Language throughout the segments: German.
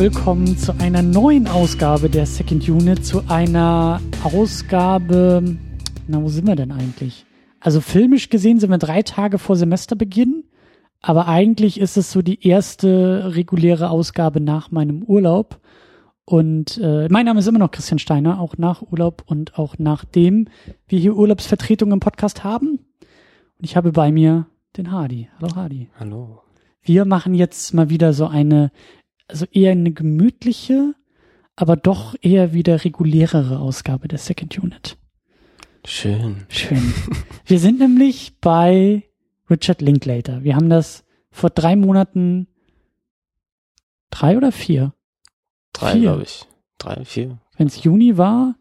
Willkommen zu einer neuen Ausgabe der Second Unit, zu einer Ausgabe, na, wo sind wir denn eigentlich? Also filmisch gesehen sind wir drei Tage vor Semesterbeginn, aber eigentlich ist es so die erste reguläre Ausgabe nach meinem Urlaub. Und äh, mein Name ist immer noch Christian Steiner, auch nach Urlaub und auch nachdem wir hier Urlaubsvertretung im Podcast haben. Und ich habe bei mir den Hardy. Hallo Hardy. Hallo. Wir machen jetzt mal wieder so eine, also eher eine gemütliche, aber doch eher wieder regulärere Ausgabe der Second Unit. Schön. Schön. Wir sind nämlich bei Richard Linklater. Wir haben das vor drei Monaten, drei oder vier? Drei, glaube ich. Drei, vier. Wenn es Juni war,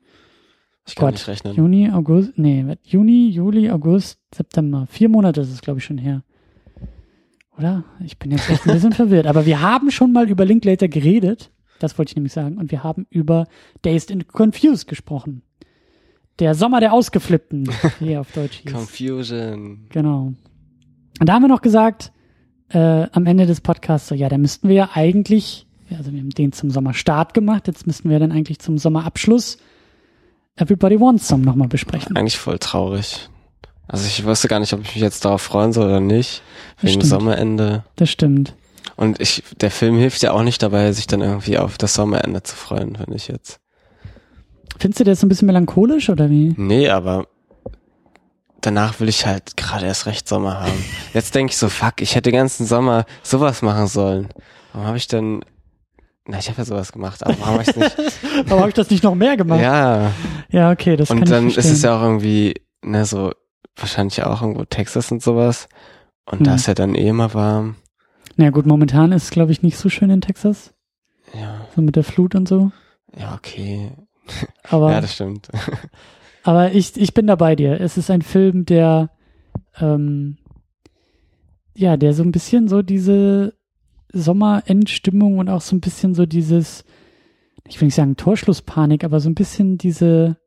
Ich kann Gott, nicht rechnen. Juni, August, nee? Juni, Juli, August, September. Vier Monate ist es, glaube ich, schon her. Oder? Ich bin jetzt echt ein bisschen verwirrt. Aber wir haben schon mal über Linklater geredet. Das wollte ich nämlich sagen. Und wir haben über Dazed and Confused gesprochen. Der Sommer der Ausgeflippten, wie er auf Deutsch hieß. Confusion. Genau. Und da haben wir noch gesagt, äh, am Ende des Podcasts, so, ja, da müssten wir ja eigentlich, also wir haben den zum Sommerstart gemacht, jetzt müssten wir dann eigentlich zum Sommerabschluss Everybody Wants Some nochmal besprechen. Eigentlich voll traurig. Also ich wusste gar nicht, ob ich mich jetzt darauf freuen soll oder nicht. Wegen stimmt. Sommerende. Das stimmt. Und ich, der Film hilft ja auch nicht dabei, sich dann irgendwie auf das Sommerende zu freuen, finde ich jetzt. Findest du der so ein bisschen melancholisch oder wie? Nee, aber danach will ich halt gerade erst recht Sommer haben. Jetzt denke ich so, fuck, ich hätte den ganzen Sommer sowas machen sollen. Warum habe ich denn, na, ich habe ja sowas gemacht, aber warum habe ich nicht? Aber habe ich das nicht noch mehr gemacht? ja, Ja, okay, das kann und dann ich ist es ja auch irgendwie, ne, so, wahrscheinlich auch irgendwo Texas und sowas. Und da Hm. ist ja dann eh immer warm. Na gut, momentan ist es, glaube ich, nicht so schön in Texas. Ja, So mit der Flut und so. ja, okay. Aber, Ja, das stimmt. aber ich, ich bin da bei dir. Es ist ein Film, der, ähm, ja, der so ein bisschen so diese Sommerendstimmung und auch so ein bisschen so dieses, ich will nicht sagen Torschlusspanik, aber so ein bisschen diese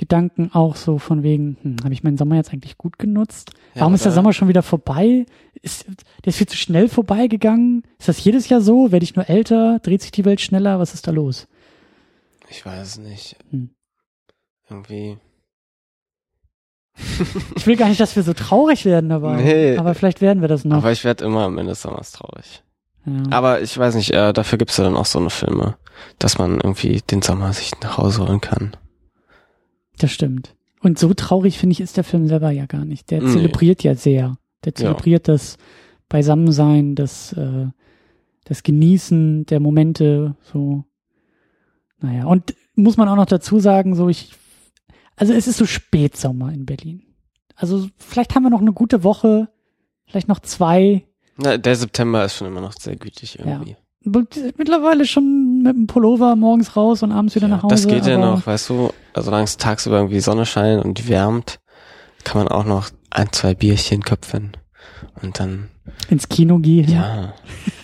Gedanken auch so von wegen, hm, habe ich meinen Sommer jetzt eigentlich gut genutzt? Warum Ja, ist der? Sommer schon wieder vorbei? Ist, der ist viel zu schnell vorbeigegangen? Ist das jedes Jahr so? Werde ich nur älter? Dreht sich die Welt schneller? Was ist da los? Ich weiß nicht. Hm. Irgendwie. Ich will gar nicht, dass wir so traurig werden dabei. Nee. Aber vielleicht werden wir das noch. Aber ich werde immer am Ende des Sommers traurig. ja. Aber ich weiß nicht, äh, dafür gibt's ja dann auch so eine Filme, dass man irgendwie den Sommer sich nach Hause holen kann. Das stimmt. Und so traurig, finde ich, ist der Film selber ja gar nicht. Der Nee. zelebriert ja sehr. Der zelebriert das Beisammensein, das, äh, das Genießen der Momente, so. Naja, und muss man auch noch dazu sagen, so ich, also es ist so Spätsommer in Berlin. Also vielleicht haben wir noch eine gute Woche, vielleicht noch zwei. Na, der September ist schon immer noch sehr gütig irgendwie. Mittlerweile schon mit dem Pullover morgens raus und abends wieder Ja, nach Hause. das geht ja noch, weißt du, also solange es tagsüber irgendwie Sonne scheint und die wärmt, kann man auch noch ein, zwei Bierchen köpfen. Und dann, ins Kino gehen. ja.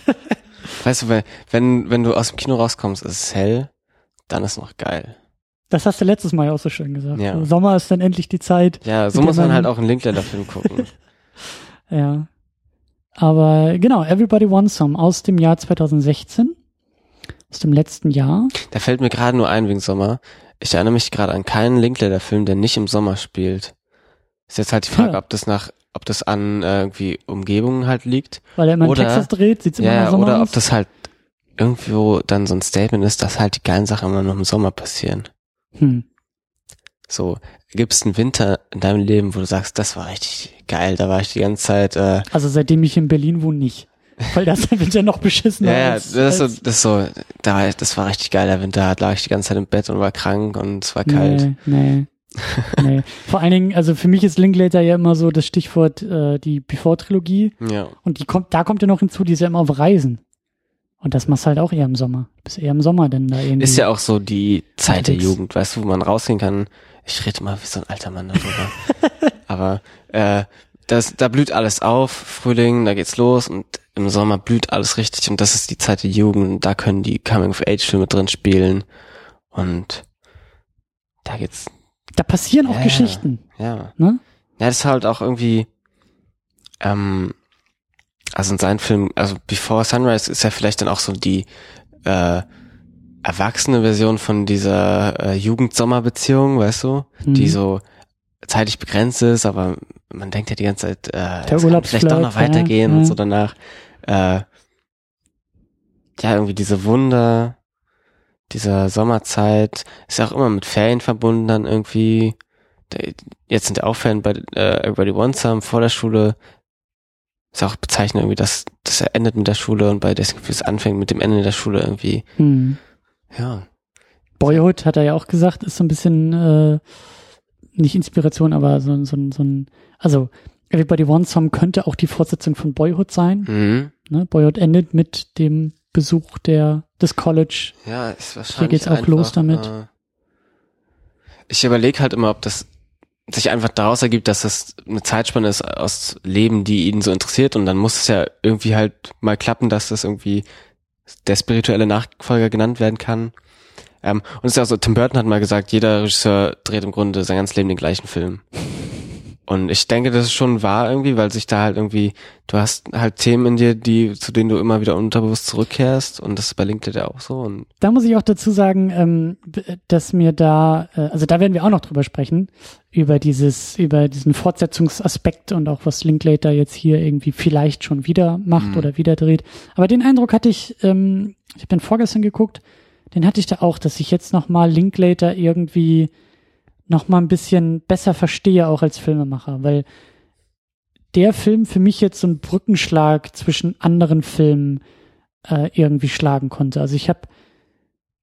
weißt du, weil, wenn, wenn du aus dem Kino rauskommst, ist es hell, dann ist noch geil. Das hast du letztes Mal ja auch so schön gesagt. Ja. So, Sommer ist dann endlich die Zeit. Ja, so muss man halt auch einen Linklater-Film gucken. Ja. Aber genau, Everybody Wants Some aus dem Jahr 2016. Aus dem letzten Jahr. Da fällt mir gerade nur ein wegen Sommer. Ich erinnere mich gerade an keinen Linklater-Film, der nicht im Sommer spielt. Ist jetzt halt die Frage, Ja. ob das nach, ob das an äh, irgendwie Umgebungen halt liegt. Weil er immer Oder- in Texas dreht, sieht's immer nach Ja, Sommer oder aus. ob das halt irgendwo dann so ein Statement ist, dass halt die geilen Sachen immer nur im Sommer passieren. hm. So, gibt's einen Winter in deinem Leben, wo du sagst, das war richtig geil, da war ich die ganze Zeit, äh, Also seitdem ich in Berlin wohne, nicht. Weil das wird ja noch beschissener. ja, ja, das ist, so, das ist so, da, war das war richtig geil, der Winter, da lag ich die ganze Zeit im Bett und war krank und es war kalt. Nee, nee. nee. Vor allen Dingen, also für mich ist Linklater ja immer so das Stichwort äh, die Before-Trilogie. Ja. Und die kommt, da kommt ja noch hinzu, die ist ja immer auf Reisen. Und das machst du halt auch eher im Sommer. Du bist eher im Sommer denn da irgendwie. Ist ja auch so die Zeit der. Jugend, weißt du, wo man rausgehen kann. Ich rede immer wie so ein alter Mann darüber. Aber äh, das, da blüht alles auf, Frühling, da geht's los und im Sommer blüht alles richtig und das ist die Zeit der Jugend. Da können die Coming-of-Age-Filme drin spielen und da geht's, Da passieren auch Ja, Geschichten, ja. ne? Ja, das ist halt auch irgendwie, ähm, also in seinem Film, also Before Sunrise ist ja vielleicht dann auch so die, äh, erwachsene Version von dieser äh, Jugend-Sommer-Beziehung, weißt du, Mhm. die so zeitlich begrenzt ist, aber man denkt ja die ganze Zeit, äh, es kann vielleicht doch noch weitergehen ja. und so danach. Äh, ja, irgendwie diese Wunder dieser Sommerzeit ist ja auch immer mit Ferien verbunden dann irgendwie. Jetzt sind ja auch Ferien bei äh, Everybody Wants Some vor der Schule. Ist auch bezeichnend irgendwie, dass das endet mit der Schule und bei Desk es anfängt mit dem Ende der Schule irgendwie. Hm. Ja. Boyhood hat er ja auch gesagt, ist so ein bisschen äh, nicht Inspiration, aber so, so, so ein, also Everybody Wants Some könnte auch die Fortsetzung von Boyhood sein. Mhm. Ne? Boyhood endet mit dem Besuch der des College. Ja, ist wahrscheinlich. Hier geht's auch einfach, los damit. Äh, ich überlege halt immer, ob das sich einfach daraus ergibt, dass das eine Zeitspanne ist aus Leben, die ihn so interessiert und dann muss es ja irgendwie halt mal klappen, dass das irgendwie der spirituelle Nachfolger genannt werden kann. Ähm, und es ist ja so, Tim Burton hat mal gesagt, jeder Regisseur dreht im Grunde sein ganzes Leben den gleichen Film. Und ich denke, das ist schon wahr irgendwie, weil sich da halt irgendwie, du hast halt Themen in dir, die, zu denen du immer wieder unterbewusst zurückkehrst und das ist bei LinkedIn auch so und Da muss ich auch dazu sagen, ähm, dass mir da, äh, also da werden wir auch noch drüber sprechen, über dieses, über diesen Fortsetzungsaspekt und auch was Linklater jetzt hier irgendwie vielleicht schon wieder macht Mhm. oder wieder dreht. Aber den Eindruck hatte ich, ähm, ich habe den vorgestern geguckt, den hatte ich da auch, dass ich jetzt nochmal Linklater irgendwie nochmal ein bisschen besser verstehe, auch als Filmemacher, weil der Film für mich jetzt so einen Brückenschlag zwischen anderen Filmen äh, irgendwie schlagen konnte. Also ich habe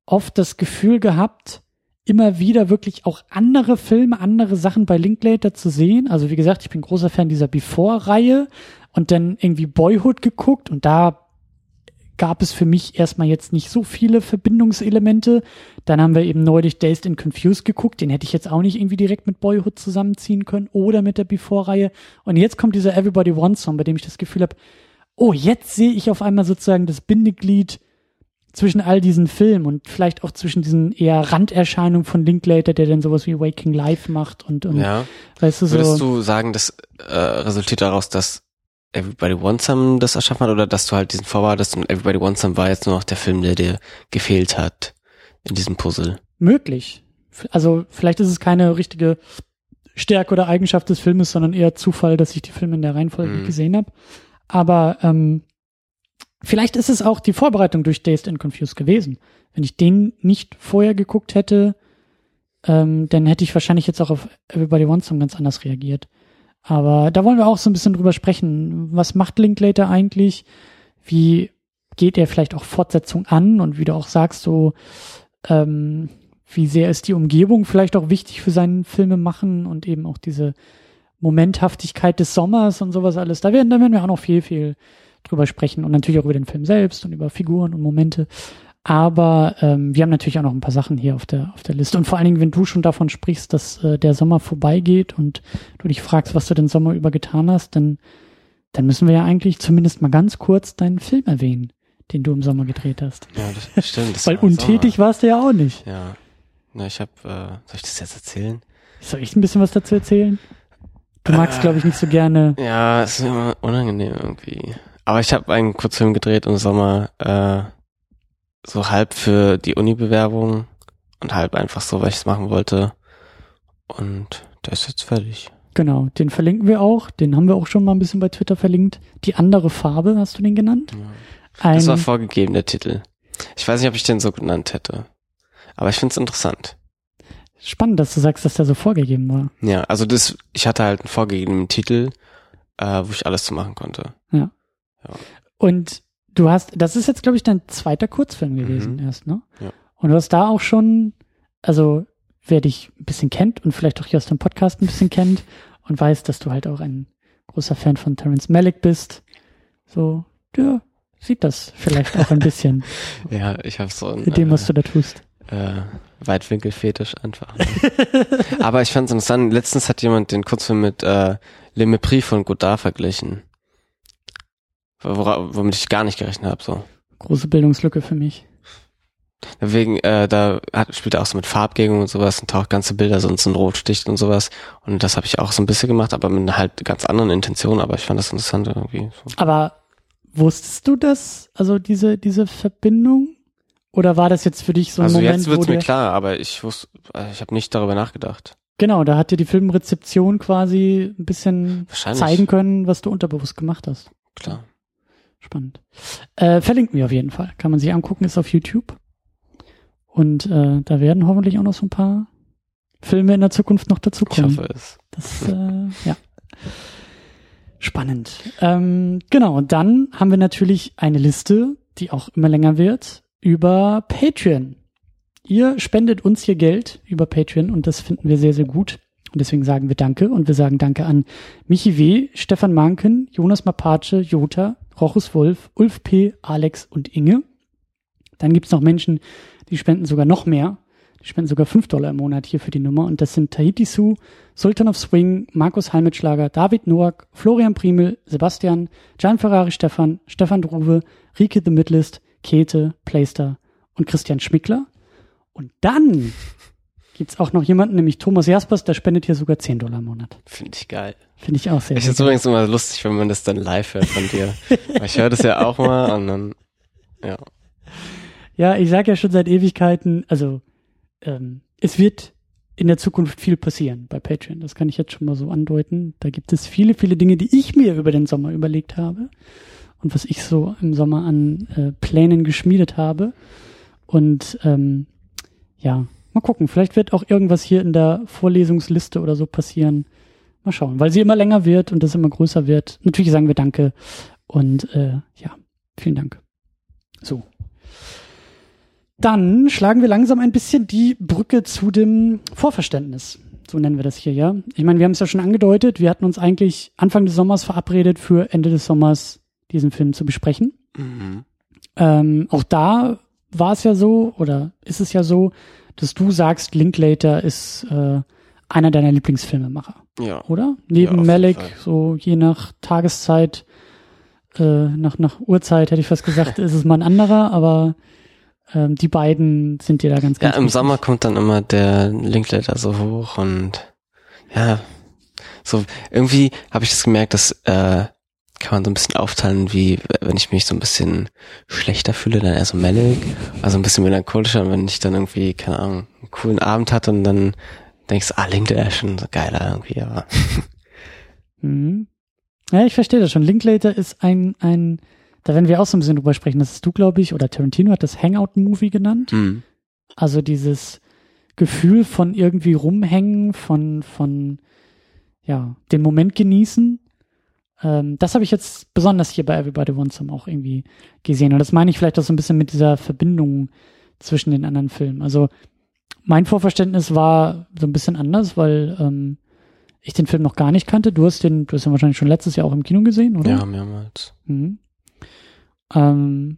oft das Gefühl gehabt, immer wieder wirklich auch andere Filme, andere Sachen bei Linklater zu sehen. Also wie gesagt, ich bin großer Fan dieser Before-Reihe und dann irgendwie Boyhood geguckt und da gab es für mich erstmal jetzt nicht so viele Verbindungselemente. Dann haben wir eben neulich Dazed and Confused geguckt. Den hätte ich jetzt auch nicht irgendwie direkt mit Boyhood zusammenziehen können oder mit der Before-Reihe. Und jetzt kommt dieser Everybody Wants Song, bei dem ich das Gefühl habe, oh, jetzt sehe ich auf einmal sozusagen das Bindeglied zwischen all diesen Filmen und vielleicht auch zwischen diesen eher Randerscheinungen von Linklater, der dann sowas wie Waking Life macht und, und ja. weißt du so. Würdest du sagen, das äh, resultiert daraus, dass Everybody Wants Some das erschaffen hat oder dass du halt diesen Vorwahl hattest und Everybody Wants Some war jetzt nur noch der Film, der dir gefehlt hat in diesem Puzzle? möglich. Also vielleicht ist es keine richtige Stärke oder Eigenschaft des Filmes, sondern eher Zufall, dass ich die Filme in der Reihenfolge Mhm. gesehen habe. Aber ähm, vielleicht ist es auch die Vorbereitung durch Dazed and Confused gewesen. Wenn ich den nicht vorher geguckt hätte, ähm, dann hätte ich wahrscheinlich jetzt auch auf Everybody Wants Some ganz anders reagiert. Aber da wollen wir auch so ein bisschen drüber sprechen. Was macht Linklater eigentlich? Wie geht er vielleicht auch Fortsetzung an? Und wie du auch sagst, so ähm, wie sehr ist die Umgebung vielleicht auch wichtig für seinen Filme machen und eben auch diese Momenthaftigkeit des Sommers und sowas alles. Da werden, da werden wir auch noch viel, viel drüber sprechen und natürlich auch über den Film selbst und über Figuren und Momente. Aber ähm, wir haben natürlich auch noch ein paar Sachen hier auf der auf der Liste und vor allen Dingen, wenn du schon davon sprichst, dass äh, der Sommer vorbeigeht und du dich fragst, was du den Sommer über getan hast, dann dann müssen wir ja eigentlich zumindest mal ganz kurz deinen Film erwähnen, den du im Sommer gedreht hast. Ja, das stimmt. Das Weil war untätig warst du ja auch nicht. Sommer. Ja. Na, ich habe, äh, soll ich das jetzt erzählen? Soll ich ein bisschen was dazu erzählen? Du magst, Äh. glaube ich, nicht so gerne. Ja, es ist immer unangenehm irgendwie. Aber ich habe einen Kurzfilm gedreht im Sommer, äh, so halb für die Uni-Bewerbung und halb einfach so, weil ich es machen wollte. Und der ist jetzt fertig. Genau, den verlinken wir auch. Den haben wir auch schon mal ein bisschen bei Twitter verlinkt. Die andere Farbe, hast du den genannt? Ja. Ein, Das war vorgegeben, der Titel. Ich weiß nicht, ob ich den so genannt hätte. Aber ich finde es interessant. spannend, dass du sagst, dass der so vorgegeben war. Ja, also das, ich hatte halt einen vorgegebenen Titel, äh, wo ich alles zu machen konnte. Und du hast, das ist jetzt, glaube ich, dein zweiter Kurzfilm gewesen Mhm. erst, ne? Ja. Und du hast da auch schon, also wer dich ein bisschen kennt und vielleicht auch hier aus dem Podcast ein bisschen kennt und weiß, dass du halt auch ein großer Fan von Terence Malick bist, so, ja, sieht das vielleicht auch ein bisschen Ja, ich habe so ein mit dem, was du da tust. äh, Weitwinkelfetisch einfach. Ne? Aber ich fand es interessant, letztens hat jemand den Kurzfilm mit äh, Le Mépris von Godard verglichen. Wora, womit ich gar nicht gerechnet habe. So. Große Bildungslücke für mich. Wegen, äh, da hat, spielt er auch so mit Farbgebung und sowas und taucht ganze Bilder sonst in Rot sticht und sowas. Und das habe ich auch so ein bisschen gemacht, aber mit einer halt ganz anderen Intention. Aber ich fand das interessant irgendwie. So. Aber wusstest du das, also diese, diese Verbindung? Oder war das jetzt für dich so ein also Moment, jetzt wird's mir klar, aber ich wusste, äh, ich habe nicht darüber nachgedacht. genau, da hat dir die Filmrezeption quasi ein bisschen zeigen können, was du unterbewusst gemacht hast. Klar. Spannend. Äh, verlinken wir auf jeden Fall. Kann man sich angucken, ist auf YouTube. Und äh, da werden hoffentlich auch noch so ein paar Filme in der Zukunft noch Ich dazukommen. hoffe es. Das, äh, ja. Spannend. Ähm, genau, und dann haben wir natürlich eine Liste, die auch immer länger wird, über Patreon. Ihr spendet uns hier Geld über Patreon und das finden wir sehr, sehr gut. Und deswegen sagen wir Danke und wir sagen Danke an Michi W., Stefan Manken, Jonas Mapace, Jota, Rochus Wolf, Ulf P., Alex und Inge. Dann gibt's noch Menschen, die spenden sogar noch mehr. Die spenden sogar 5 Dollar im Monat hier für die Nummer. Und das sind Tahiti Su, Sultan of Swing, Markus Halmitschlager, David Noack, Florian Primel, Sebastian, Gian Ferrari Stefan, Stefan Druwe, Rike The Midlist, Käthe, Playster und Christian Schmickler. Und dann gibt's auch noch jemanden, nämlich Thomas Jaspers, der spendet hier sogar 10 Dollar im Monat. Finde ich geil. Finde ich auch sehr, Ich sehr ist übrigens immer lustig, wenn man das dann live hört von dir. Ich höre das ja auch mal und dann, ja. Ja, ich sage ja schon seit Ewigkeiten, also ähm, es wird in der Zukunft viel passieren bei Patreon. Das kann ich jetzt schon mal so andeuten. Da gibt es viele, viele Dinge, die ich mir über den Sommer überlegt habe und was ich so im Sommer an äh, Plänen geschmiedet habe. Und ähm, ja, mal gucken. Vielleicht wird auch irgendwas hier in der Vorlesungsliste oder so passieren. Mal schauen, weil sie immer länger wird und das immer größer wird. Natürlich sagen wir Danke und äh, ja, vielen Dank. So. Dann schlagen wir langsam ein bisschen die Brücke zu dem Vorverständnis. So nennen wir das hier, ja. Ich meine, wir haben es ja schon angedeutet. Wir hatten uns eigentlich Anfang des Sommers verabredet, für Ende des Sommers diesen Film zu besprechen. Mhm. Ähm, auch da war es ja so, oder ist es ja so, dass du sagst, Linklater ist äh, einer deiner Lieblingsfilmemacher, Ja. oder? Ja, Neben jeden Malik, so je nach Tageszeit, äh, nach, nach Uhrzeit hätte ich fast gesagt, ist es mal ein anderer, aber ähm, die beiden sind dir da ganz, Ja, ganz im wichtig. Sommer kommt dann immer der Linklater so hoch und ja, so irgendwie habe ich das gemerkt, dass äh, kann man so ein bisschen aufteilen, wie wenn ich mich so ein bisschen schlechter fühle, dann eher so Malik, also ein bisschen melancholischer, und wenn ich dann irgendwie, keine Ahnung, einen coolen Abend hatte und dann denkst du, ah, Linklater ist schon so geiler irgendwie, aber Mhm. Ja, ich verstehe das schon. Linklater ist ein, ein, da werden wir auch so ein bisschen drüber sprechen. Das ist du, glaube ich, oder Tarantino hat das Hangout-Movie genannt. hm, Also dieses Gefühl von irgendwie rumhängen, von, von, ja, den Moment genießen. Ähm, das habe ich jetzt besonders hier bei Everybody Wants Some auch irgendwie gesehen. Und das meine ich vielleicht auch so ein bisschen mit dieser Verbindung zwischen den anderen Filmen. Also mein Vorverständnis war so ein bisschen anders, weil ähm, ich den Film noch gar nicht kannte. Du hast den, du hast ihn wahrscheinlich schon letztes Jahr auch im Kino gesehen, oder? ja, mehrmals. Mhm. Ähm,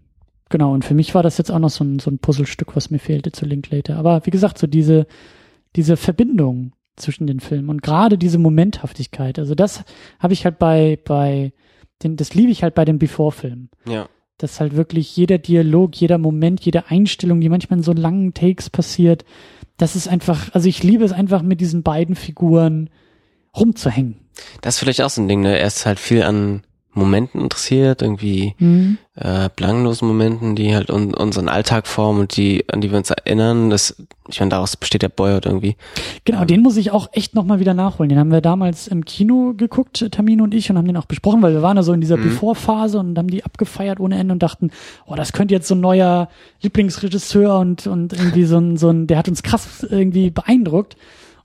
genau, und für mich war das jetzt auch noch so ein, so ein Puzzlestück, was mir fehlte zu Linklater. Aber wie gesagt, so diese, diese Verbindung zwischen den Filmen und gerade diese Momenthaftigkeit, also das habe ich halt bei, bei den, das liebe ich halt bei den Before-Filmen. Ja, Dass halt wirklich jeder Dialog, jeder Moment, jede Einstellung, die manchmal in so langen Takes passiert, das ist einfach, also ich liebe es einfach mit diesen beiden Figuren rumzuhängen. das ist vielleicht auch so ein Ding, ne? Er ist halt viel an Momenten interessiert, irgendwie Mhm. äh, belanglosen Momenten, die halt un unseren Alltag formen und die, an die wir uns erinnern. Das, ich meine, daraus besteht der Boyhood irgendwie. Genau, Ähm. den muss ich auch echt nochmal wieder nachholen. Den haben wir damals im Kino geguckt, Tamino und ich, und haben den auch besprochen, weil wir waren da so in dieser Mhm. Before-Phase und haben die abgefeiert ohne Ende und dachten, oh, das könnte jetzt so ein neuer Lieblingsregisseur und, und irgendwie so ein, so ein, der hat uns krass irgendwie beeindruckt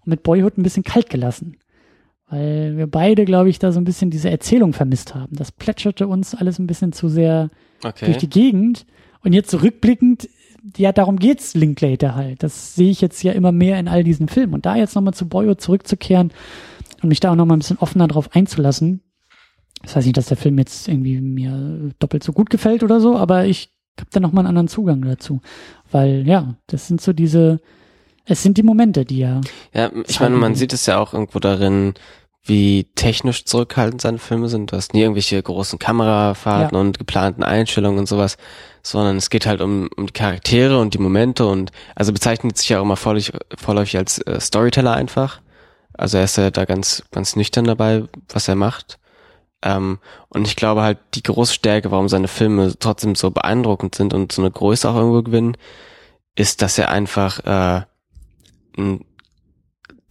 und mit Boyhood ein bisschen kalt gelassen. Weil wir beide, glaube ich, da so ein bisschen diese Erzählung vermisst haben. Das plätscherte uns alles ein bisschen zu sehr Okay. durch die Gegend. Und jetzt zurückblickend, ja, darum geht's Linklater halt. Das sehe ich jetzt ja immer mehr in all diesen Filmen. Und da jetzt nochmal zu Boyo zurückzukehren und mich da auch nochmal ein bisschen offener drauf einzulassen. Das heißt nicht, dass der Film jetzt irgendwie mir doppelt so gut gefällt oder so, aber ich habe da nochmal einen anderen Zugang dazu. Weil, ja, das sind so diese, es sind die Momente, die ja, Ja, ich meine, man sieht es ja auch irgendwo darin, wie technisch zurückhaltend seine Filme sind. Du hast nie irgendwelche großen Kamerafahrten und geplanten Einstellungen und sowas, sondern es geht halt um, um die Charaktere und die Momente und also bezeichnet sich ja auch immer vorläufig, vorläufig als äh, Storyteller einfach. Also er ist ja da ganz, ganz nüchtern dabei, was er macht. Ähm, und ich glaube halt, die große Stärke, warum seine Filme trotzdem so beeindruckend sind und so eine Größe auch irgendwo gewinnen, ist, dass er einfach äh, ein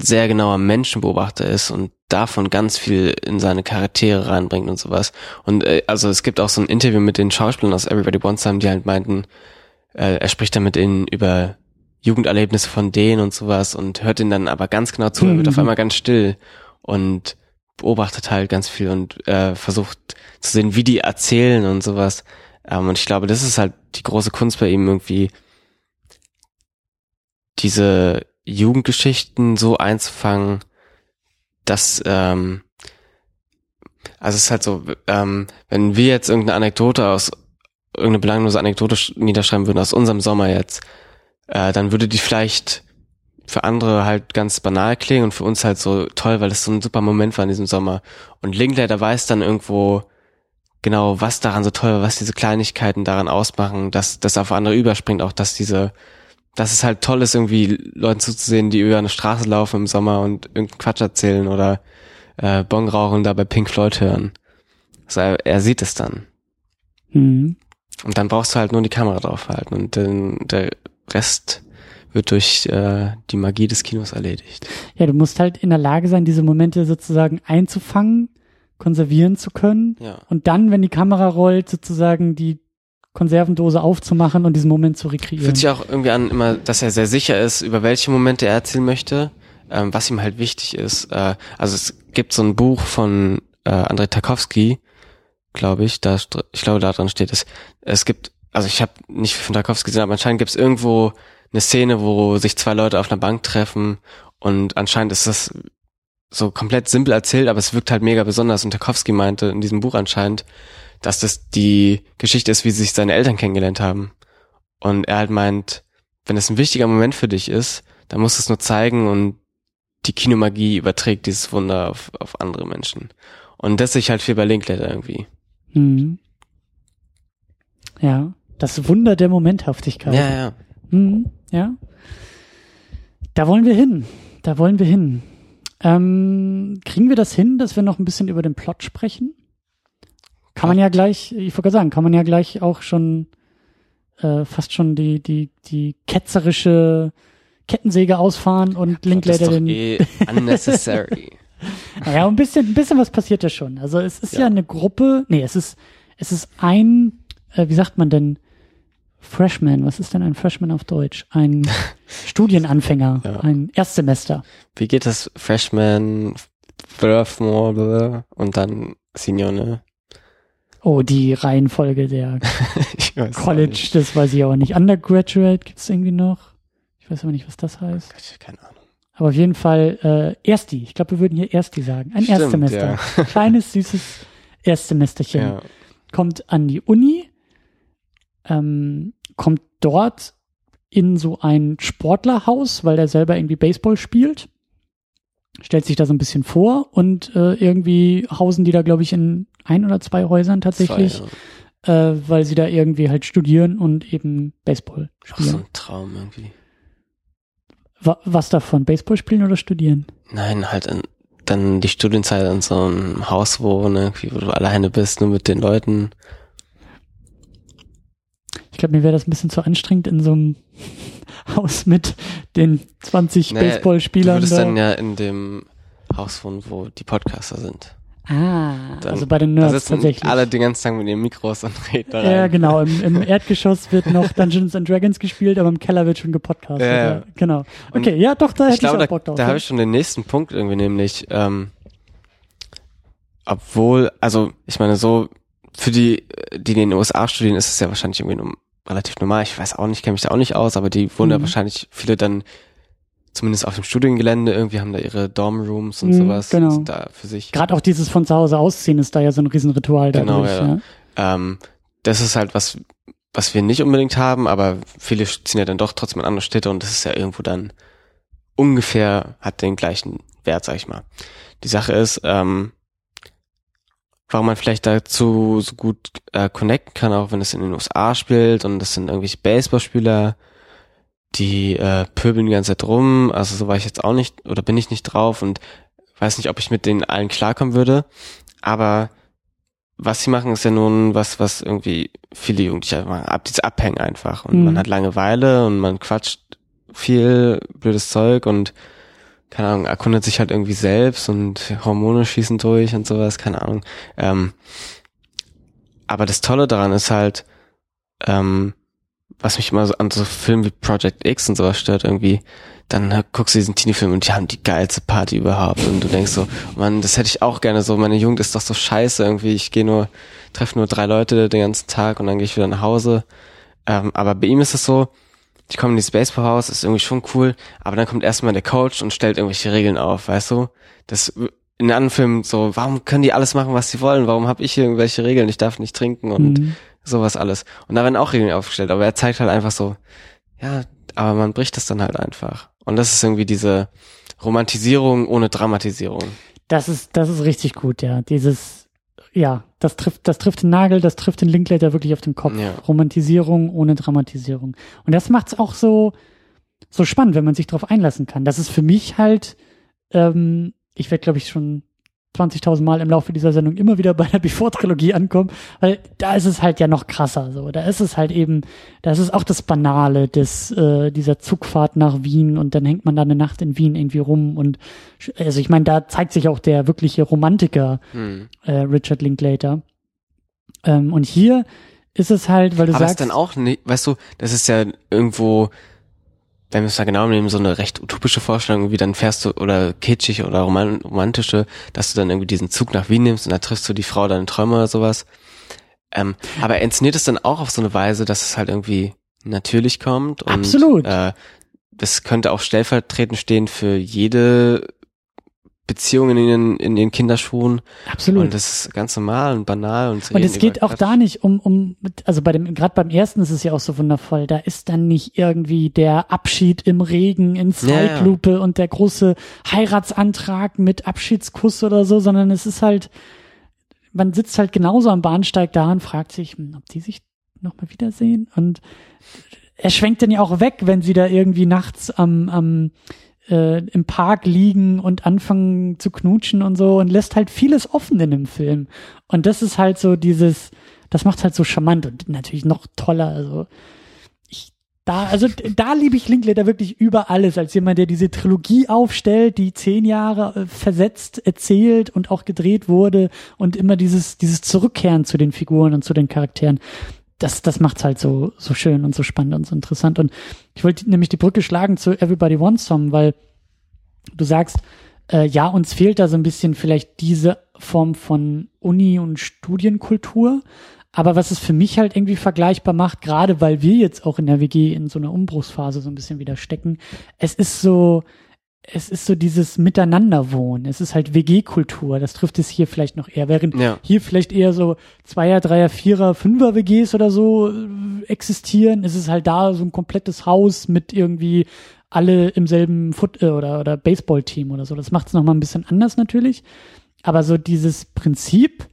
sehr genauer Menschenbeobachter ist und davon ganz viel in seine Charaktere reinbringt und sowas. Und äh, also es gibt auch so ein Interview mit den Schauspielern aus Everybody Wants Some, die halt meinten, äh, er spricht dann mit ihnen über Jugenderlebnisse von denen und sowas und hört ihnen dann aber ganz genau zu, mhm. wird auf einmal ganz still und beobachtet halt ganz viel und äh, versucht zu sehen, wie die erzählen und sowas. Ähm, und ich glaube, das ist halt die große Kunst bei ihm irgendwie, diese Jugendgeschichten so einzufangen, dass ähm, also es ist halt so, ähm, wenn wir jetzt irgendeine Anekdote aus irgendeine belanglose Anekdote niederschreiben würden aus unserem Sommer jetzt, äh, dann würde die vielleicht für andere halt ganz banal klingen und für uns halt so toll, weil es so ein super Moment war in diesem Sommer. Und Linklater weiß dann irgendwo genau, was daran so toll war, was diese Kleinigkeiten daran ausmachen, dass das auf andere überspringt, auch dass diese, dass es halt toll ist, irgendwie Leuten zuzusehen, die über eine Straße laufen im Sommer und irgendeinen Quatsch erzählen oder äh, Bon rauchen und dabei Pink Floyd hören. Also er, er sieht es dann. Mhm. Und dann brauchst du halt nur die Kamera draufhalten und den, der Rest wird durch äh, die Magie des Kinos erledigt. Ja, du musst halt in der Lage sein, diese Momente sozusagen einzufangen, konservieren zu können ja. und dann, wenn die Kamera rollt, sozusagen die Konservendose aufzumachen und diesen Moment zu rekreieren. Fühlt sich auch irgendwie an, immer, dass er sehr sicher ist, über welche Momente er erzählen möchte, ähm, was ihm halt wichtig ist. Äh, also es gibt so ein Buch von äh, Andrei Tarkovsky, glaube ich, da ich glaube da dran steht es. Es gibt, also ich habe nicht von Tarkovsky gesehen, aber anscheinend gibt es irgendwo eine Szene, wo sich zwei Leute auf einer Bank treffen und anscheinend ist das so komplett simpel erzählt, aber es wirkt halt mega besonders. Und Tarkovsky meinte in diesem Buch anscheinend, dass das die Geschichte ist, wie sich seine Eltern kennengelernt haben. Und er halt meint, wenn es ein wichtiger Moment für dich ist, dann musst du es nur zeigen und die Kinomagie überträgt dieses Wunder auf, auf andere Menschen. Und das sehe ich halt viel bei Linkletter irgendwie. Mhm. Ja, das Wunder der Momenthaftigkeit. Ja, ja. Mhm, ja. Da wollen wir hin. Da wollen wir hin. Ähm, kriegen wir das hin, dass wir noch ein bisschen über den Plot sprechen? Kann man ja gleich, ich wollte sagen, kann man ja gleich auch schon äh, fast schon die, die, die ketzerische Kettensäge ausfahren und ja, Linklater den. Eh unnecessary. naja, ein bisschen, ein bisschen was passiert ja schon. Also es ist ja, ja eine Gruppe, nee, es ist, es ist ein, äh, wie sagt man denn, Freshman, was ist denn ein Freshman auf Deutsch? Ein Studienanfänger, ja. ein Erstsemester. Wie geht das Freshman, Sophomore und dann Senior, ne? Oh, die Reihenfolge der College, das weiß ich aber nicht. Undergraduate gibt's irgendwie noch. Ich weiß aber nicht, was das heißt. Keine Ahnung. Aber auf jeden Fall äh, Ersti. Ich glaube, wir würden hier Ersti sagen. Ein Stimmt, Erstsemester. Ja. Kleines, süßes Erstsemesterchen. Ja. Kommt an die Uni ähm, kommt dort in so ein Sportlerhaus, weil er selber irgendwie Baseball spielt. Stellt sich da so ein bisschen vor und äh, irgendwie hausen die da, glaube ich, in ein oder zwei Häusern tatsächlich, zwei, ja. äh, weil sie da irgendwie halt studieren und eben Baseball spielen. Ach, so ein Traum irgendwie. Wa was davon? Baseball spielen oder studieren? Nein, halt in, dann die Studienzeit in so einem Haus wohnen, wo du alleine bist, nur mit den Leuten glaube, mir wäre das ein bisschen zu anstrengend in so einem Haus mit den 20 naja, Baseballspielern. Du würdest da. dann ja in dem Haus wohnen, wo die Podcaster sind. Ah, dann, also bei den Nerds tatsächlich. alle den ganzen Tag mit ihren Mikros und reden da rein. Ja, genau. Im, Im, Erdgeschoss wird noch Dungeons and Dragons gespielt, aber im Keller wird schon gepodcastet. Ja, ja. Genau. Okay, und ja, doch, da hätte ich, ich auch Bock drauf. Da, da habe ich schon den nächsten Punkt irgendwie, nämlich, ähm, obwohl, also ich meine, so für die, die in den USA studieren, ist es ja wahrscheinlich irgendwie relativ normal. Ich weiß auch nicht, kenne mich da auch nicht aus, aber die wohnen mhm. ja wahrscheinlich viele dann zumindest auf dem Studiengelände irgendwie haben da ihre Dormrooms und mhm, sowas. Genau. Da für sich. Gerade auch dieses von zu Hause ausziehen ist da ja so ein Riesenritual genau, dadurch. Genau, ja. ja. Ähm, das ist halt was, was wir nicht unbedingt haben, aber viele ziehen ja dann doch trotzdem in andere Städte und das ist ja irgendwo dann ungefähr, hat den gleichen Wert, sag ich mal. Die Sache ist, ähm, warum man vielleicht dazu so gut äh, connecten kann, auch wenn es in den USA spielt und das sind irgendwelche Baseballspieler, die äh, pöbeln die ganze Zeit rum. Also so war ich jetzt auch nicht oder bin ich nicht drauf und weiß nicht, ob ich mit denen allen klarkommen würde. Aber was sie machen, ist ja nun was, was irgendwie viele Jugendliche machen. Ab, diese Abhängen einfach. Und Mhm. man hat Langeweile und man quatscht viel blödes Zeug und keine Ahnung, erkundet sich halt irgendwie selbst und Hormone schießen durch und sowas, keine Ahnung. Ähm, aber das Tolle daran ist halt, ähm, was mich immer so an so Filmen wie Project X und sowas stört irgendwie, dann äh, guckst du diesen Teenie-Film und die haben die geilste Party überhaupt und du denkst so, Mann, das hätte ich auch gerne so, meine Jugend ist doch so scheiße irgendwie, ich gehe nur, treffe nur drei Leute den ganzen Tag und dann gehe ich wieder nach Hause. Ähm, aber bei ihm ist es so, die kommen in dieses Baseballhaus, ist irgendwie schon cool, aber dann kommt erstmal der Coach und stellt irgendwelche Regeln auf, weißt du? Das in anderen Filmen so, warum können die alles machen, was sie wollen? Warum habe ich hier irgendwelche Regeln? Ich darf nicht trinken und Mhm. Sowas alles. Und da werden auch Regeln aufgestellt, aber er zeigt halt einfach so, ja, aber man bricht das dann halt einfach. Und das ist irgendwie diese Romantisierung ohne Dramatisierung. Das ist, das ist richtig gut, ja. Dieses, ja, das trifft, das trifft den Nagel, das trifft den Linklater wirklich auf den Kopf. Ja. Romantisierung ohne Dramatisierung. Und das macht's auch so, so spannend, wenn man sich darauf einlassen kann. Das ist für mich halt, ähm, ich werde, glaube ich, schon 20.000 Mal im Laufe dieser Sendung immer wieder bei der Before-Trilogie ankommen, weil da ist es halt ja noch krasser. So, da ist es halt eben, da ist es auch das Banale des äh, dieser Zugfahrt nach Wien und dann hängt man da eine Nacht in Wien irgendwie rum und also ich meine, da zeigt sich auch der wirkliche Romantiker Hm. äh, Richard Linklater. Ähm, und hier ist es halt, weil du Aber es sagst, ist dann auch nicht, weißt du, das ist ja irgendwo, wenn wir es da genau nehmen, so eine recht utopische Vorstellung, wie dann fährst du, oder kitschig oder roman romantische, dass du dann irgendwie diesen Zug nach Wien nimmst und da triffst du die Frau deiner Träume oder sowas. Ähm, aber er inszeniert es dann auch auf so eine Weise, dass es halt irgendwie natürlich kommt. Und, Absolut. Äh, das könnte auch stellvertretend stehen für jede Beziehung in den, in den Kinderschuhen. absolut. Und das ist ganz normal und banal und so. Und es geht auch da nicht um, um, also bei dem, gerade beim ersten ist es ja auch so wundervoll, da ist dann nicht irgendwie der Abschied im Regen in Ja, ja. Zeitlupe und der große Heiratsantrag mit Abschiedskuss oder so, sondern es ist halt, man sitzt halt genauso am Bahnsteig da und fragt sich, hm, ob die sich nochmal wiedersehen und er schwenkt dann ja auch weg, wenn sie da irgendwie nachts am, am äh, im Park liegen und anfangen zu knutschen und so und lässt halt vieles offen in dem Film. Und das ist halt so dieses, das macht halt so charmant und natürlich noch toller. Also ich da, also da liebe ich Linklater wirklich über alles, als jemand, der diese Trilogie aufstellt, die zehn Jahre äh, versetzt erzählt und auch gedreht wurde und immer dieses, dieses Zurückkehren zu den Figuren und zu den Charakteren das, das macht's halt so, so schön und so spannend und so interessant. Und ich wollte nämlich die Brücke schlagen zu Everybody Wants Some, weil du sagst, äh, ja, uns fehlt da so ein bisschen vielleicht diese Form von Uni- und Studienkultur. Aber was es für mich halt irgendwie vergleichbar macht, gerade weil wir jetzt auch in der WG in so einer Umbruchsphase so ein bisschen wieder stecken, es ist so, es ist so dieses Miteinanderwohnen. Es ist halt WG-Kultur. Das trifft es hier vielleicht noch eher. Während Ja. hier vielleicht eher so Zweier, Dreier, Vierer, Fünfer WGs oder so äh, existieren, ist es halt da so ein komplettes Haus mit irgendwie alle im selben Foot äh, oder, oder Baseball-Team oder so. Das macht es nochmal ein bisschen anders natürlich. Aber so dieses Prinzip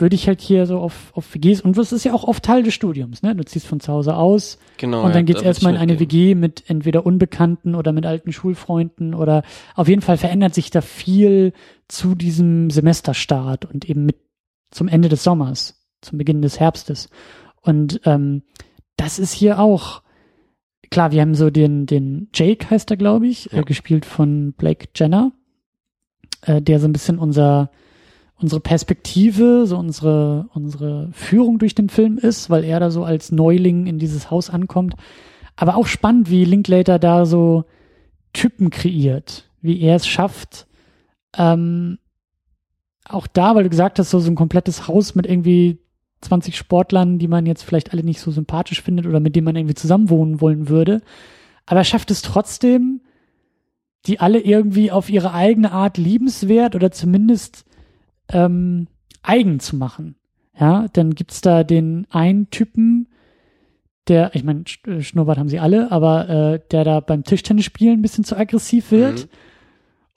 würde ich halt hier so auf, auf WGs, und das ist ja auch oft Teil des Studiums, ne? Du ziehst von zu Hause aus, Genau. und dann ja, geht's erstmal in eine. WG mit entweder Unbekannten oder mit alten Schulfreunden oder auf jeden Fall verändert sich da viel zu diesem Semesterstart und eben mit zum Ende des Sommers, zum Beginn des Herbstes. Und ähm, das ist hier auch, klar, wir haben so den, den Jake heißt er, glaube ich, Ja. äh, gespielt von Blake Jenner, äh, der so ein bisschen unser unsere Perspektive, so unsere, unsere Führung durch den Film ist, weil er da so als Neuling in dieses Haus ankommt. Aber auch spannend, wie Linklater da so Typen kreiert, wie er es schafft, ähm, auch da, weil du gesagt hast, so, so ein komplettes Haus mit irgendwie 20 Sportlern, die man jetzt vielleicht alle nicht so sympathisch findet oder mit denen man irgendwie zusammenwohnen wollen würde. Aber er schafft es trotzdem, die alle irgendwie auf ihre eigene Art liebenswert oder zumindest ähm, eigen zu machen. Ja, dann gibt's da den einen Typen, der, ich meine, Sch- äh, Schnurrbart haben sie alle, aber äh, der da beim Tischtennisspielen ein bisschen zu aggressiv wird. Mhm.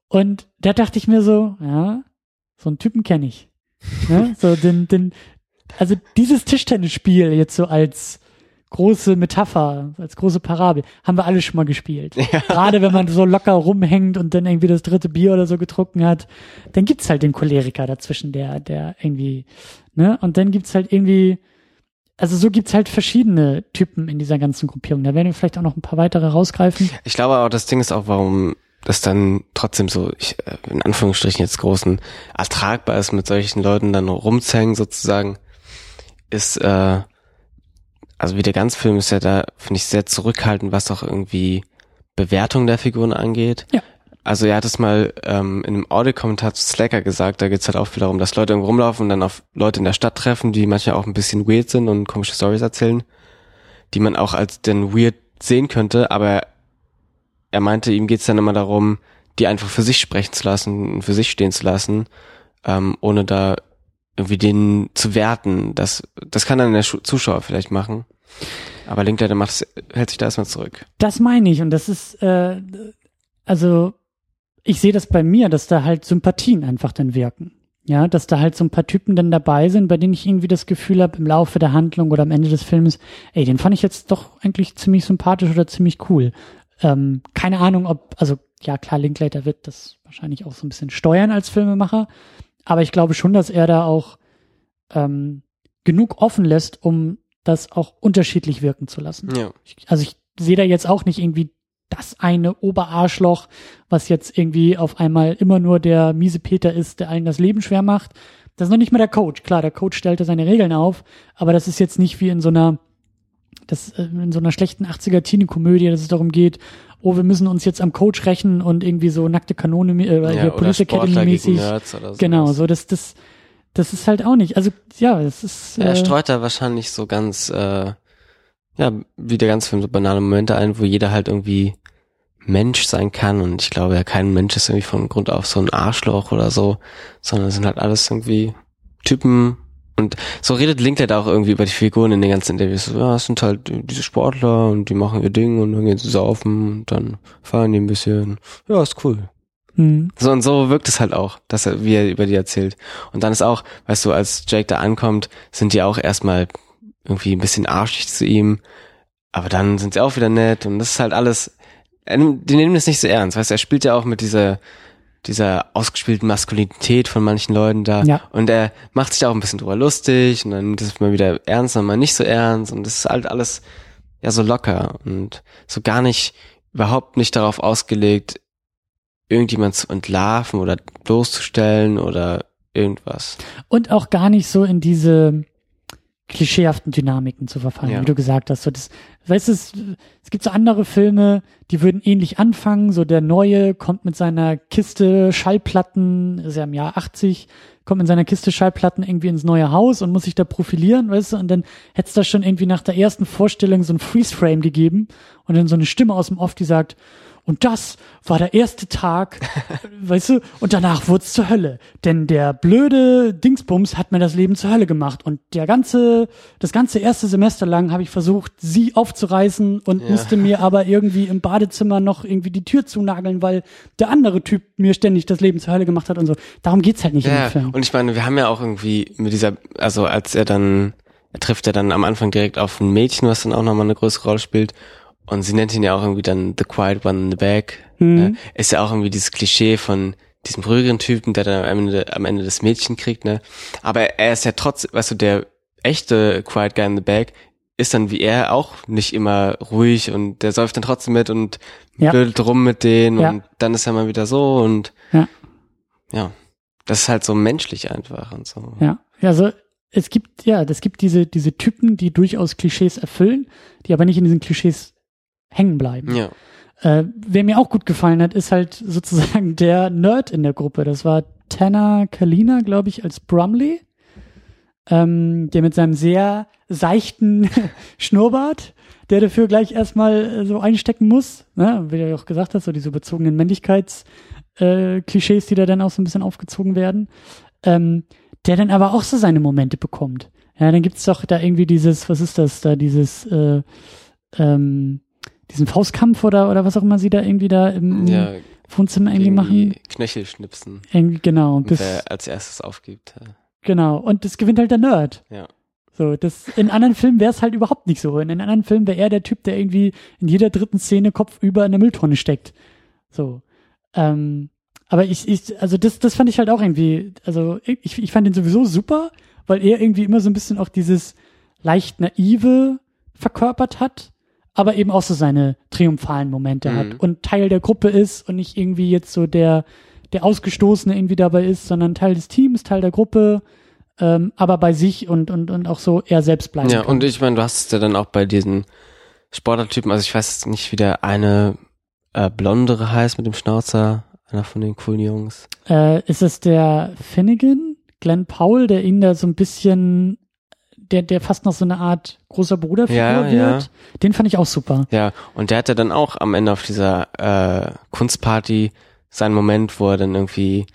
Und da dachte ich mir so, ja, so einen Typen kenne ich. Ne? So den, den, also dieses Tischtennisspiel jetzt so als große Metapher, als große Parabel. Haben wir alle schon mal gespielt. Ja. Gerade wenn man so locker rumhängt und dann irgendwie das dritte Bier oder so getrunken hat, dann gibt's halt den Choleriker dazwischen, der, der irgendwie, ne? Und dann gibt's halt irgendwie, also so gibt's halt verschiedene Typen in dieser ganzen Gruppierung. Da werden wir vielleicht auch noch ein paar weitere rausgreifen. Ich glaube auch, das Ding ist auch, warum das dann trotzdem so, ich, äh, in Anführungsstrichen jetzt großen, ertragbar ist, mit solchen Leuten dann rumzuhängen sozusagen, ist, äh, also wie der ganze Film ist ja da, finde ich, sehr zurückhaltend, was auch irgendwie Bewertung der Figuren angeht. Ja. Also er hat es mal ähm, in einem Audiokommentar zu Slacker gesagt, da geht's halt auch viel darum, dass Leute irgendwo rumlaufen und dann auf Leute in der Stadt treffen, die manchmal auch ein bisschen weird sind und komische Stories erzählen, die man auch als denn weird sehen könnte, aber er meinte, ihm geht's dann immer darum, die einfach für sich sprechen zu lassen, und für sich stehen zu lassen, ähm, ohne da irgendwie den zu werten. Das, das kann dann der Zuschauer vielleicht machen. Aber Linklater macht hält sich da erstmal zurück. Das meine ich und das ist, äh, also ich sehe das bei mir, dass da halt Sympathien einfach dann wirken. Ja, dass da halt so ein paar Typen dann dabei sind, bei denen ich irgendwie das Gefühl habe, im Laufe der Handlung oder am Ende des Filmes, ey, den fand ich jetzt doch eigentlich ziemlich sympathisch oder ziemlich cool. Ähm, keine Ahnung, ob, also ja klar, Linklater wird das wahrscheinlich auch so ein bisschen steuern als Filmemacher, aber ich glaube schon, dass er da auch ähm, genug offen lässt, um das auch unterschiedlich wirken zu lassen. Ja. Ich, also ich sehe da jetzt auch nicht irgendwie das eine Oberarschloch, was jetzt irgendwie auf einmal immer nur der miese Peter ist, der allen das Leben schwer macht. Das ist noch nicht mal der Coach. Klar, der Coach stellte seine Regeln auf, aber das ist jetzt nicht wie in so einer, das, äh, in so einer schlechten 80er Teenie-Komödie, dass es darum geht, oh, wir müssen uns jetzt am Coach rächen und irgendwie so nackte Kanone, äh, ja hier Police Academy mäßig. Genau, so das, das, das ist halt auch nicht. Also ja, es ist. Er Äh, streut da wahrscheinlich so ganz, äh, ja, wie der ganze Film so banale Momente ein, wo jeder halt irgendwie Mensch sein kann und ich glaube ja kein Mensch ist irgendwie von Grund auf so ein Arschloch oder so, sondern es sind halt alles irgendwie Typen und so redet Linklater auch irgendwie über die Figuren in den ganzen Interviews. Ja, es sind halt diese Sportler und die machen ihr Ding und dann gehen sie saufen und dann fahren die ein bisschen. Ja, ist cool. Hm. So und so wirkt es halt auch, dass er, wie er über die erzählt. Und dann ist auch, weißt du, als Jake da ankommt, sind die auch erstmal irgendwie ein bisschen arschig zu ihm, aber dann sind sie auch wieder nett und das ist halt alles, die nehmen das nicht so ernst, weißt du, er spielt ja auch mit dieser, dieser ausgespielten Maskulinität von manchen Leuten da Ja. und er macht sich da auch ein bisschen drüber lustig und dann nimmt es mal wieder ernst und mal nicht so ernst und das ist halt alles ja so locker und so gar nicht, überhaupt nicht darauf ausgelegt, irgendjemand zu entlarven oder bloßzustellen oder irgendwas. Und auch gar nicht so in diese klischeehaften Dynamiken zu verfallen, Ja. wie du gesagt hast. So das, weißt du, es, es gibt so andere Filme, die würden ähnlich anfangen. So der Neue kommt mit seiner Kiste Schallplatten, ist ja im Jahr 80, kommt mit seiner Kiste Schallplatten irgendwie ins neue Haus und muss sich da profilieren, weißt du, und dann hätte es da schon irgendwie nach der ersten Vorstellung so ein Freeze-Frame gegeben und dann so eine Stimme aus dem Off, die sagt, und das war der erste Tag, weißt du, und danach wurd's zur Hölle. Denn der blöde Dingsbums hat mir das Leben zur Hölle gemacht. Und der ganze, das ganze erste Semester lang habe ich versucht, sie aufzureißen und Ja. musste mir aber irgendwie im Badezimmer noch irgendwie die Tür zunageln, weil der andere Typ mir ständig das Leben zur Hölle gemacht hat und so. Darum geht's halt nicht in Ja, dem Film. und ich meine, wir haben ja auch irgendwie mit dieser, also als er dann, er trifft ja dann am Anfang direkt auf ein Mädchen, was dann auch nochmal eine größere Rolle spielt. Und sie nennt ihn ja auch irgendwie dann The Quiet One in the Back. Mhm. Äh, ist ja auch irgendwie dieses Klischee von diesem ruhigeren Typen, der dann am Ende, am Ende das Mädchen kriegt, ne? Aber er ist ja trotzdem, weißt du, der echte Quiet Guy in the Back ist dann wie er auch nicht immer ruhig und der säuft dann trotzdem mit und Ja. blödelt rum mit denen Ja. und dann ist er mal wieder so und Ja. ja. Das ist halt so menschlich einfach und so. Ja, also es gibt, ja, es gibt diese, diese Typen, die durchaus Klischees erfüllen, die aber nicht in diesen Klischees hängen bleiben. Ja. Äh, wer mir auch gut gefallen hat, ist halt sozusagen der Nerd in der Gruppe. Das war Tanner Kalina, glaube ich, als Brumley, ähm, der mit seinem sehr seichten Schnurrbart, der dafür gleich erstmal äh, so einstecken muss, ne? wie du ja auch gesagt hast, so diese bezogenen Männlichkeits äh, die da dann auch so ein bisschen aufgezogen werden, ähm, der dann aber auch so seine Momente bekommt. Ja, dann gibt's doch da irgendwie dieses, was ist das da, dieses äh, ähm, diesen Faustkampf oder oder was auch immer sie da irgendwie da im, Ja, Wohnzimmer irgendwie machen. die Knöchelschnipsen. Irgendwie, genau, Und bis, wer als erstes aufgibt. ja. genau. Und das gewinnt halt der Nerd. Ja. So, das, in anderen Filmen wäre es halt überhaupt nicht so. In anderen Filmen wäre er der Typ, der irgendwie in jeder dritten Szene Kopf über in der Mülltonne steckt. So. Ähm, aber ich, ich, also das, das fand ich halt auch irgendwie, also ich, ich fand ihn sowieso super, weil er irgendwie immer so ein bisschen auch dieses leicht naive verkörpert hat, aber eben auch so seine triumphalen Momente Mhm. hat und Teil der Gruppe ist und nicht irgendwie jetzt so der, der Ausgestoßene irgendwie dabei ist, sondern Teil des Teams, Teil der Gruppe, ähm, aber bei sich und, und, und auch so er selbst bleiben Ja, kann. und ich meine, du hast es ja dann auch bei diesen Sportlertypen, also ich weiß nicht, wie der eine äh, Blondere heißt mit dem Schnauzer, einer von den coolen Jungs. Äh, ist es der Finnegan, Glenn Powell, der ihn da so ein bisschen, der, der fast noch so eine Art großer Bruderfigur Ja, wird? ja. Den fand ich auch super. Ja, und der hatte dann auch am Ende auf dieser äh, Kunstparty seinen Moment, wo er dann irgendwie,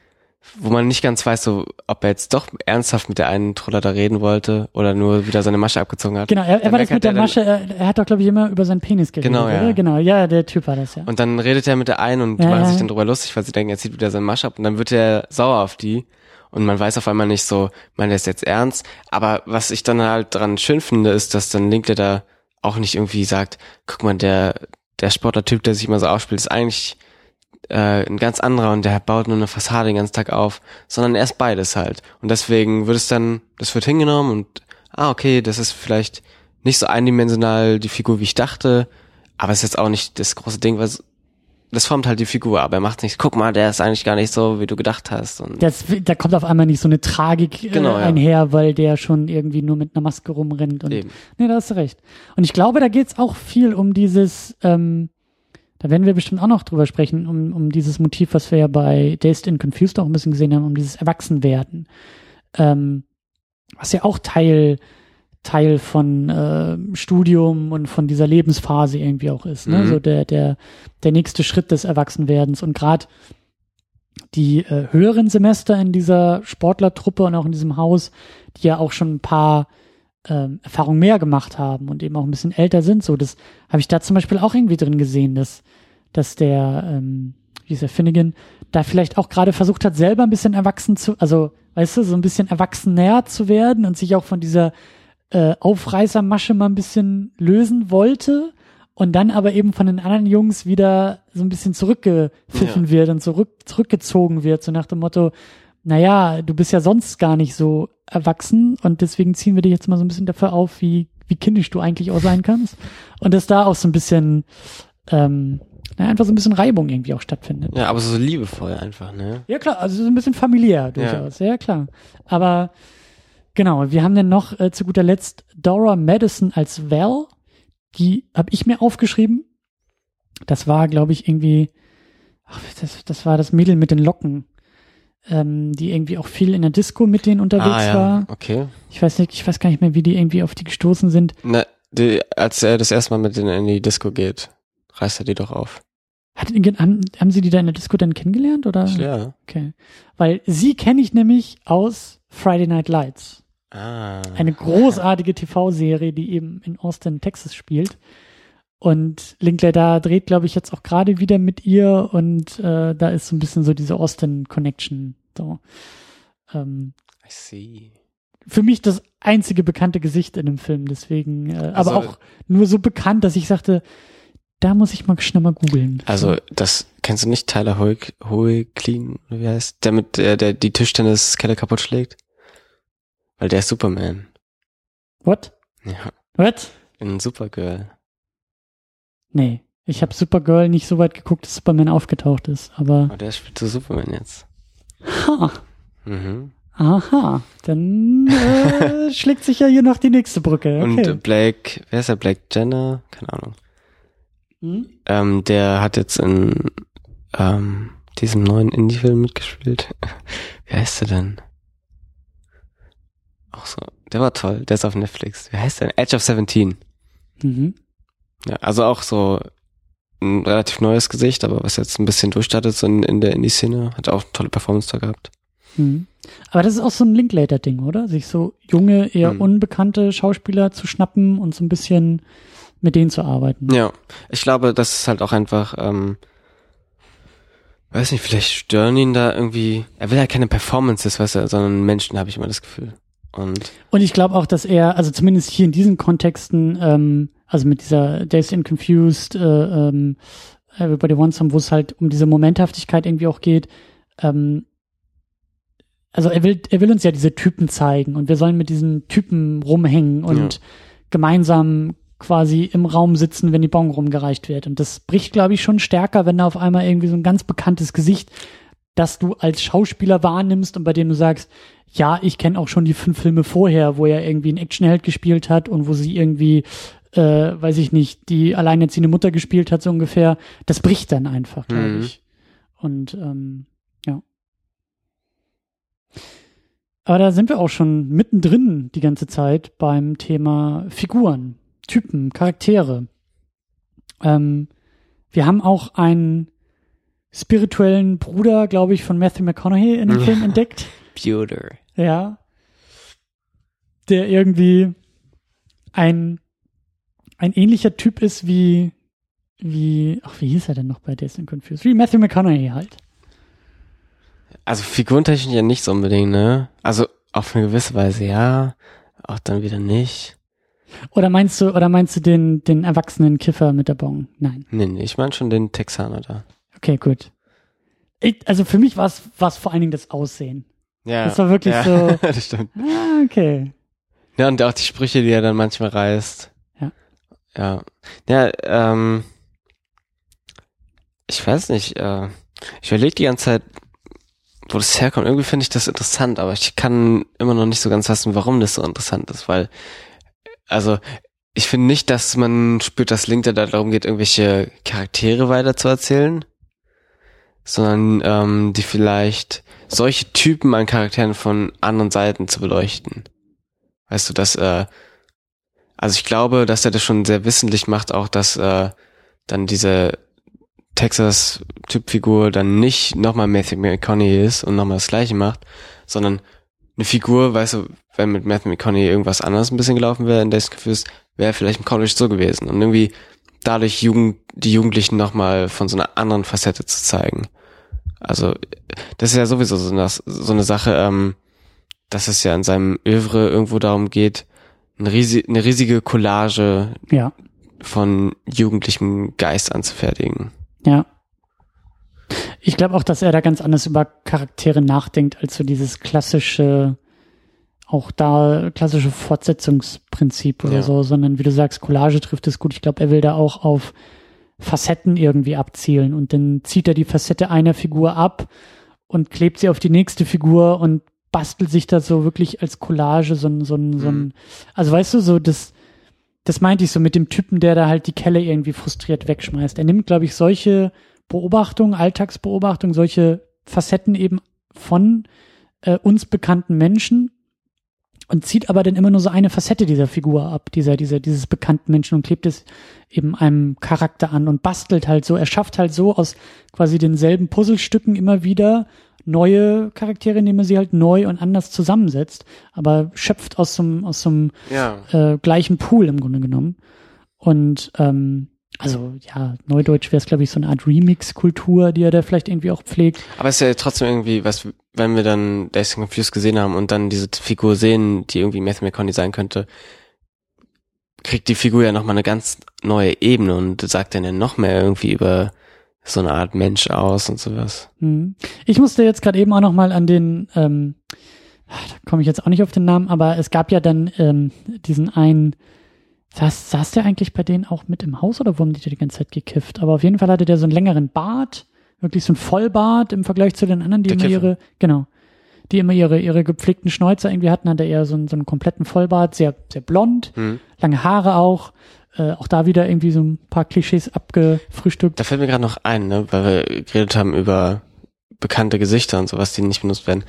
wo man nicht ganz weiß, so, ob er jetzt doch ernsthaft mit der einen Troller da reden wollte oder nur wieder seine Masche abgezogen hat. Genau, er, er war das mit der er Masche, er, er hat doch, glaube ich, immer über seinen Penis geredet, Genau, ja. oder? Genau, ja, der Typ war das, ja. Und dann redet er mit der einen und die Ja, machen sich dann drüber lustig, weil sie denken, er zieht wieder seinen Masch ab und dann wird er sauer auf die und man weiß auf einmal nicht so, meint er ist jetzt ernst. Aber was ich dann halt dran schön finde, ist, dass dann Linkler da auch nicht irgendwie sagt, guck mal, der, der Sportlertyp, der sich immer so aufspielt, ist eigentlich äh, ein ganz anderer und der baut nur eine Fassade den ganzen Tag auf, sondern er ist beides halt. Und deswegen wird es dann, das wird hingenommen und ah, okay, das ist vielleicht nicht so eindimensional die Figur, wie ich dachte, aber es ist jetzt auch nicht das große Ding, was das formt halt die Figur, aber er macht nicht, guck mal, der ist eigentlich gar nicht so, wie du gedacht hast. Und Das, da kommt auf einmal nicht so eine Tragik äh, Genau, ja. einher, weil der schon irgendwie nur mit einer Maske rumrennt. Und, Eben. Nee, da hast du recht. Und ich glaube, da geht's auch viel um dieses, ähm, da werden wir bestimmt auch noch drüber sprechen, um, um dieses Motiv, was wir ja bei Dazed and Confused auch ein bisschen gesehen haben, um dieses Erwachsenwerden. Ähm, was ja auch Teil, Teil von äh, Studium und von dieser Lebensphase irgendwie auch ist. Ne? Mhm. So der, der, der nächste Schritt des Erwachsenwerdens. Und gerade die äh, höheren Semester in dieser Sportlertruppe und auch in diesem Haus, die ja auch schon ein paar ähm, Erfahrungen mehr gemacht haben und eben auch ein bisschen älter sind, so das habe ich da zum Beispiel auch irgendwie drin gesehen, dass dass der ähm, wie ist der Finnegan da vielleicht auch gerade versucht hat, selber ein bisschen erwachsen zu, also weißt du, so ein bisschen erwachsener zu werden und sich auch von dieser äh, Aufreißermasche mal ein bisschen lösen wollte und dann aber eben von den anderen Jungs wieder so ein bisschen zurückgepfiffen wird und zurück, zurückgezogen wird, so nach dem Motto, naja, du bist ja sonst gar nicht so erwachsen und deswegen ziehen wir dich jetzt mal so ein bisschen dafür auf, wie, wie kindisch du eigentlich auch sein kannst. Und dass da auch so ein bisschen, ähm, na, einfach so ein bisschen Reibung irgendwie auch stattfindet. ja, aber so liebevoll einfach, ne? Ja klar, also so ein bisschen familiär durchaus, ja, klar. Aber genau, wir haben dann noch äh, zu guter Letzt Dora Madison als Val. Die habe ich mir aufgeschrieben. Das war, glaube ich, irgendwie, ach, das, das war das Mädel mit den Locken, ähm, die irgendwie auch viel in der Disco mit denen unterwegs ah, ja, war. okay. Ich weiß nicht, ich weiß gar nicht mehr, wie die irgendwie auf die gestoßen sind. Na, die, als er das erste Mal mit denen in die Disco geht, reißt er die doch auf. Hat, haben, haben sie die da in der Disco dann kennengelernt oder? Ja. Okay. Weil sie kenne ich nämlich aus Friday Night Lights. Ah. Eine großartige TV-Serie, die eben in Austin, Texas spielt. Und Linklater dreht, glaube ich, jetzt auch gerade wieder mit ihr und äh, da ist so ein bisschen so diese Austin-Connection. So. Ähm, I see. für mich das einzige bekannte Gesicht in dem Film, deswegen, äh, Also- aber auch nur so bekannt, dass ich sagte, da muss ich mal schnell mal googeln. Also, das, kennst du nicht Tyler Hoek, Hoechlin, oder wie heißt? Der mit, der, der die Tischtenniskette kaputt schlägt? Weil der ist Superman. What? Ja. What? In Supergirl. Nee. Ich habe Supergirl nicht so weit geguckt, dass Superman aufgetaucht ist, aber Aber der spielt zu Superman jetzt. ha, Mhm. aha, dann äh, schlägt sich ja hier noch die nächste Brücke. Und Okay. äh, Blake, wer ist der? Blake Jenner? Keine Ahnung. Hm? Ähm, der hat jetzt in ähm, diesem neuen Indie-Film mitgespielt. Wie heißt der denn? Auch so. Der war toll. Der ist auf Netflix. Wie heißt der? Edge of 17. Mhm. Ja, also auch so ein relativ neues Gesicht, aber was jetzt ein bisschen durchstartet so in, in der Indie-Szene. Hat auch eine tolle Performance da gehabt. Mhm. Aber das ist auch so ein Linklater-Ding, oder? Sich so junge, eher Hm. unbekannte Schauspieler zu schnappen und so ein bisschen mit denen zu arbeiten. Ja, ich glaube, das ist halt auch einfach, ähm, weiß nicht, vielleicht stören ihn da irgendwie, er will halt keine Performances, weißt du, sondern Menschen, habe ich immer das Gefühl. Und Und ich glaube auch, dass er, also zumindest hier in diesen Kontexten, ähm, also mit dieser Days in Confused, äh, ähm, Everybody Wants Some, wo es halt um diese Momenthaftigkeit irgendwie auch geht, ähm, also er will, er will uns ja diese Typen zeigen und wir sollen mit diesen Typen rumhängen und Ja. gemeinsam quasi im Raum sitzen, wenn die Bon rumgereicht wird. Und das bricht, glaube ich, schon stärker, wenn da auf einmal irgendwie so ein ganz bekanntes Gesicht, das du als Schauspieler wahrnimmst und bei dem du sagst, ja, ich kenne auch schon die fünf Filme vorher, wo er irgendwie einen Actionheld gespielt hat und wo sie irgendwie, äh, weiß ich nicht, die alleinerziehende Mutter gespielt hat, so ungefähr. Das bricht dann einfach, glaube Mhm. ich. Und ähm, ja. Aber da sind wir auch schon mittendrin die ganze Zeit beim Thema Figuren, Typen, Charaktere. Ähm, wir haben auch einen spirituellen Bruder, glaube ich, von Matthew McConaughey in dem Ja. Film entdeckt. Pewter. Ja. Der irgendwie ein, ein ähnlicher Typ ist wie, wie, ach, wie hieß er denn noch bei Days and Confused? Wie Matthew McConaughey halt. Also figurentechnisch ja nicht so unbedingt, ne? Also auf eine gewisse Weise ja, auch dann wieder nicht. Oder meinst du, oder meinst du den, den erwachsenen Kiffer mit der Bon? Nein. Nee, nee, ich meine schon den Texaner da. Okay, gut. Ich, also für mich war es vor allen Dingen das Aussehen. Ja. Das war wirklich ja, so- das stimmt. Ah, okay. Ja, und auch die Sprüche, die er dann manchmal reißt. Ja. Ja. Ja, ähm, ich weiß nicht, äh, ich überlege die ganze Zeit, wo das herkommt. Irgendwie finde ich das interessant, aber ich kann immer noch nicht so ganz fassen, warum das so interessant ist, weil, also, ich finde nicht, dass man spürt, dass Link da darum geht, irgendwelche Charaktere weiter zu erzählen, sondern ähm, die vielleicht solche Typen an Charakteren von anderen Seiten zu beleuchten. Weißt du, dass, äh, also ich glaube, dass er das schon sehr wissentlich macht, auch dass äh, dann diese Texas-Typfigur dann nicht nochmal Matthew McConaughey ist und nochmal das gleiche macht, sondern eine Figur, weißt du, wenn mit Matthew McConaughey irgendwas anderes ein bisschen gelaufen wäre in Days Confused, wäre vielleicht im College so gewesen. Und irgendwie dadurch Jugend, die Jugendlichen nochmal von so einer anderen Facette zu zeigen. Also, das ist ja sowieso so eine, so eine Sache, ähm, dass es ja in seinem Övre irgendwo darum geht, eine, riesi eine riesige Collage Ja, von jugendlichem Geist anzufertigen. ja. Ich glaube auch, dass er da ganz anders über Charaktere nachdenkt, als so dieses klassische, auch da klassische Fortsetzungsprinzip oder Ja. so, sondern wie du sagst, Collage trifft es gut. Ich glaube, er will da auch auf Facetten irgendwie abzielen und dann zieht er die Facette einer Figur ab und klebt sie auf die nächste Figur und bastelt sich da so wirklich als Collage so ein, so ein, so ein, also weißt du, so das, das meinte ich so mit dem Typen, der da halt die Kelle irgendwie frustriert wegschmeißt. Er nimmt, glaube ich, solche Beobachtungen, Alltagsbeobachtungen, solche Facetten eben von äh, uns bekannten Menschen und zieht aber dann immer nur so eine Facette dieser Figur ab, dieser, dieser, dieses bekannten Menschen und klebt es eben einem Charakter an und bastelt halt so, er schafft halt so aus quasi denselben Puzzlestücken immer wieder neue Charaktere, indem er sie halt neu und anders zusammensetzt, aber schöpft aus so einem, aus so einem Ja. äh, gleichen Pool im Grunde genommen. Und ähm, also ja, Neudeutsch wäre es, glaube ich, so eine Art Remix-Kultur, die er da vielleicht irgendwie auch pflegt. Aber es ist ja trotzdem irgendwie, was, wenn wir dann and Confused gesehen haben und dann diese Figur sehen, die irgendwie Matthew McConaughey sein könnte, kriegt die Figur ja nochmal eine ganz neue Ebene und sagt dann ja noch mehr irgendwie über so eine Art Mensch aus und sowas. Mhm. Ich musste jetzt gerade eben auch noch mal an den, ähm, da komme ich jetzt auch nicht auf den Namen, aber es gab ja dann ähm, diesen einen, saß, saß der eigentlich bei denen auch mit im Haus oder wo haben die die ganze Zeit gekifft? Aber auf jeden Fall hatte der so einen längeren Bart, wirklich so ein Vollbart im Vergleich zu den anderen, die Der immer Kiffer. ihre, genau, die immer ihre, ihre gepflegten Schnäuzer irgendwie hatten, hatte er so einen, so einen kompletten Vollbart, sehr, sehr blond, Hm. lange Haare auch, äh, auch da wieder irgendwie so ein paar Klischees abgefrühstückt. Da fällt mir gerade noch ein, ne, weil wir geredet haben über bekannte Gesichter und sowas, die nicht benutzt werden.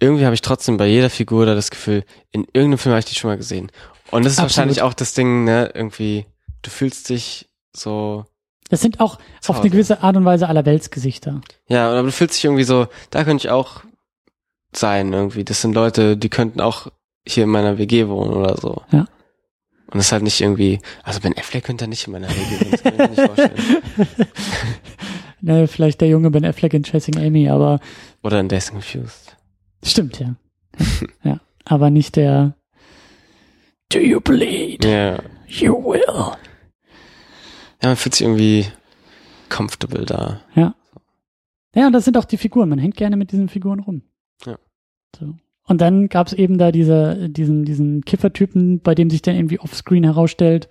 Irgendwie habe ich trotzdem bei jeder Figur da das Gefühl, in irgendeinem Film habe ich die schon mal gesehen. Und das ist Absolut. wahrscheinlich auch das Ding, ne, irgendwie, du fühlst dich so, Das sind auch auf eine gewisse Art und Weise Allerweltsgesichter. ja, aber du fühlst dich irgendwie so, da könnte ich auch sein irgendwie. Das sind Leute, die könnten auch hier in meiner WG wohnen oder so. Ja. Und das ist halt nicht irgendwie, also Ben Affleck könnte nicht in meiner WG wohnen, das kann ich mir nicht vorstellen. Ne, vielleicht der junge Ben Affleck in Chasing Amy, aber Oder in Days Confused. stimmt ja. ja. aber nicht der Do you bleed? Ja. You will. Ja, man fühlt sich irgendwie comfortable da. Ja. Ja, und das sind auch die Figuren. Man hängt gerne mit diesen Figuren rum. Ja. So. Und dann gab's eben da diese, diesen, diesen Kiffertypen, bei dem sich dann irgendwie offscreen herausstellt,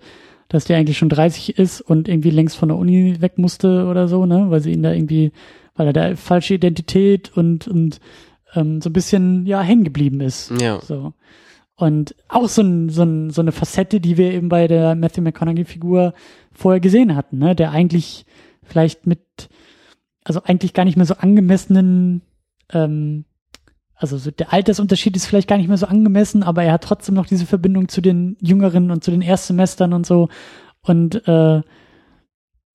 dass der eigentlich schon 30 ist und irgendwie längst von der Uni weg musste oder so, ne? Weil sie ihn da irgendwie, weil er da falsche Identität und, und ähm, so ein bisschen ja hängen geblieben ist. Ja. So. Und auch so, ein, so, ein, so eine Facette, die wir eben bei der Matthew McConaughey-Figur vorher gesehen hatten, ne? Der eigentlich vielleicht mit, also eigentlich gar nicht mehr so angemessenen, ähm, also so der Altersunterschied ist vielleicht gar nicht mehr so angemessen, aber er hat trotzdem noch diese Verbindung zu den Jüngeren und zu den Erstsemestern und so. Und äh,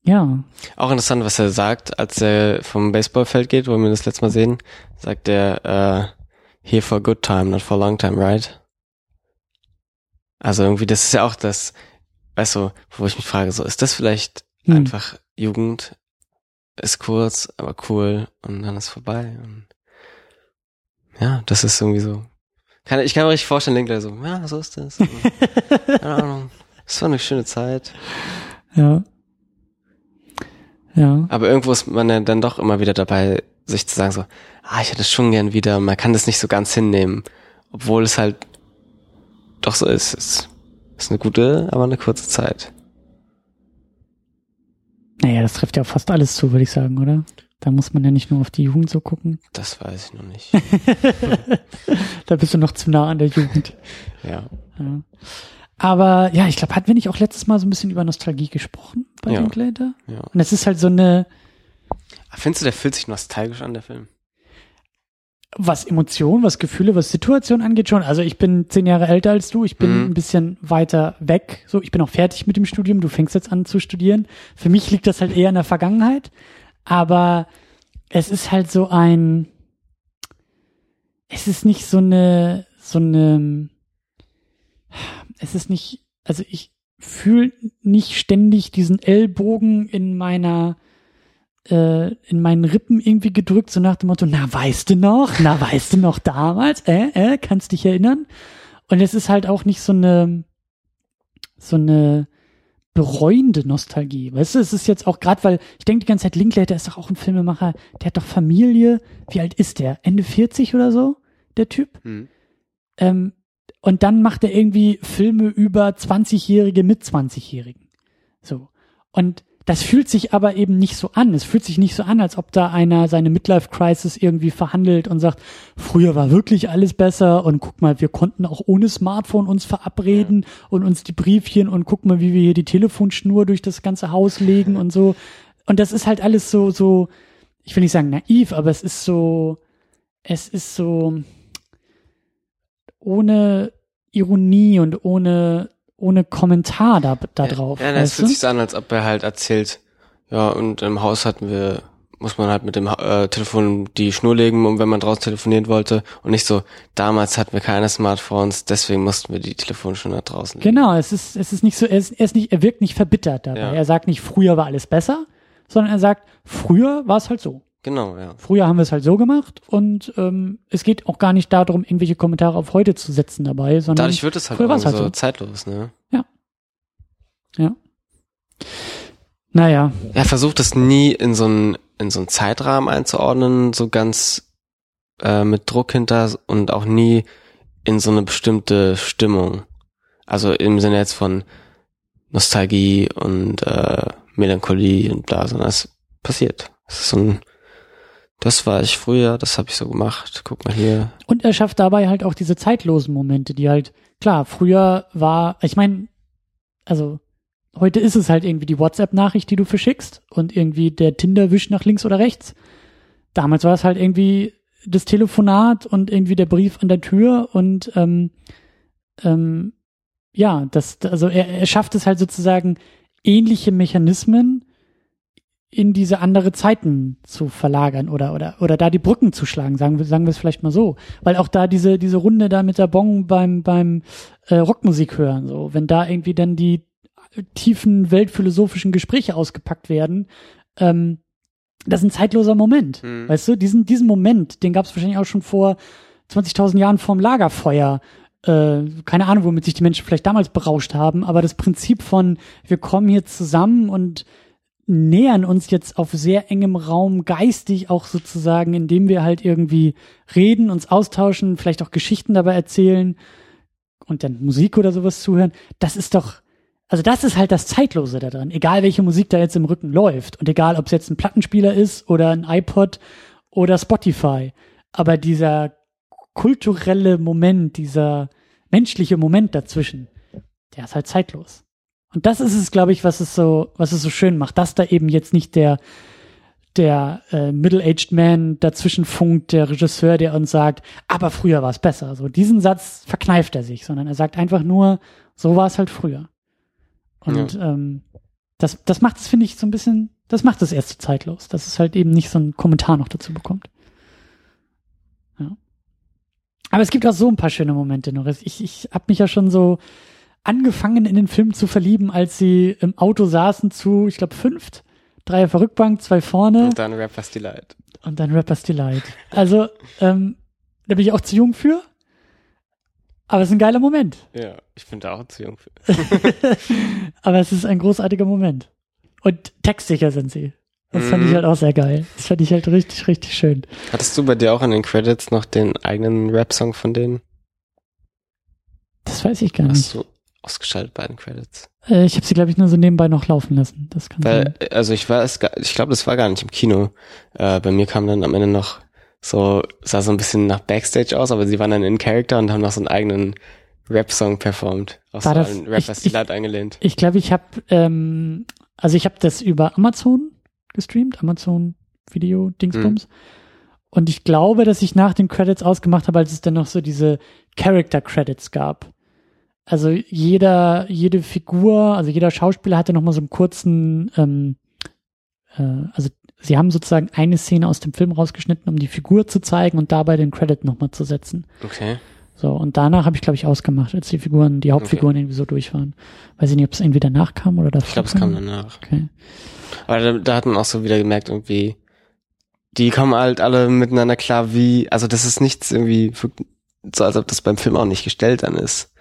ja, Auch interessant, was er sagt, als er vom Baseballfeld geht, wo wir das letzte Mal sehen, sagt er, äh, here for a good time, not for a long time, right? Also irgendwie, das ist ja auch das, weißt du, wo ich mich frage, so, ist das vielleicht Hm. einfach Jugend, ist kurz, aber cool und dann ist vorbei. Und ja, das ist irgendwie so. Kann, ich kann mir richtig vorstellen, denkt er so, ja, so ist das. Keine Ahnung. Es war eine schöne Zeit. ja. Ja. Aber irgendwo ist man ja dann doch immer wieder dabei, sich zu sagen so, ah, ich hätte es schon gern wieder. Man kann das nicht so ganz hinnehmen, obwohl es halt doch so ist. Es ist eine gute, aber eine kurze Zeit. Naja, das trifft ja fast alles zu, würde ich sagen, oder? Da muss man ja nicht nur auf die Jugend so gucken. Das weiß ich noch nicht. Da bist du noch zu nah an der Jugend. ja. Ja. Aber ja, ich glaube, hatten wir nicht auch letztes Mal so ein bisschen über Nostalgie gesprochen bei Ja. Linklater? ja. Und es ist halt so eine, Findest du, der fühlt sich nostalgisch an, der Film? Was Emotionen, was Gefühle, was Situation angeht schon. Also ich bin zehn Jahre älter als du, ich bin Mhm. ein bisschen weiter weg. So, ich bin auch fertig mit dem Studium, du fängst jetzt an zu studieren. Für mich liegt das halt eher in der Vergangenheit. Aber es ist halt so ein, es ist nicht so eine, so eine, es ist nicht, also ich fühle nicht ständig diesen Ellbogen in meiner, äh, in meinen Rippen irgendwie gedrückt, so nach dem Motto, na, weißt du noch? Na, weißt du noch damals? Äh, äh, kannst dich erinnern? Und es ist halt auch nicht so eine, so eine bereuende Nostalgie. Weißt du, es ist jetzt auch gerade, weil ich denke die ganze Zeit, Linklater ist doch auch ein Filmemacher, der hat doch Familie. Wie alt ist der? Ende 40 oder so? Der Typ? Hm. Ähm, und dann macht er irgendwie Filme über 20-Jährige mit 20-Jährigen. So. Und das fühlt sich aber eben nicht so an. Es fühlt sich nicht so an, als ob da einer seine Midlife-Crisis irgendwie verhandelt und sagt, früher war wirklich alles besser und guck mal, wir konnten auch ohne Smartphone uns verabreden und uns die Briefchen und guck mal, wie wir hier die Telefonschnur durch das ganze Haus legen und so. Und das ist halt alles so, so, ich will nicht sagen naiv, aber es ist so, es ist so ohne Ironie und ohne, ohne Kommentar da, da drauf. Ja, ja das fühlt sich an, als ob er halt erzählt, ja, und im Haus hatten wir, muss man halt mit dem äh, Telefon die Schnur legen, um wenn man draußen telefonieren wollte. Und nicht so, damals hatten wir keine Smartphones, deswegen mussten wir die Telefonschnur draußen legen. Genau, es ist, es ist nicht so, er, ist, er, ist nicht, er wirkt nicht verbittert dabei. Ja. Er sagt nicht, früher war alles besser, sondern er sagt, früher war es halt so. Genau, ja. Früher haben wir es halt so gemacht und ähm, es geht auch gar nicht darum, irgendwelche Kommentare auf heute zu setzen dabei, sondern Dadurch wird es halt auch halt so, so. zeitlos, ne? ja. Naja, Er versucht es nie in so einen, in so einen Zeitrahmen einzuordnen, so ganz äh, mit Druck hinter und auch nie in so eine bestimmte Stimmung. Also im Sinne jetzt von Nostalgie und äh, Melancholie und bla, sondern es passiert. Es ist so ein, das war ich früher, das habe ich so gemacht. Guck mal hier. Und er schafft dabei halt auch diese zeitlosen Momente, die halt, klar, früher war, ich meine, also heute ist es halt irgendwie die WhatsApp-Nachricht, die du verschickst und irgendwie der Tinder-Wisch nach links oder rechts. Damals war es halt irgendwie das Telefonat und irgendwie der Brief an der Tür und ähm, ähm, ja, das, also er, er schafft es halt sozusagen ähnliche Mechanismen in diese andere Zeiten zu verlagern oder oder oder da die Brücken zu schlagen, sagen wir sagen wir es vielleicht mal so, weil auch da diese diese Runde da mit der Bong beim beim äh, Rockmusik hören, so wenn da irgendwie dann die tiefen weltphilosophischen Gespräche ausgepackt werden, ähm, das ist ein zeitloser Moment, Mhm. weißt du, diesen diesen Moment, den gab es wahrscheinlich auch schon vor 20.000 Jahren vorm Lagerfeuer. Äh, keine Ahnung, womit sich die Menschen vielleicht damals berauscht haben, aber das Prinzip von, wir kommen hier zusammen und nähern uns jetzt auf sehr engem Raum geistig auch sozusagen, indem wir halt irgendwie reden, uns austauschen, vielleicht auch Geschichten dabei erzählen und dann Musik oder sowas zuhören. Das ist doch, also das ist halt das Zeitlose da dran. Egal welche Musik da jetzt im Rücken läuft und egal ob es jetzt ein Plattenspieler ist oder ein iPod oder Spotify. Aber dieser kulturelle Moment, dieser menschliche Moment dazwischen, der ist halt zeitlos. Und das ist es, glaube ich, was es so, was es so schön macht, dass da eben jetzt nicht der der äh, middle-aged Man dazwischen funkt, der Regisseur, der uns sagt, aber früher war es besser. So diesen Satz verkneift er sich, sondern er sagt einfach nur, so war es halt früher. Und ja. ähm, das, das macht es, finde ich, so ein bisschen, das macht es erst so zeitlos, dass es halt eben nicht so einen Kommentar noch dazu bekommt. Ja. Aber es gibt auch so ein paar schöne Momente, Norris. Ich, ich habe mich ja schon so angefangen in den Film zu verlieben, als sie im Auto saßen zu, ich glaube, fünft. Drei auf der Rückbank, zwei vorne. Und dann Rappers Delight. Und dann Rappers Delight. Also, ähm, da bin ich auch zu jung für. Aber es ist ein geiler Moment. Ja, ich bin da auch zu jung für. aber es ist ein großartiger Moment. Und textsicher sind sie. Das fand ich mhm. halt auch sehr geil. Das fand ich halt richtig, richtig schön. Hattest du bei dir auch in den Credits noch den eigenen Rap-Song von denen? Das weiß ich gar nicht. Hast du ausgeschaltet bei den Credits? Äh, ich habe sie, glaube ich, nur so nebenbei noch laufen lassen. Das kann Weil, sein. Also ich war es, ich glaube, das war gar nicht im Kino. Äh, bei mir kam dann am Ende noch so, sah so ein bisschen nach Backstage aus, aber sie waren dann in Character und haben noch so einen eigenen Rap-Song performt. Aus war das, Rappers ich, ich, eingelehnt. Ich glaube, ich habe, ähm, also ich habe das über Amazon gestreamt, Amazon Video Dingsbums. Mhm. Und ich glaube, dass ich nach den Credits ausgemacht habe, als es dann noch so diese Character Credits gab. Also jeder, jede Figur, also jeder Schauspieler hatte nochmal so einen kurzen, ähm, äh, also sie haben sozusagen eine Szene aus dem Film rausgeschnitten, um die Figur zu zeigen und dabei den Credit nochmal zu setzen. Okay. So, und danach habe ich, glaube ich, ausgemacht, als die Figuren, die Hauptfiguren okay. irgendwie so durch waren. Weiß ich nicht, ob es irgendwie danach kam oder davor. Ich glaube, es kam danach. Okay. Aber da, da hat man auch so wieder gemerkt, irgendwie, die kommen halt alle miteinander klar, wie, also das ist nichts irgendwie, so als ob das beim Film auch nicht gestellt dann ist.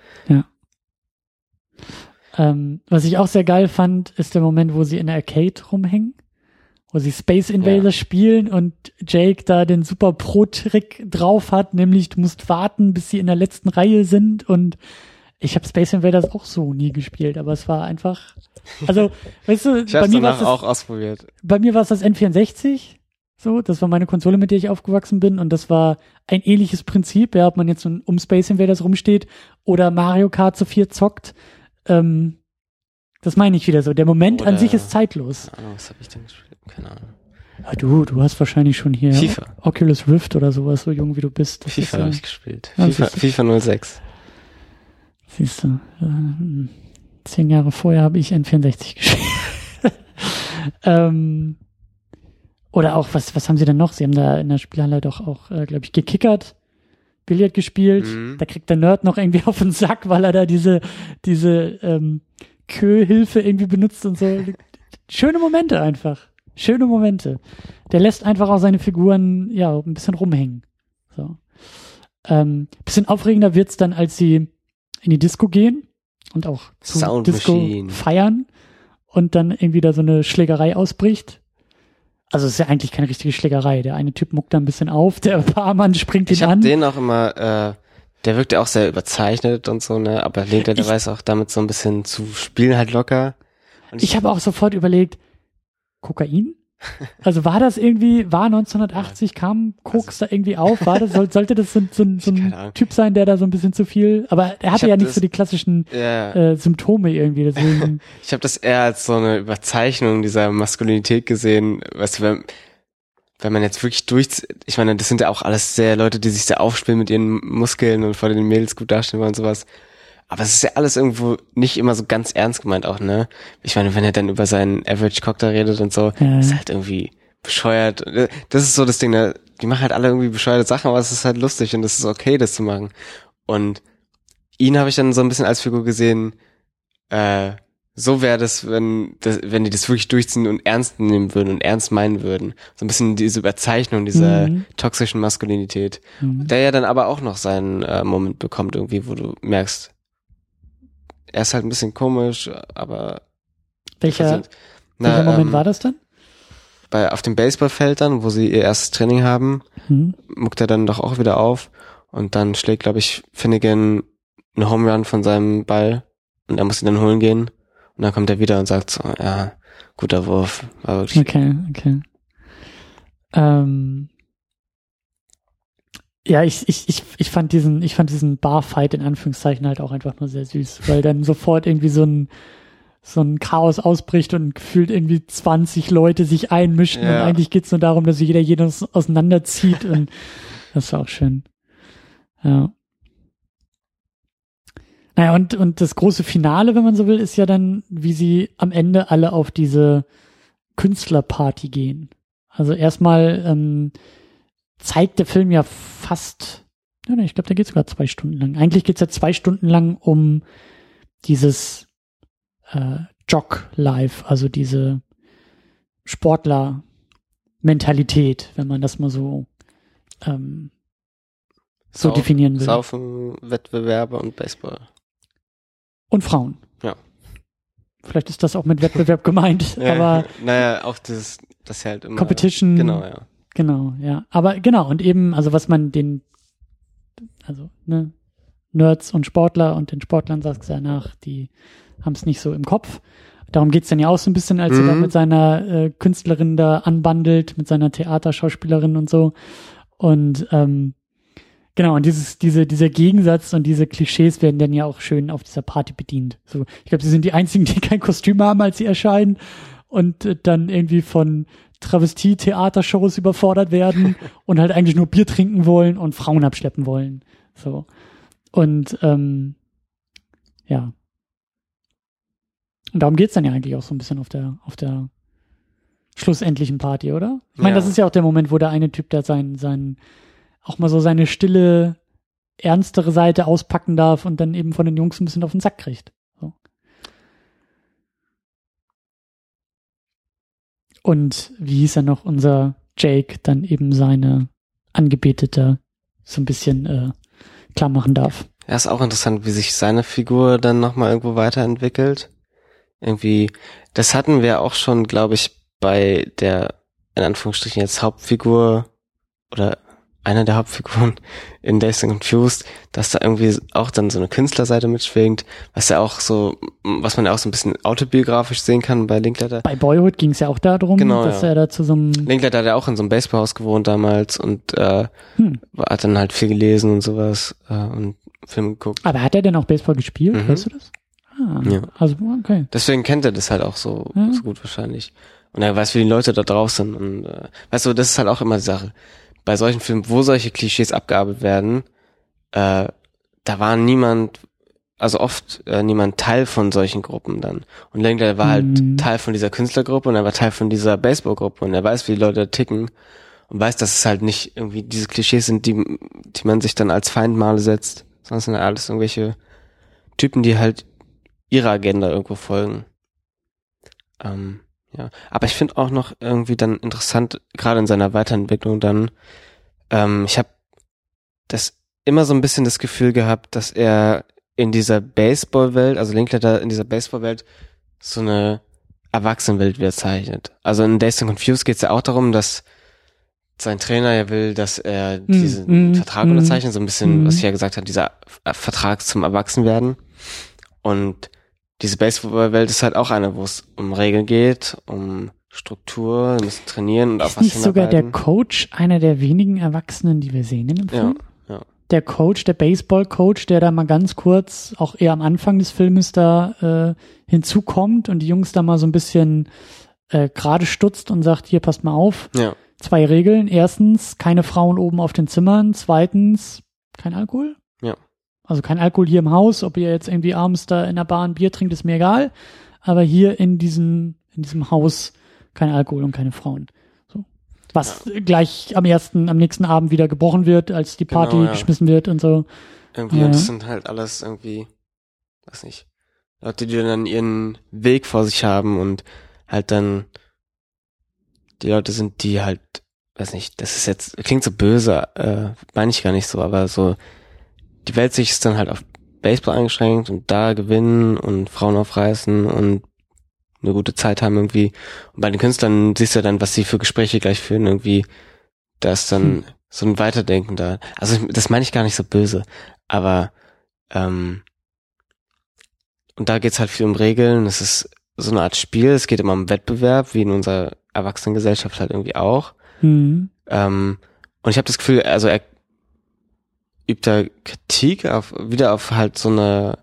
Ähm, was ich auch sehr geil fand, ist der Moment, wo sie in der Arcade rumhängen, wo sie Space Invaders ja. spielen und Jake da den super Pro-Trick drauf hat, nämlich du musst warten, bis sie in der letzten Reihe sind und ich habe Space Invaders auch so nie gespielt, aber es war einfach, also, weißt du, bei mir war es auch ausprobiert. Bei mir war es das N64, so, das war meine Konsole, mit der ich aufgewachsen bin und das war ein ähnliches Prinzip, ja, ob man jetzt um Space Invaders rumsteht oder Mario Kart zu vier zockt ähm, das meine ich wieder so. Der Moment Oder, an sich ist zeitlos. Ahnung, was habe ich denn gespielt? Keine Ahnung. Ja, du, du hast wahrscheinlich schon hier FIFA. Oculus Rift oder sowas, so jung wie du bist. Das FIFA habe ich gespielt. Ja, FIFA, FIFA 06. Siehst du, äh, zehn Jahre vorher habe ich N64 gespielt. ähm, oder auch, was, was haben sie denn noch? Sie haben da in der Spielhalle doch auch, äh, glaube ich, gekickert. Billard gespielt. Mhm. Da kriegt der Nerd noch irgendwie auf den Sack, weil er da diese, diese ähm, Kö-Hilfe irgendwie benutzt und so. Schöne Momente einfach. Schöne Momente. Der lässt einfach auch seine Figuren ja ein bisschen rumhängen. So. Ähm, bisschen aufregender wird's dann, als sie in die Disco gehen und auch zu Disco feiern und dann irgendwie da so eine Schlägerei ausbricht also es ist ja eigentlich keine richtige Schlägerei. Der eine Typ muckt da ein bisschen auf, der Barmann springt ihn ich an. Ich den auch immer, äh, der wirkt ja auch sehr überzeichnet und so, ne? Aber lehnt er der weiß auch damit so ein bisschen zu spielen halt locker. Und ich, ich habe auch sofort überlegt, Kokain? Also war das irgendwie, war 1980, kam Koks also, da irgendwie auf? War das, soll, sollte das so, so, so ein Typ sein, der da so ein bisschen zu viel, aber er hatte ja nicht das, so die klassischen ja. äh, Symptome irgendwie, deswegen. ich habe das eher als so eine Überzeichnung dieser Maskulinität gesehen, weißt du, wenn, wenn man jetzt wirklich durch, ich meine, das sind ja auch alles sehr Leute, die sich sehr aufspielen mit ihren Muskeln und vor den Mädels gut darstellen wollen und sowas. Aber es ist ja alles irgendwo nicht immer so ganz ernst gemeint auch, ne? Ich meine, wenn er dann über seinen Average Cocktail redet und so, ja. ist halt irgendwie bescheuert. Das ist so das Ding, ne? Die machen halt alle irgendwie bescheuerte Sachen, aber es ist halt lustig und es ist okay, das zu machen. Und ihn habe ich dann so ein bisschen als Figur gesehen, äh, so wäre das, wenn, das, wenn die das wirklich durchziehen und ernst nehmen würden und ernst meinen würden. So ein bisschen diese Überzeichnung dieser Mhm. toxischen Maskulinität. Mhm. Der ja dann aber auch noch seinen äh, Moment bekommt irgendwie, wo du merkst, er ist halt ein bisschen komisch, aber Welcher, welcher Na, Moment ähm, war das dann? bei auf dem Baseballfeld dann, wo sie ihr erstes Training haben, Mhm. muckt er dann doch auch wieder auf und dann schlägt, glaube ich, Finnegan einen Home Run von seinem Ball und er muss ihn dann holen gehen und dann kommt er wieder und sagt so, ja, guter Wurf, war wirklich Okay, okay. Ähm, ja, ich, ich, ich, ich fand diesen, ich fand diesen Barfight in Anführungszeichen halt auch einfach nur sehr süß, weil dann sofort irgendwie so ein, so ein Chaos ausbricht und gefühlt irgendwie 20 Leute sich einmischen Ja. und eigentlich geht's nur darum, dass jeder jeden aus- auseinanderzieht und das war auch schön. Ja. Naja, und, und das große Finale, wenn man so will, ist ja dann, wie sie am Ende alle auf diese Künstlerparty gehen. Also erstmal ähm, zeigt der Film ja fast, ja, ich glaube, der geht sogar zwei Stunden lang. Eigentlich geht's ja zwei Stunden lang um dieses äh, Jog-Life, also diese Sportler-Mentalität, wenn man das mal so ähm, so Sau- definieren will. Saufen, Wettbewerbe und Baseball. Und Frauen. Ja. Vielleicht ist das auch mit Wettbewerb gemeint, Ja, aber naja, auch das, das halt immer. Competition. Genau, ja. Genau, ja. Aber genau, und eben, also was man den, also, ne, Nerds und Sportler und den Sportlern sagt ja nach, die haben es nicht so im Kopf. Darum geht's dann ja auch so ein bisschen, als er Mhm. da mit seiner äh, Künstlerin da anbandelt, mit seiner Theaterschauspielerin und so. Und ähm, genau, und dieses, diese, dieser Gegensatz und diese Klischees werden dann ja auch schön auf dieser Party bedient. So, ich glaube, sie sind die einzigen, die kein Kostüm haben, als sie erscheinen und äh, dann irgendwie von Travestie-Theatershows überfordert werden und halt eigentlich nur Bier trinken wollen und Frauen abschleppen wollen. So. Und ähm, ja. Und darum geht's dann ja eigentlich auch so ein bisschen auf der, auf der schlussendlichen Party, oder? Ich meine, Ja. das ist ja auch der Moment, wo der eine Typ da sein, sein, auch mal so seine stille, ernstere Seite auspacken darf und dann eben von den Jungs ein bisschen auf den Sack kriegt. So. Und wie hieß er noch, unser Jake dann eben seine Angebetete so ein bisschen äh, klar machen darf. Ja, ist auch interessant, wie sich seine Figur dann nochmal irgendwo weiterentwickelt. Irgendwie, das hatten wir auch schon, glaube ich, bei der, in Anführungsstrichen jetzt Hauptfigur oder einer der Hauptfiguren in Dazed and Confused, dass da irgendwie auch dann so eine Künstlerseite mitschwingt, was ja auch so, was man ja auch so ein bisschen autobiografisch sehen kann bei Linklater. Bei Boyhood ging es ja auch darum, Genau, dass ja. er da zu so einem Linklater hat ja auch in so einem Baseballhaus gewohnt damals und äh, Hm. hat dann halt viel gelesen und sowas äh, und Filme geguckt. Aber hat er denn auch Baseball gespielt? Mhm. Weißt du das? Ah, Ja. Also, okay. Deswegen kennt er das halt auch so, Ja. so gut wahrscheinlich. Und er weiß, wie die Leute da draußen sind. Und äh, weißt du, das ist halt auch immer die Sache. Bei solchen Filmen, wo solche Klischees abgearbeitet werden, äh, da war niemand, also oft äh, niemand Teil von solchen Gruppen dann. Und Linklater war Mhm. halt Teil von dieser Künstlergruppe und er war Teil von dieser Baseballgruppe und er weiß, wie die Leute da ticken und weiß, dass es halt nicht irgendwie diese Klischees sind, die, die man sich dann als Feindmale setzt, sondern es sind alles irgendwelche Typen, die halt ihrer Agenda irgendwo folgen. Ähm, ja, aber ich finde auch noch irgendwie dann interessant, gerade in seiner Weiterentwicklung dann, ähm, ich habe das immer so ein bisschen das Gefühl gehabt, dass er in dieser Baseballwelt, also Linklater in dieser Baseballwelt so eine Erwachsenenwelt wieder zeichnet. Also in Days and Confused geht es ja auch darum, dass sein Trainer ja will, dass er diesen mm, Vertrag mm, unterzeichnet, so ein bisschen, mm. was ich ja gesagt habe, dieser Vertrag zum Erwachsenwerden. Und diese Baseballwelt ist halt auch eine, wo es um Regeln geht, um Struktur, müssen trainieren und auf Ist was nicht sogar der. Coach einer der wenigen Erwachsenen, die wir sehen in dem Ja, Film? ja. Der Coach, der Baseball-Coach, der da mal ganz kurz, auch eher am Anfang des Filmes da äh, hinzukommt und die Jungs da mal so ein bisschen äh, gerade stutzt und sagt, hier, passt mal auf, Ja, zwei Regeln. Erstens, keine Frauen oben auf den Zimmern. Zweitens, kein Alkohol. Ja. Also kein Alkohol hier im Haus. Ob ihr jetzt irgendwie abends da in der Bar ein Bier trinkt, ist mir egal. Aber hier in diesem, in diesem Haus kein Alkohol und keine Frauen. So. Was gleich am ersten, am nächsten Abend wieder gebrochen wird, als die Genau, Party ja. geschmissen wird und so. irgendwie, Ja. und das sind halt alles irgendwie, weiß nicht, Leute, die dann ihren Weg vor sich haben und halt dann die Leute sind, die halt, weiß nicht, das ist jetzt, klingt so böse, äh, meine ich gar nicht so, aber so, die Welt sich ist dann halt auf Baseball eingeschränkt und da gewinnen und Frauen aufreißen und eine gute Zeit haben irgendwie. Und bei den Künstlern siehst du dann, was sie für Gespräche gleich führen, irgendwie, da ist dann hm. so ein Weiterdenken da. Also das meine ich gar nicht so böse, aber ähm, und da geht's halt viel um Regeln. Es ist so eine Art Spiel. Es geht immer um Wettbewerb, wie in unserer Erwachsenengesellschaft halt irgendwie auch. Mhm. Ähm, und ich habe das Gefühl, also er übt da Kritik auf, wieder auf halt so eine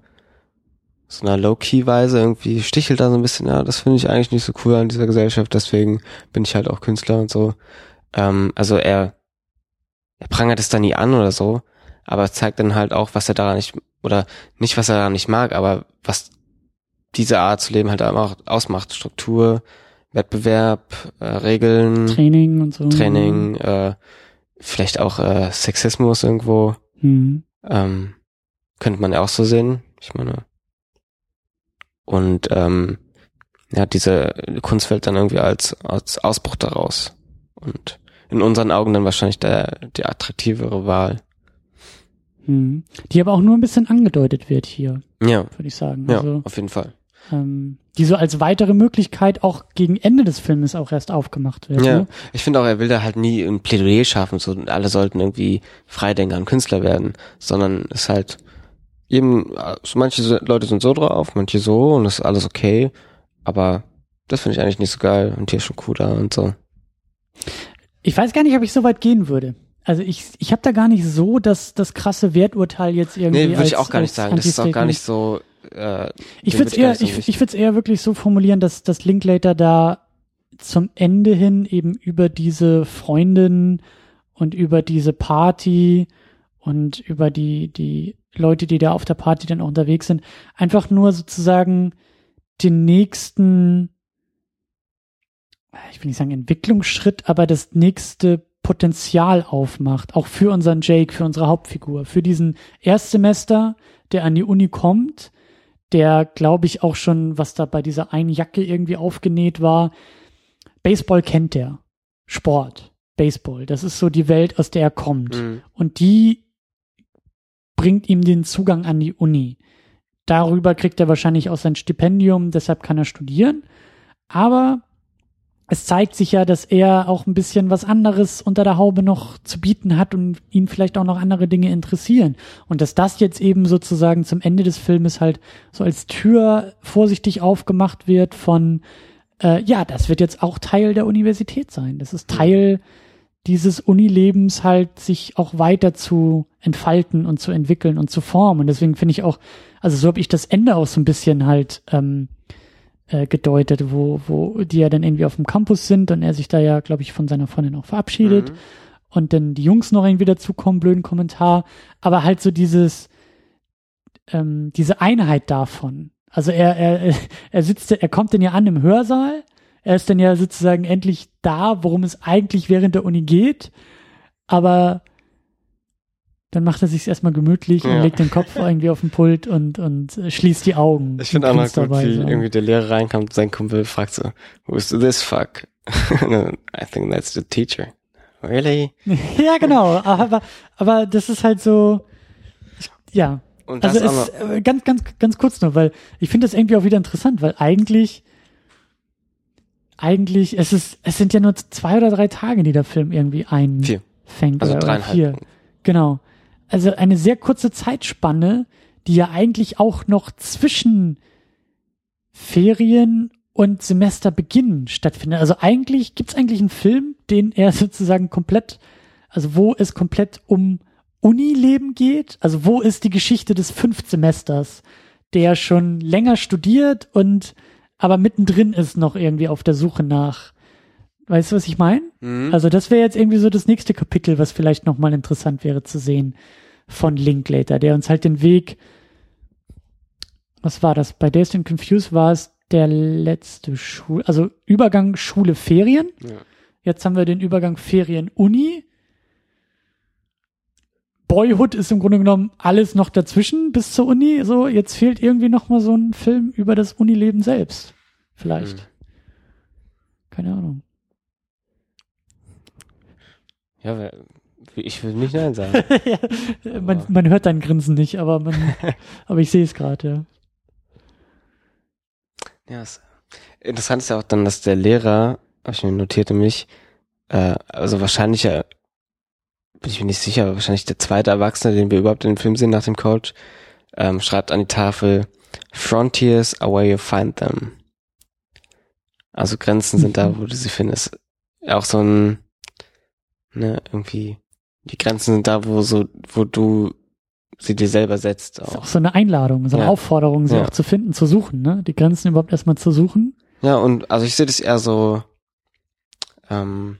so einer Low-Key-Weise irgendwie stichelt da so ein bisschen, ja, das finde ich eigentlich nicht so cool an dieser Gesellschaft, deswegen bin ich halt auch Künstler und so. Ähm, also er, er prangert es da nie an oder so, aber zeigt dann halt auch, was er daran nicht, oder nicht, was er daran nicht mag, aber was diese Art zu leben halt auch ausmacht. Struktur, Wettbewerb, äh, Regeln. Training und so. Training, äh, vielleicht auch äh, Sexismus irgendwo. Mhm. Ähm, könnte man ja auch so sehen. Ich meine. Und ähm, ja, diese Kunstwelt dann irgendwie als, als Ausbruch daraus. Und in unseren Augen dann wahrscheinlich der, die attraktivere Wahl. Mhm. Die aber auch nur ein bisschen angedeutet wird hier. Ja. Würde ich sagen. Ja, also, auf jeden Fall. Ähm, die so als weitere Möglichkeit auch gegen Ende des Filmes auch erst aufgemacht wird. Ja, ne? ich finde auch, er will da halt nie ein Plädoyer schaffen, so alle sollten irgendwie Freidenker und Künstler werden, sondern es halt eben, so manche Leute sind so drauf, manche so und das ist alles okay, aber das finde ich eigentlich nicht so geil und hier ist schon cooler und so. Ich weiß gar nicht, ob ich so weit gehen würde. Also ich, ich habe da gar nicht so das, das krasse Werturteil jetzt irgendwie. Nee, würde ich auch gar nicht sagen. Das ist auch gar nicht so. Äh, ich würde es eher, ich, ich würde eher wirklich so formulieren, dass, dass Linklater da zum Ende hin eben über diese Freundin und über diese Party und über die, die Leute, die da auf der Party dann auch unterwegs sind, einfach nur sozusagen den nächsten, ich will nicht sagen Entwicklungsschritt, aber das nächste Potenzial aufmacht, auch für unseren Jake, für unsere Hauptfigur, für diesen Erstsemester, der an die Uni kommt, der, glaube ich, auch schon, was da bei dieser einen Jacke irgendwie aufgenäht war, Baseball kennt der. Sport, Baseball, das ist so die Welt, aus der er kommt. Mhm. Und die bringt ihm den Zugang an die Uni. Darüber kriegt er wahrscheinlich auch sein Stipendium, deshalb kann er studieren. Aber es zeigt sich ja, dass er auch ein bisschen was anderes unter der Haube noch zu bieten hat und ihn vielleicht auch noch andere Dinge interessieren. Und dass das jetzt eben sozusagen zum Ende des Filmes halt so als Tür vorsichtig aufgemacht wird von, äh, ja, das wird jetzt auch Teil der Universität sein. Das ist Teil dieses Unilebens halt sich auch weiter zu entfalten und zu entwickeln und zu formen. Und deswegen finde ich auch, also so habe ich das Ende auch so ein bisschen halt ähm, äh, gedeutet, wo, wo die ja dann irgendwie auf dem Campus sind und er sich da ja, glaube ich, von seiner Freundin auch verabschiedet mhm. und dann die Jungs noch irgendwie dazukommen, blöden Kommentar, aber halt so dieses, ähm, diese Einheit davon. Also er, er, er sitzt, er kommt dann ja an im Hörsaal, er ist dann ja sozusagen endlich da, worum es eigentlich während der Uni geht, aber dann macht er sich erstmal gemütlich ja. und legt den Kopf irgendwie auf den Pult und, und äh, schließt die Augen. Ich finde auch noch gut, wie so. irgendwie der Lehrer reinkommt, sein Kumpel fragt so, who's this fuck? I think that's the teacher. Really? ja, genau. Aber, aber das ist halt so, ja. Und das also es, äh, ganz, ganz, ganz kurz nur, weil ich finde das irgendwie auch wieder interessant, weil eigentlich, eigentlich, es ist, es sind ja nur zwei oder drei Tage, die der Film irgendwie einfängt. Vier. Also oder dreieinhalb. Vier. Genau also eine sehr kurze Zeitspanne, die ja eigentlich auch noch zwischen Ferien und Semesterbeginn stattfindet. Also eigentlich gibt's eigentlich einen Film, den er sozusagen komplett, also wo es komplett um Unileben geht, also wo ist die Geschichte des Fünftsemesters, der schon länger studiert und aber mittendrin ist noch irgendwie auf der Suche nach Weißt du, was ich meine? Mhm. Also das wäre jetzt irgendwie so das nächste Kapitel, was vielleicht nochmal interessant wäre zu sehen von Linklater, der uns halt den Weg, was war das? Bei Dazed and Confused war es der letzte Schul, also Übergang Schule Ferien. Ja. Jetzt haben wir den Übergang Ferien Uni. Boyhood ist im Grunde genommen alles noch dazwischen bis zur Uni. So, jetzt fehlt irgendwie noch mal so ein Film über das Unileben selbst. Vielleicht. Hm. Keine Ahnung. Ja, ich will nicht Nein sagen. ja, man, man hört dein Grinsen nicht, aber man, aber ich sehe es gerade, ja. Ja, es, interessant ist ja auch dann, dass der Lehrer, hab ich mir notierte mich, äh, also wahrscheinlich, äh, bin ich mir nicht sicher, aber wahrscheinlich der zweite Erwachsene, den wir überhaupt in dem Film sehen nach dem Coach, ähm, schreibt an die Tafel, Frontiers are where you find them. Also Grenzen sind da, wo du sie findest. Auch so ein, ne, irgendwie, die Grenzen sind da, wo so, wo du sie dir selber setzt. Das ist Auch. auch so eine Einladung, so eine Ja. Aufforderung, sie Ja. auch zu finden, zu suchen, ne? Die Grenzen überhaupt erstmal zu suchen. Ja, und also ich sehe das eher so, ähm,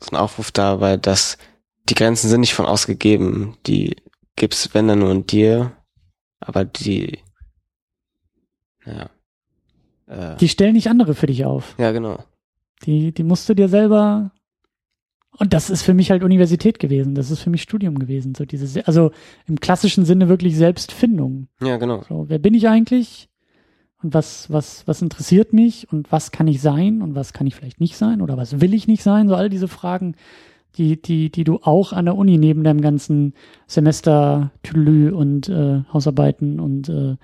so ein Aufruf dabei, dass die Grenzen sind nicht von ausgegeben. Die gibt's, wenn dann nur in dir, aber die, ja, äh, Die stellen nicht andere für dich auf. ja, genau. Die, die musst du dir selber. Und das ist für mich halt Universität gewesen. Das ist für mich Studium gewesen. So diese, Se- also im klassischen Sinne wirklich Selbstfindung. Ja, genau. So, wer bin ich eigentlich? Und was, was, was interessiert mich? Und was kann ich sein? Und was kann ich vielleicht nicht sein? Oder was will ich nicht sein? So all diese Fragen, die, die, die du auch an der Uni neben deinem ganzen Semester Tüdelü und äh, Hausarbeiten und äh,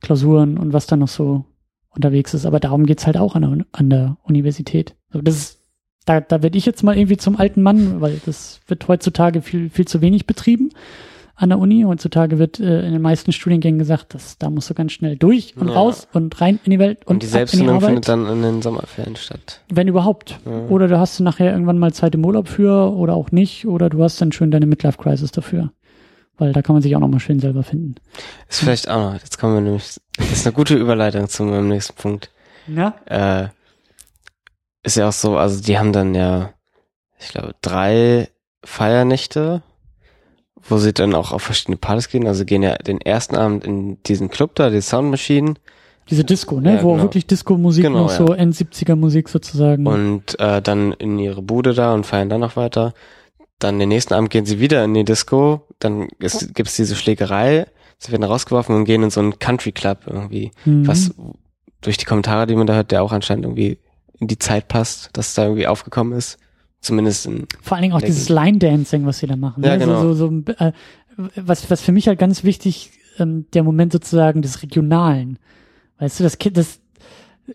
Klausuren und was da noch so unterwegs ist. Aber darum geht's halt auch an der, an der Universität. So, das ist, da, da werde ich jetzt mal irgendwie zum alten Mann, weil das wird heutzutage viel, viel zu wenig betrieben an der Uni. Heutzutage wird äh, in den meisten Studiengängen gesagt, dass da musst du ganz schnell durch und Ja. raus und rein in die Welt und, Und die Selbstfindung findet dann in den Sommerferien statt. wenn überhaupt. Ja. Oder du hast nachher irgendwann mal Zeit im Urlaub für oder auch nicht. Oder du hast dann schön deine Midlife-Crisis dafür. Weil da kann man sich auch noch mal schön selber finden. Ist vielleicht auch noch, jetzt kommen wir nämlich, das ist eine gute Überleitung zu meinem nächsten Punkt. Ja? äh, ist ja auch so, also die haben dann ja, ich glaube, drei Feiernächte, wo sie dann auch auf verschiedene Partys gehen. Also gehen ja den ersten Abend in diesen Club da, die Sound Machine, Diese Disco, ne? Ja, Wo genau. wirklich Disco-Musik Genau, noch ja. so End-70er-Musik sozusagen. und äh, dann in ihre Bude da und feiern dann noch weiter. Dann den nächsten Abend gehen sie wieder in die Disco, dann ist, gibt's diese Schlägerei, sie werden rausgeworfen und gehen in so einen Country Club irgendwie. Mhm. was durch die Kommentare, die man da hört, der auch anscheinend irgendwie in die Zeit passt, dass es da irgendwie aufgekommen ist. Zumindest in, Vor allen Dingen auch dieses Line-Dancing, was sie da machen. Ja, ne? genau. So, so, so, äh, was, was für mich halt ganz wichtig, ähm, der Moment sozusagen des Regionalen. Weißt du, das Kind, das,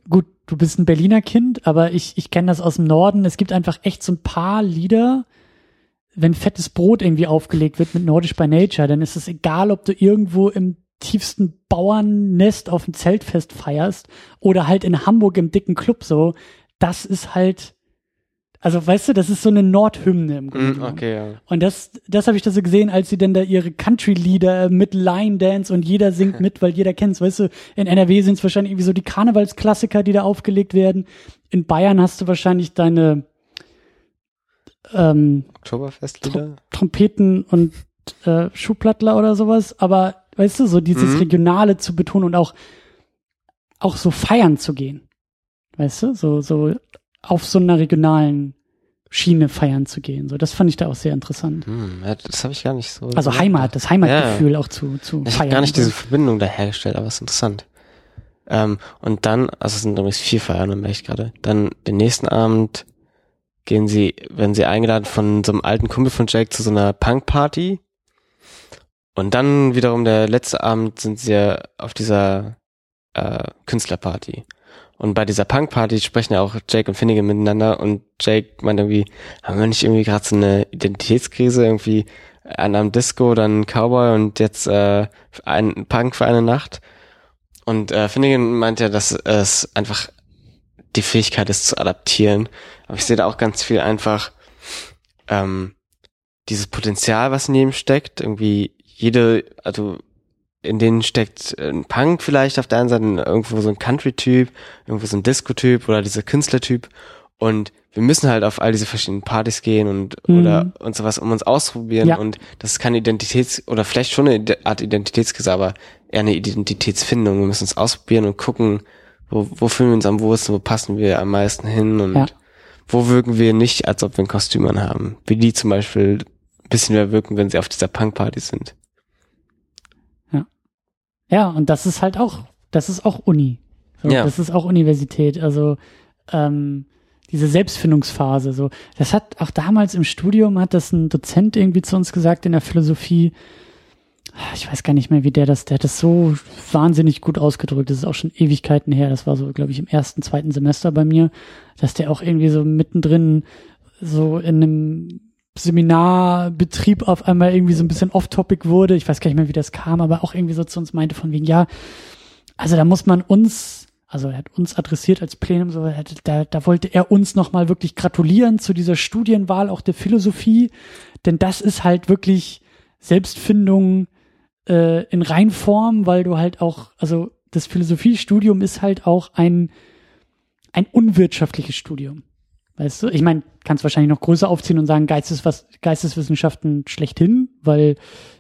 gut, du bist ein Berliner Kind, aber ich, ich kenne das aus dem Norden. Es gibt einfach echt so ein paar Lieder, wenn fettes Brot irgendwie aufgelegt wird mit Nordisch by Nature, dann ist es egal, ob du irgendwo im tiefsten Bauernnest auf dem Zeltfest feierst oder halt in Hamburg im dicken Club so. Das ist halt, also weißt du, das ist so eine Nordhymne im Grunde. Mm, genommen. okay, ja. Und das, das habe ich da so gesehen, als sie denn da ihre Country-Lieder mit Line Dance und jeder singt mit, weil jeder kennt's. Weißt du, in NRW sind es wahrscheinlich irgendwie so die Karnevalsklassiker, die da aufgelegt werden. In Bayern hast du wahrscheinlich deine ähm, Oktoberfestlieder? Trompeten und äh, Schuhplattler oder sowas, aber weißt du, so dieses Mhm. Regionale zu betonen und auch, auch so feiern zu gehen. Weißt du, so, so auf so einer regionalen Schiene feiern zu gehen. So, das fand ich da auch sehr interessant. Hm, ja, das habe ich gar nicht so. Also so Heimat, das Heimatgefühl auch zu, zu Ich feiern. habe gar nicht so. diese Verbindung da hergestellt, aber ist interessant. Ähm, und dann, also es sind übrigens vier Feiern, dann merke ich gerade. Dann den nächsten Abend gehen sie, werden sie eingeladen von so einem alten Kumpel von Jake zu so einer Punk-Party. Und dann wiederum der letzte Abend sind sie ja auf dieser äh, Künstlerparty. Und bei dieser Punk-Party sprechen ja auch Jake und Finnegan miteinander und Jake meint irgendwie, haben wir nicht irgendwie gerade so eine Identitätskrise, irgendwie an einem Disco, dann Cowboy und jetzt äh, ein Punk für eine Nacht. Und äh, Finnegan meint ja, dass es einfach die Fähigkeit ist zu adaptieren. Aber ich sehe da auch ganz viel einfach ähm, dieses Potenzial, was in jedem steckt. Irgendwie jede, also in denen steckt ein Punk vielleicht auf der einen Seite, irgendwo so ein Country-Typ, irgendwo so ein Disco-Typ oder dieser Künstler-Typ. Und wir müssen halt auf all diese verschiedenen Partys gehen und Mhm. oder und sowas, um uns ausprobieren. Ja. Und das ist keine Identitäts- oder vielleicht schon eine Art Identitätskrise, aber eher eine Identitätsfindung. Wir müssen uns ausprobieren und gucken, wo, wo fühlen wir uns am wohlsten, wo passen wir am meisten hin und Ja. wo wirken wir nicht, als ob wir ein Kostüm anhaben. Wie die zum Beispiel ein bisschen mehr wirken, wenn sie auf dieser Punkparty sind. Ja, und das ist halt auch, das ist auch Uni. So, Ja. Das ist auch Universität. Also ähm, diese Selbstfindungsphase. So, das hat auch damals im Studium hat das ein Dozent irgendwie zu uns gesagt in der Philosophie. Ich weiß gar nicht mehr, wie der das, der hat das so wahnsinnig gut ausgedrückt. Das ist auch schon Ewigkeiten her. Das war so, glaube ich, im ersten, zweiten Semester bei mir, dass der auch irgendwie so mittendrin so in einem Seminarbetrieb auf einmal irgendwie so ein bisschen off-topic wurde. Ich weiß gar nicht mehr, wie das kam, aber auch irgendwie so zu uns meinte von wegen, ja, also da muss man uns, also er hat uns adressiert als Plenum, so, da, da wollte er uns nochmal wirklich gratulieren zu dieser Studienwahl auch der Philosophie, denn das ist halt wirklich Selbstfindung äh, in Reinform, weil du halt auch, also das Philosophiestudium ist halt auch ein, ein unwirtschaftliches Studium. Weißt du, ich meine, kannst wahrscheinlich noch größer aufziehen und sagen, Geisteswas Geisteswissenschaften schlechthin, weil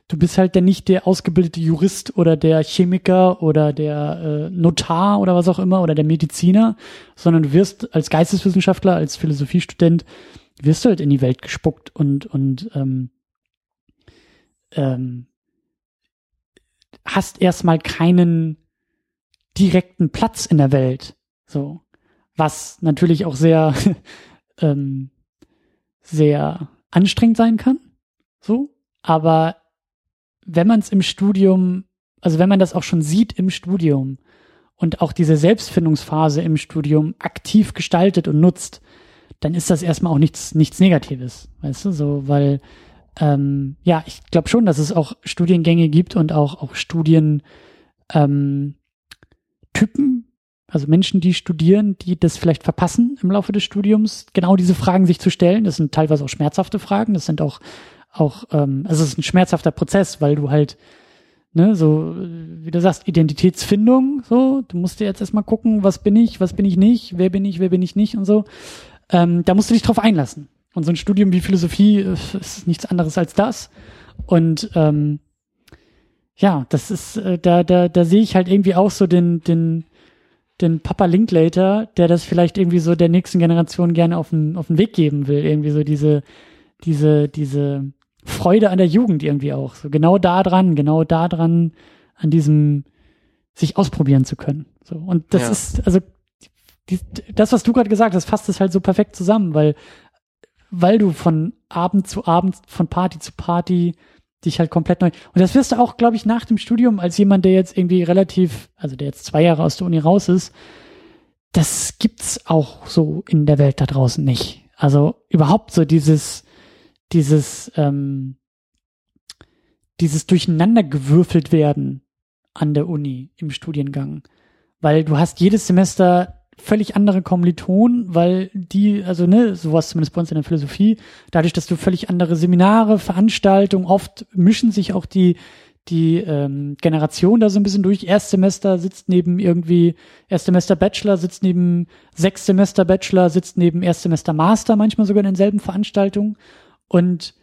du bist halt dann nicht der ausgebildete Jurist oder der Chemiker oder der äh, Notar oder was auch immer oder der Mediziner, sondern du wirst als Geisteswissenschaftler, als Philosophiestudent, wirst du halt in die Welt gespuckt und, und ähm, ähm, hast erstmal keinen direkten Platz in der Welt. So. Was natürlich auch sehr, ähm, sehr anstrengend sein kann. So. Aber wenn man es im Studium, also wenn man das auch schon sieht im Studium und auch diese Selbstfindungsphase im Studium aktiv gestaltet und nutzt, dann ist das erstmal auch nichts, nichts Negatives, weißt du, so, weil, ähm, ja, ich glaube schon, dass es auch Studiengänge gibt und auch, auch Studien, ähm, also Menschen, die studieren, die das vielleicht verpassen im Laufe des Studiums, genau diese Fragen sich zu stellen. Das sind teilweise auch schmerzhafte Fragen. Das sind auch, auch, ähm, also es ist ein schmerzhafter Prozess, weil du halt, ne, so, äh, wie du sagst, Identitätsfindung, so, du musst dir jetzt erstmal gucken, was bin ich, was bin ich nicht, wer bin ich, wer bin ich nicht und so. Ähm, da musst du dich drauf einlassen. Und so ein Studium wie Philosophie äh, ist nichts anderes als das. Und ähm, ja, das ist, äh, da, da, da sehe ich halt irgendwie auch so den, den, den Papa Linklater, der das vielleicht irgendwie so der nächsten Generation gerne auf den, auf den Weg geben will. Irgendwie so diese, diese, diese Freude an der Jugend irgendwie auch. So genau da dran, genau da dran, an diesem sich ausprobieren zu können. So. Und das Ja. ist, also die, das, was du gerade gesagt hast, fasst es halt so perfekt zusammen, weil, weil du von Abend zu Abend, von Party zu Party dich halt komplett neu. Und das wirst du auch, glaube ich, nach dem Studium als jemand, der jetzt irgendwie relativ, also der jetzt zwei Jahre aus der Uni raus ist, das gibt's auch so in der Welt da draußen nicht. Also überhaupt so dieses, dieses, ähm, dieses durcheinandergewürfelt werden an der Uni im Studiengang. Weil du hast jedes Semester völlig andere Kommilitonen, weil die, also ne, sowas zumindest bei uns in der Philosophie, dadurch, dass du völlig andere Seminare, Veranstaltungen, oft mischen sich auch die, die ähm, Generation da so ein bisschen durch. Erstsemester sitzt neben irgendwie, Erstsemester Bachelor sitzt neben Sechstsemester Bachelor, sitzt neben Erstsemester Master, manchmal sogar in denselben Veranstaltungen. Und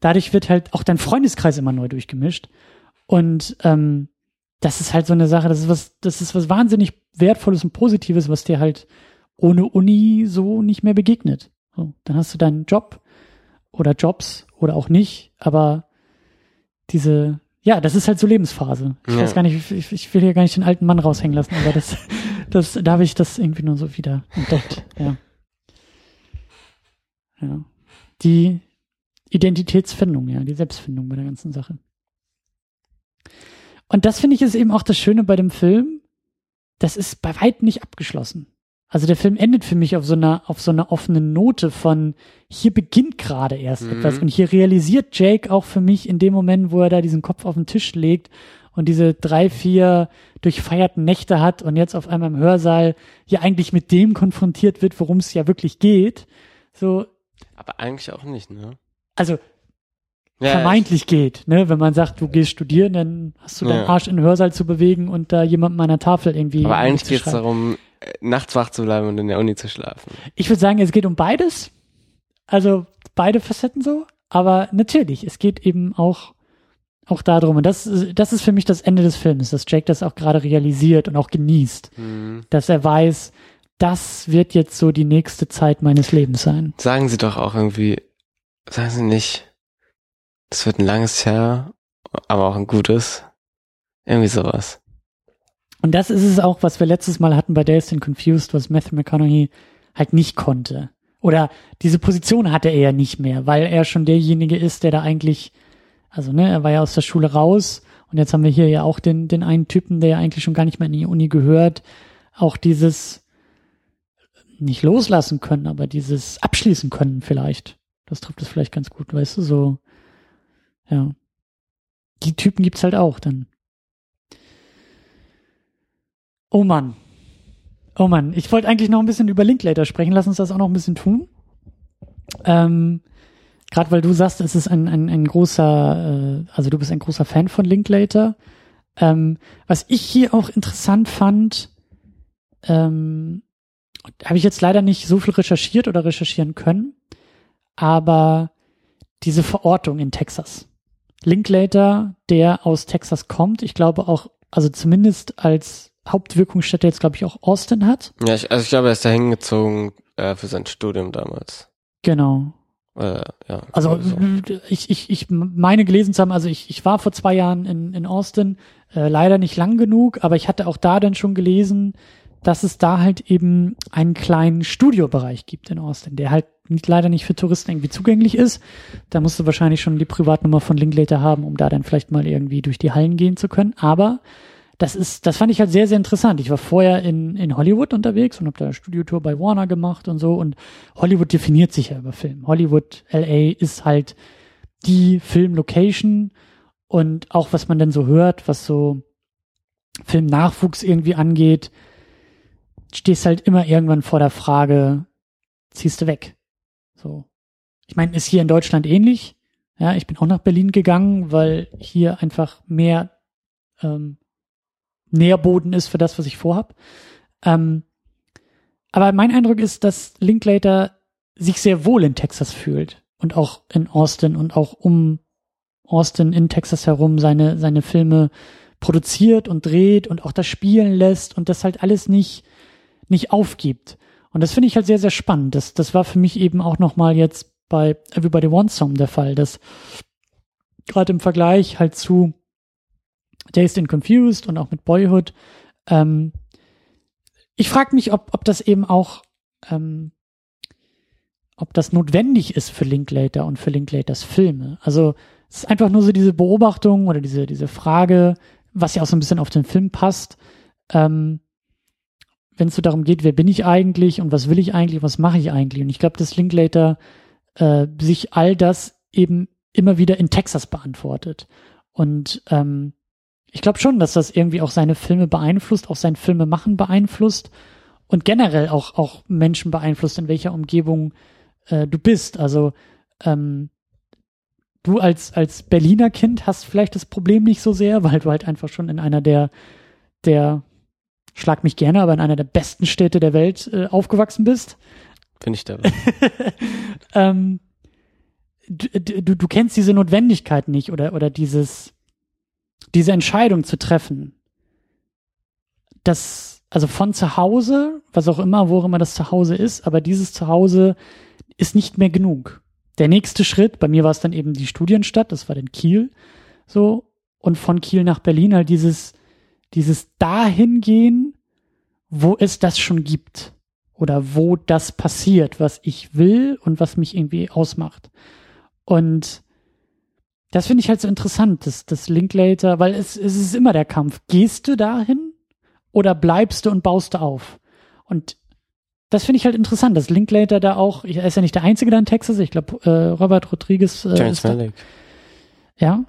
dadurch wird halt auch dein Freundeskreis immer neu durchgemischt. Und ähm, das ist halt so eine Sache, das ist was, das ist was wahnsinnig Wertvolles und Positives, was dir halt ohne Uni so nicht mehr begegnet. So, dann hast du deinen Job oder Jobs oder auch nicht, aber diese, ja, das ist halt so Lebensphase. Ich Ja. weiß gar nicht, ich, ich will hier gar nicht den alten Mann raushängen lassen, aber das, das, da habe ich das irgendwie nur so wieder entdeckt, ja. Ja. Die Identitätsfindung, ja, die Selbstfindung bei der ganzen Sache. Und das finde ich ist eben auch das Schöne bei dem Film. Das ist bei weitem nicht abgeschlossen. Also der Film endet für mich auf so einer, auf so einer offenen Note von, hier beginnt gerade erst Mhm. etwas. Und hier realisiert Jake auch für mich in dem Moment, wo er da diesen Kopf auf den Tisch legt und diese drei, vier durchfeierten Nächte hat und jetzt auf einmal im Hörsaal ja eigentlich mit dem konfrontiert wird, worum es ja wirklich geht. So, Aber eigentlich auch nicht, ne? also Ja, vermeintlich geht, ne? Wenn man sagt, du gehst studieren, dann hast du deinen Ja. Arsch in den Hörsaal zu bewegen und da jemandem an der Tafel irgendwie. Aber eigentlich geht es darum, äh, nachts wach zu bleiben und in der Uni zu schlafen. Ich würde sagen, es geht um beides. Also beide Facetten so. Aber natürlich, es geht eben auch, auch darum. Und das, ist- das ist für mich das Ende des Films, dass Jake das auch gerade realisiert und auch genießt. Hm. Dass er weiß, das wird jetzt so die nächste Zeit meines Lebens sein. Sagen Sie doch auch irgendwie, sagen Sie nicht, Das wird ein langes Jahr, aber auch ein gutes. Irgendwie sowas. Und das ist es auch, was wir letztes Mal hatten bei Dazed and Confused, was Matthew McConaughey halt nicht konnte. Oder diese Position hatte er ja nicht mehr, weil er schon derjenige ist, der da eigentlich, also ne, er war ja aus der Schule raus und jetzt haben wir hier ja auch den, den einen Typen, der ja eigentlich schon gar nicht mehr in die Uni gehört. Auch dieses nicht loslassen können, aber dieses abschließen können vielleicht. Das trifft es vielleicht ganz gut, weißt du, so, ja. Die Typen gibt's halt auch dann. Oh Mann. Oh Mann, ich wollte eigentlich noch ein bisschen über Linklater sprechen. Lass uns das auch noch ein bisschen tun. Ähm, Gerade weil du sagst, es ist ein, ein, ein großer, äh, also du bist ein großer Fan von Linklater. Ähm, was ich hier auch interessant fand, ähm, habe ich jetzt leider nicht so viel recherchiert oder recherchieren können, aber diese Verortung in Texas. Linklater, der aus Texas kommt, ich glaube auch, also zumindest als Hauptwirkungsstätte jetzt, glaube ich, auch Austin hat. Ja, ich, also ich glaube, er ist da hingezogen äh, für sein Studium damals. Genau. Äh, ja, Also so. ich, ich, ich meine gelesen zu haben, also ich, ich war vor zwei Jahren in, in Austin, äh, leider nicht lang genug, aber ich hatte auch da dann schon gelesen, dass es da halt eben einen kleinen Studiobereich gibt in Austin, der halt leider nicht für Touristen irgendwie zugänglich ist. Da musst du wahrscheinlich schon die Privatnummer von Linklater haben, um da dann vielleicht mal irgendwie durch die Hallen gehen zu können. Aber das ist, das fand ich halt sehr, sehr interessant. Ich war vorher in, in Hollywood unterwegs und habe da eine Studiotour bei Warner gemacht und so. Und Hollywood definiert sich ja über Film. Hollywood, LA ist halt die Filmlocation und auch was man dann so hört, was so Filmnachwuchs irgendwie angeht, stehst halt immer irgendwann vor der Frage, ziehst du weg? So. Ich meine, ist hier in Deutschland ähnlich. Ja, ich bin auch nach Berlin gegangen, weil hier einfach mehr ähm, Nährboden ist für das, was ich vorhab. Ähm, aber mein Eindruck ist, dass Linklater sich sehr wohl in Texas fühlt und auch in Austin und auch um Austin in Texas herum seine, seine Filme produziert und dreht und auch das spielen lässt und das halt alles nicht, nicht aufgibt. Und das finde ich halt sehr, sehr spannend. Das, das war für mich eben auch nochmal jetzt bei Everybody Wants Some der Fall, dass gerade im Vergleich halt zu Dazed and Confused und auch mit Boyhood, ähm, ich frage mich, ob, ob das eben auch, ähm, ob das notwendig ist für Linklater und für Linklaters Filme. Also es ist einfach nur so diese Beobachtung oder diese, diese Frage, was ja auch so ein bisschen auf den Film passt, ähm, wenn es so darum geht, wer bin ich eigentlich und was will ich eigentlich, was mache ich eigentlich. Und ich glaube, dass Linklater äh, sich all das eben immer wieder in Texas beantwortet. Und ähm, ich glaube schon, dass das irgendwie auch seine Filme beeinflusst, auch sein Filmemachen beeinflusst und generell auch, auch Menschen beeinflusst, in welcher Umgebung äh, du bist. Also ähm, du als, als Berliner Kind hast vielleicht das Problem nicht so sehr, weil du halt einfach schon in einer der, der, schlag mich gerne, aber in einer der besten Städte der Welt äh, aufgewachsen bist. Bin ich dabei. ähm, du, du, du kennst diese Notwendigkeit nicht oder, oder dieses, diese Entscheidung zu treffen, das, also von zu Hause, was auch immer, wo auch immer das Zuhause ist, aber dieses Zuhause ist nicht mehr genug. Der nächste Schritt, bei mir war es dann eben die Studienstadt, das war dann Kiel, so, und von Kiel nach Berlin halt dieses, dieses dahingehen, wo es das schon gibt oder wo das passiert, was ich will und was mich irgendwie ausmacht. Und das finde ich halt so interessant, das, das Linklater, weil es, es ist immer der Kampf. Gehst du dahin oder bleibst du und baust du auf? Und das finde ich halt interessant, dass Linklater da auch, er ist ja nicht der Einzige da in Texas, ich glaube, äh, Robert Rodriguez. Äh, James Malick. Ja?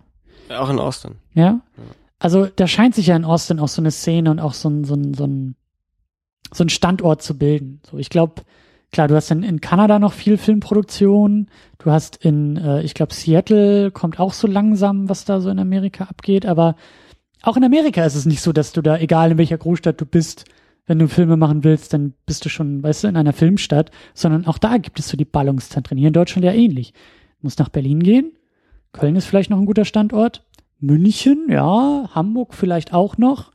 Auch in Austin. Ja? Also da scheint sich ja in Austin auch so eine Szene und auch so ein, so ein, so ein, so ein Standort zu bilden. So, ich glaube, klar, du hast in, in Kanada noch viel Filmproduktion. Du hast in, äh, ich glaube, Seattle kommt auch so langsam, was da so in Amerika abgeht. Aber auch in Amerika ist es nicht so, dass du da, egal in welcher Großstadt du bist, wenn du Filme machen willst, dann bist du schon, weißt du, in einer Filmstadt, sondern auch da gibt es so die Ballungszentren. Hier in Deutschland ja ähnlich. Du musst nach Berlin gehen. Köln ist vielleicht noch ein guter Standort. München, ja, Hamburg vielleicht auch noch.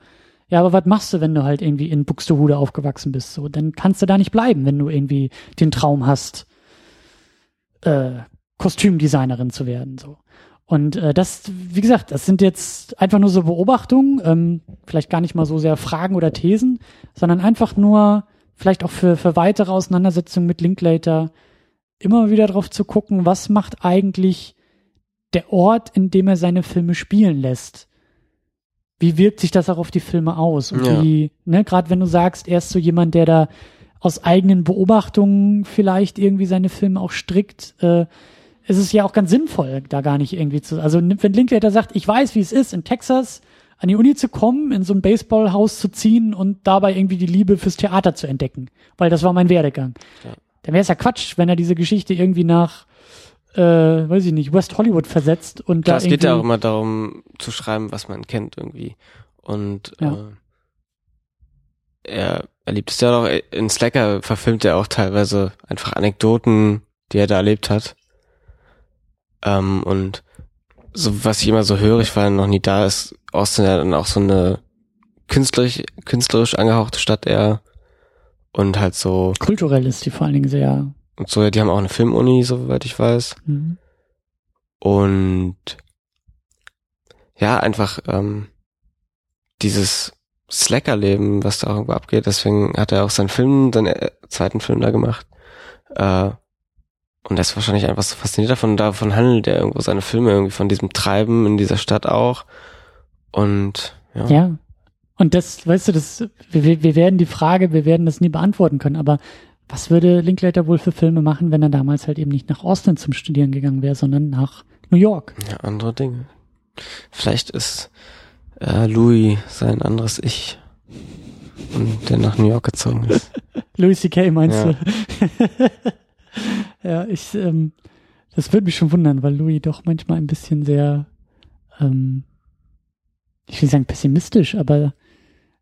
Ja, aber was machst du, wenn du halt irgendwie in Buxtehude aufgewachsen bist? So, dann kannst du da nicht bleiben, wenn du irgendwie den Traum hast, äh, Kostümdesignerin zu werden. So. Und äh, das, wie gesagt, das sind jetzt einfach nur so Beobachtungen, ähm, vielleicht gar nicht mal so sehr Fragen oder Thesen, sondern einfach nur vielleicht auch für, für weitere Auseinandersetzungen mit Linklater immer wieder drauf zu gucken, was macht eigentlich der Ort, in dem er seine Filme spielen lässt. Wie wirkt sich das auch auf die Filme aus? Und Ja. wie, ne, gerade wenn du sagst, er ist so jemand, der da aus eigenen Beobachtungen vielleicht irgendwie seine Filme auch strickt, äh, ist es ja auch ganz sinnvoll, da gar nicht irgendwie zu. Also wenn Linklater sagt, ich weiß, wie es ist, in Texas an die Uni zu kommen, in so ein Baseballhaus zu ziehen und dabei irgendwie die Liebe fürs Theater zu entdecken, weil das war mein Werdegang. Ja. Dann wäre es ja Quatsch, wenn er diese Geschichte irgendwie nach, äh, weiß ich nicht, West Hollywood versetzt und Klar, da es geht ja auch immer darum, zu schreiben, was man kennt irgendwie. Und Ja. äh, er, er liebt es ja auch, in Slacker verfilmt er auch teilweise einfach Anekdoten, die er da erlebt hat. Ähm, und so, was ich immer so höre, ich war ja noch nie da, ist Austin ja dann auch so eine künstlerisch, künstlerisch angehauchte Stadt eher. Und halt so, kulturell ist die vor allen Dingen sehr, und so, die haben auch eine Filmuni, soweit ich weiß. mhm. Und ja, einfach ähm, dieses Slacker-Leben, was da auch irgendwo abgeht. Deswegen hat er auch seinen Film, seinen äh, zweiten Film da gemacht. Äh, und er ist wahrscheinlich einfach so fasziniert davon. Davon handelt er irgendwo seine Filme irgendwie von diesem Treiben in dieser Stadt auch. Und ja, Ja. Und das, weißt du, das, wir, wir werden die Frage, wir werden das nie beantworten können, aber was würde Linklater wohl für Filme machen, wenn er damals halt eben nicht nach Austin zum Studieren gegangen wäre, sondern nach New York? ja, andere Dinge. Vielleicht ist äh, Louis sein anderes Ich. Und der nach New York gezogen ist. Louis C.K. meinst Ja. du? ja, ich, ähm, das würde mich schon wundern, weil Louis doch manchmal ein bisschen sehr, ähm, ich will sagen pessimistisch, aber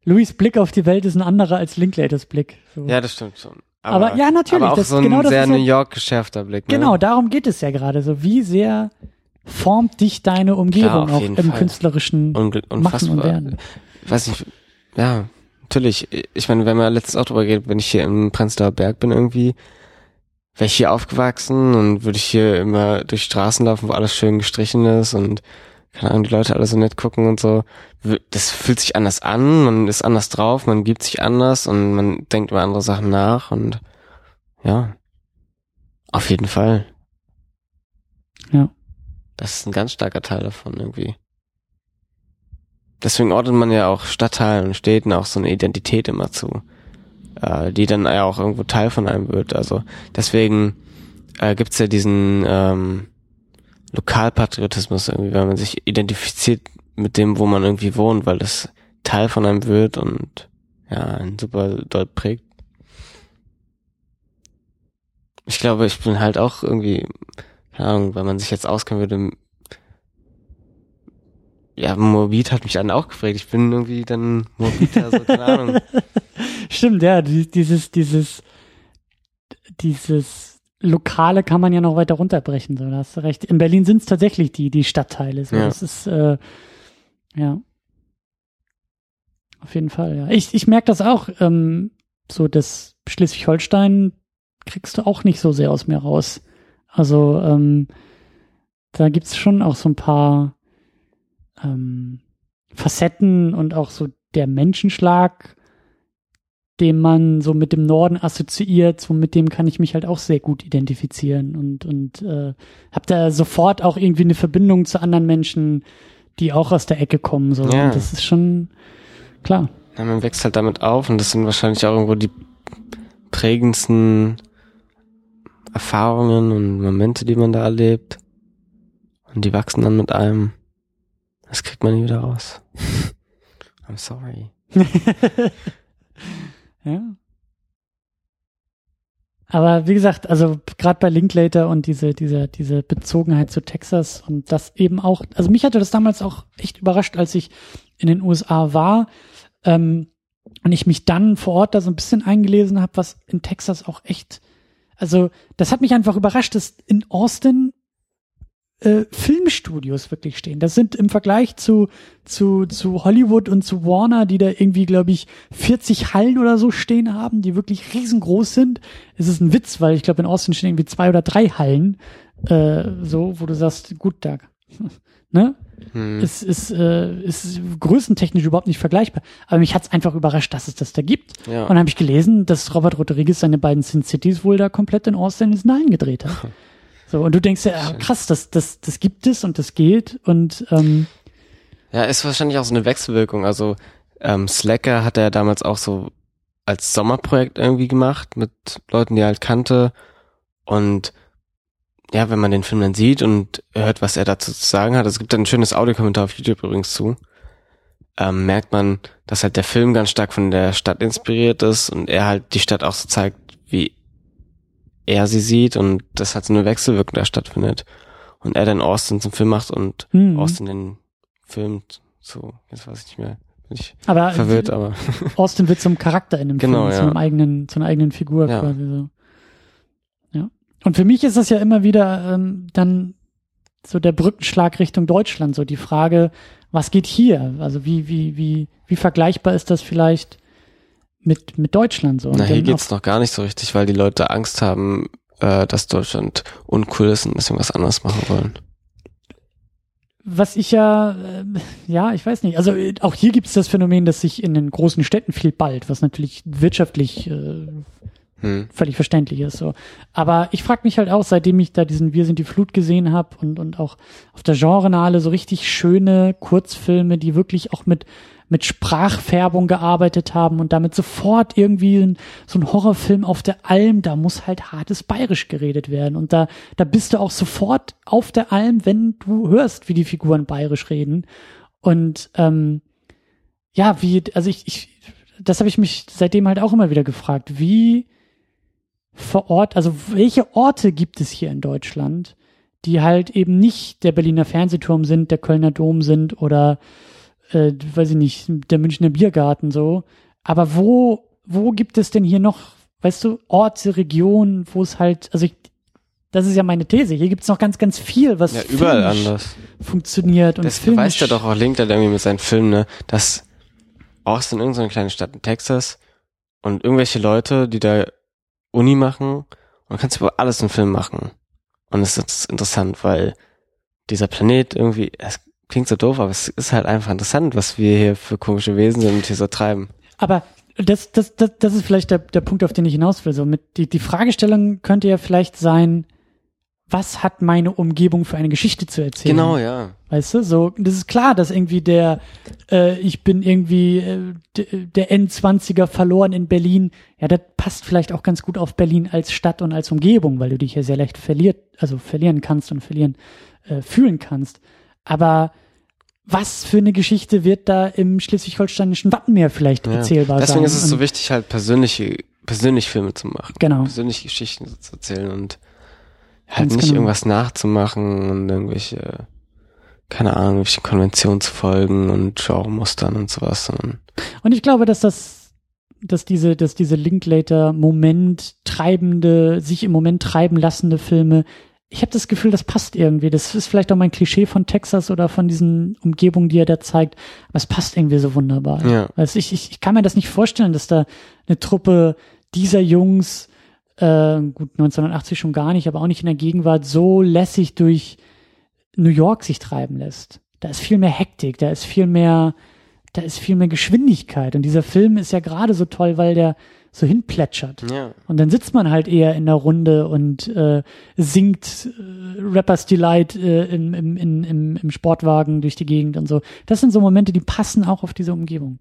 Louis Blick auf die Welt ist ein anderer als Linklaters Blick. So. Ja, das stimmt schon. Aber- ja, natürlich, Aber auch das- so ein genau das sehr ja- New York geschärfter Blick. Ne? Genau, darum geht es ja gerade. So, wie sehr formt dich deine Umgebung Klar, auch im Fall. künstlerischen Und, Machen und. Werden? Weiß nicht, ja, natürlich. Ich meine, wenn man letztens auch drüber geht, wenn ich hier im Prenzlauer Berg bin irgendwie, wäre ich hier aufgewachsen und würde ich hier immer durch Straßen laufen, wo alles schön gestrichen ist und keine Ahnung, die Leute alle so nett gucken und so. Das fühlt sich anders an, man ist anders drauf, man gibt sich anders und man denkt über andere Sachen nach und ja, auf jeden Fall. Ja. Das ist ein ganz starker Teil davon irgendwie. Deswegen ordnet man ja auch Stadtteilen und Städten auch so eine Identität immer zu, äh, die dann ja auch irgendwo Teil von einem wird. Also deswegen äh, gibt's ja diesen ähm, Lokalpatriotismus irgendwie, weil man sich identifiziert mit dem, wo man irgendwie wohnt, weil das Teil von einem wird und ja, einen super dort prägt. Ich glaube, ich bin halt auch irgendwie, keine Ahnung, wenn man sich jetzt auskennen würde, ja, Morbid hat mich dann auch geprägt. Ich bin irgendwie dann Morbid, also keine Ahnung. Stimmt, ja, die- dieses, dieses, dieses Lokale kann man ja noch weiter runterbrechen, so, da hast du recht. In Berlin sind es tatsächlich die, die Stadtteile, so, Ja. das ist, äh, ja. Auf jeden Fall, ja. Ich, ich merke das auch, ähm, so das Schleswig-Holstein kriegst du auch nicht so sehr aus mir raus. Also, ähm, da gibt's schon auch so ein paar ähm, Facetten und auch so der Menschenschlag, den man so mit dem Norden assoziiert, so mit dem kann ich mich halt auch sehr gut identifizieren und und äh, habe da sofort auch irgendwie eine Verbindung zu anderen Menschen, die auch aus der Ecke kommen. So, Ja. und das ist schon klar. Ja, man wächst halt damit auf und das sind wahrscheinlich auch irgendwo die prägendsten Erfahrungen und Momente, die man da erlebt. Und die wachsen dann mit einem. Das kriegt man nie wieder raus. I'm sorry. ja. Aber wie gesagt, also gerade bei Linklater und diese, diese, diese Bezogenheit zu Texas und das eben auch, also mich hatte das damals auch echt überrascht, als ich in den USA war ähm, und ich mich dann vor Ort da so ein bisschen eingelesen habe, was in Texas auch echt, also das hat mich einfach überrascht, dass in Austin äh, Filmstudios wirklich stehen. Das sind im Vergleich zu, zu, zu Hollywood und zu Warner, die da irgendwie, glaube ich, 40 Hallen oder so stehen haben, die wirklich riesengroß sind. Es ist ein Witz, weil ich glaube, in Austin stehen irgendwie zwei oder drei Hallen, äh, so, wo du sagst, gut, da ne? Hm. Es ist, äh, ist größentechnisch überhaupt nicht vergleichbar. Aber mich hat's einfach überrascht, dass es das da gibt. Ja. Und dann habe ich gelesen, dass Robert Rodriguez seine beiden Sin Cities wohl da komplett in Austin is Nine gedreht hat. So, und du denkst ja, ah, krass, das, das, das gibt es und das geht. Und ähm, Ja, ist wahrscheinlich auch so eine Wechselwirkung. Also ähm, Slacker hat er damals auch so als Sommerprojekt irgendwie gemacht mit Leuten, die er halt kannte. Und ja, wenn man den Film dann sieht und hört, was er dazu zu sagen hat, es gibt ein schönes Audiokommentar auf YouTube übrigens zu, ähm, merkt man, dass halt der Film ganz stark von der Stadt inspiriert ist und er halt die Stadt auch so zeigt, er sie sieht und das halt so eine Wechselwirkung da stattfindet. Und er dann Austin zum Film macht und Mhm. Austin den Film zu, jetzt weiß ich nicht mehr, bin ich aber verwirrt, aber Austin wird zum Charakter in dem Genau, Film, zu ja. einem eigenen, zu einer eigenen Figur Ja. quasi so. Ja. Und für mich ist das ja immer wieder ähm, dann so der Brückenschlag Richtung Deutschland, so die Frage, was geht hier? Also wie, wie, wie, wie vergleichbar ist das vielleicht mit, mit Deutschland so? Und na, hier geht's noch gar nicht so richtig, weil die Leute Angst haben, äh, dass Deutschland uncool ist und deswegen was anderes machen wollen. was ich ja, äh, ja, ich weiß nicht. Also äh, auch hier gibt es das Phänomen, dass sich in den großen Städten viel ballt, was natürlich wirtschaftlich äh, Hm. völlig verständlich ist. So. Aber ich frage mich halt auch, seitdem ich da diesen Wir sind die Flut gesehen habe und, und auch auf der Genrenale so richtig schöne Kurzfilme, die wirklich auch mit, mit Sprachfärbung gearbeitet haben und damit sofort irgendwie ein, so ein Horrorfilm auf der Alm, da muss halt hartes Bayerisch geredet werden. Und da, da bist du auch sofort auf der Alm, wenn du hörst, wie die Figuren Bayerisch reden. Und ähm, ja, wie, also ich, ich das habe ich mich seitdem halt auch immer wieder gefragt. Wie vor Ort, also welche Orte gibt es hier in Deutschland, die halt eben nicht der Berliner Fernsehturm sind, der Kölner Dom sind oder äh, weiß ich nicht, der Münchner Biergarten so. Aber wo, wo gibt es denn hier noch, weißt du, Orte, Regionen, wo es halt, also ich, das ist ja meine These. Hier gibt es noch ganz, ganz viel, was Ja, überall anders. funktioniert und Das filmisch. beweist ja doch auch Linklater irgendwie mit seinen Filmen, ne, dass Austin irgendeine kleine Stadt in Texas und irgendwelche Leute, die da Uni machen, und dann kannst du über alles einen Film machen. Und es ist interessant, weil dieser Planet irgendwie, es klingt so doof, aber es ist halt einfach interessant, was wir hier für komische Wesen sind und hier so treiben. Aber das, das, das, das ist vielleicht der, der Punkt, auf den ich hinaus will. So mit die, die Fragestellung könnte ja vielleicht sein, was hat meine Umgebung für eine Geschichte zu erzählen? Genau, ja. Weißt du, so, das ist klar, dass irgendwie der, äh, ich bin irgendwie äh, der N20er verloren in Berlin, ja, das passt vielleicht auch ganz gut auf Berlin als Stadt und als Umgebung, weil du dich ja sehr leicht verliert, also verlieren kannst und verlieren, äh, fühlen kannst. Aber was für eine Geschichte wird da im schleswig-holsteinischen Wattenmeer vielleicht ja. erzählbar sein? Deswegen ist es so wichtig, halt persönliche, persönlich Filme zu machen. Genau. persönliche Geschichten zu erzählen und halt nicht genau. irgendwas nachzumachen und irgendwelche, keine Ahnung, irgendwelche Konventionen zu folgen und Genre-Mustern und sowas. sondern- Und ich glaube, dass das, dass diese, dass diese Linklater Moment treibende, sich im Moment treiben lassende Filme, ich habe das Gefühl, das passt irgendwie. Das ist vielleicht auch mein Klischee von Texas oder von diesen Umgebungen, die er da zeigt, aber es passt irgendwie so wunderbar. Ja. Also ich, ich, ich kann mir das nicht vorstellen, dass da eine Truppe dieser Jungs, äh, gut, 1980 schon gar nicht, aber auch nicht in der Gegenwart, so lässig durch New York sich treiben lässt. Da ist viel mehr Hektik, da ist viel mehr, da ist viel mehr Geschwindigkeit. Und dieser Film ist ja gerade so toll, weil der so hinplätschert. Ja. Und dann sitzt man halt eher in der Runde und äh, singt äh, Rappers Delight äh, im, im, im, im, im Sportwagen durch die Gegend und so. Das sind so Momente, die passen auch auf diese Umgebung.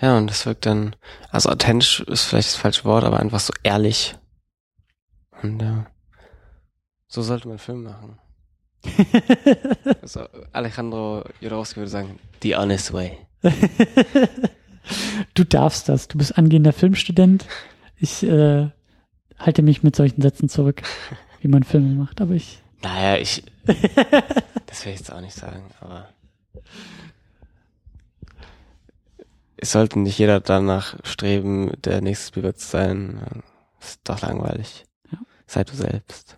Ja, und das wirkt dann, also authentisch ist vielleicht das falsche Wort, aber einfach so ehrlich. Und ja, so sollte man Film machen. Also Alejandro Jodorowsky würde sagen, the honest way. Du darfst das. Du bist angehender Filmstudent. Ich äh, halte mich mit solchen Sätzen zurück, wie man Filme macht. Aber ich. Naja, ich, das will ich jetzt auch nicht sagen, aber es sollte nicht jeder danach streben, der nächste Spielberg zu sein. Ist doch langweilig. Ja. Sei du selbst.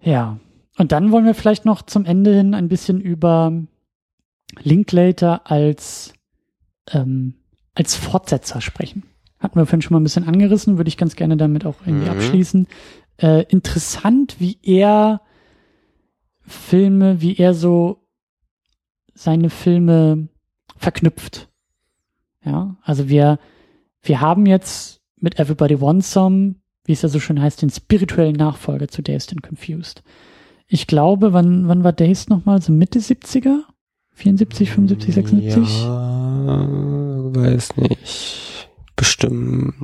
Ja. Und dann wollen wir vielleicht noch zum Ende hin ein bisschen über Linklater als, ähm, als Fortsetzer sprechen. Hatten wir vorhin schon mal ein bisschen angerissen, würde ich ganz gerne damit auch irgendwie Mhm. abschließen. äh, interessant, wie er Filme, wie er so seine Filme verknüpft. Ja, also wir, wir haben jetzt mit Everybody Wants Some, wie es ja so schön heißt, den spirituellen Nachfolger zu Dazed and Confused. Ich glaube, wann, wann war Dazed nochmal? So Mitte 70er? 74, 75, 76? Ja, weiß nicht. Bestimmt.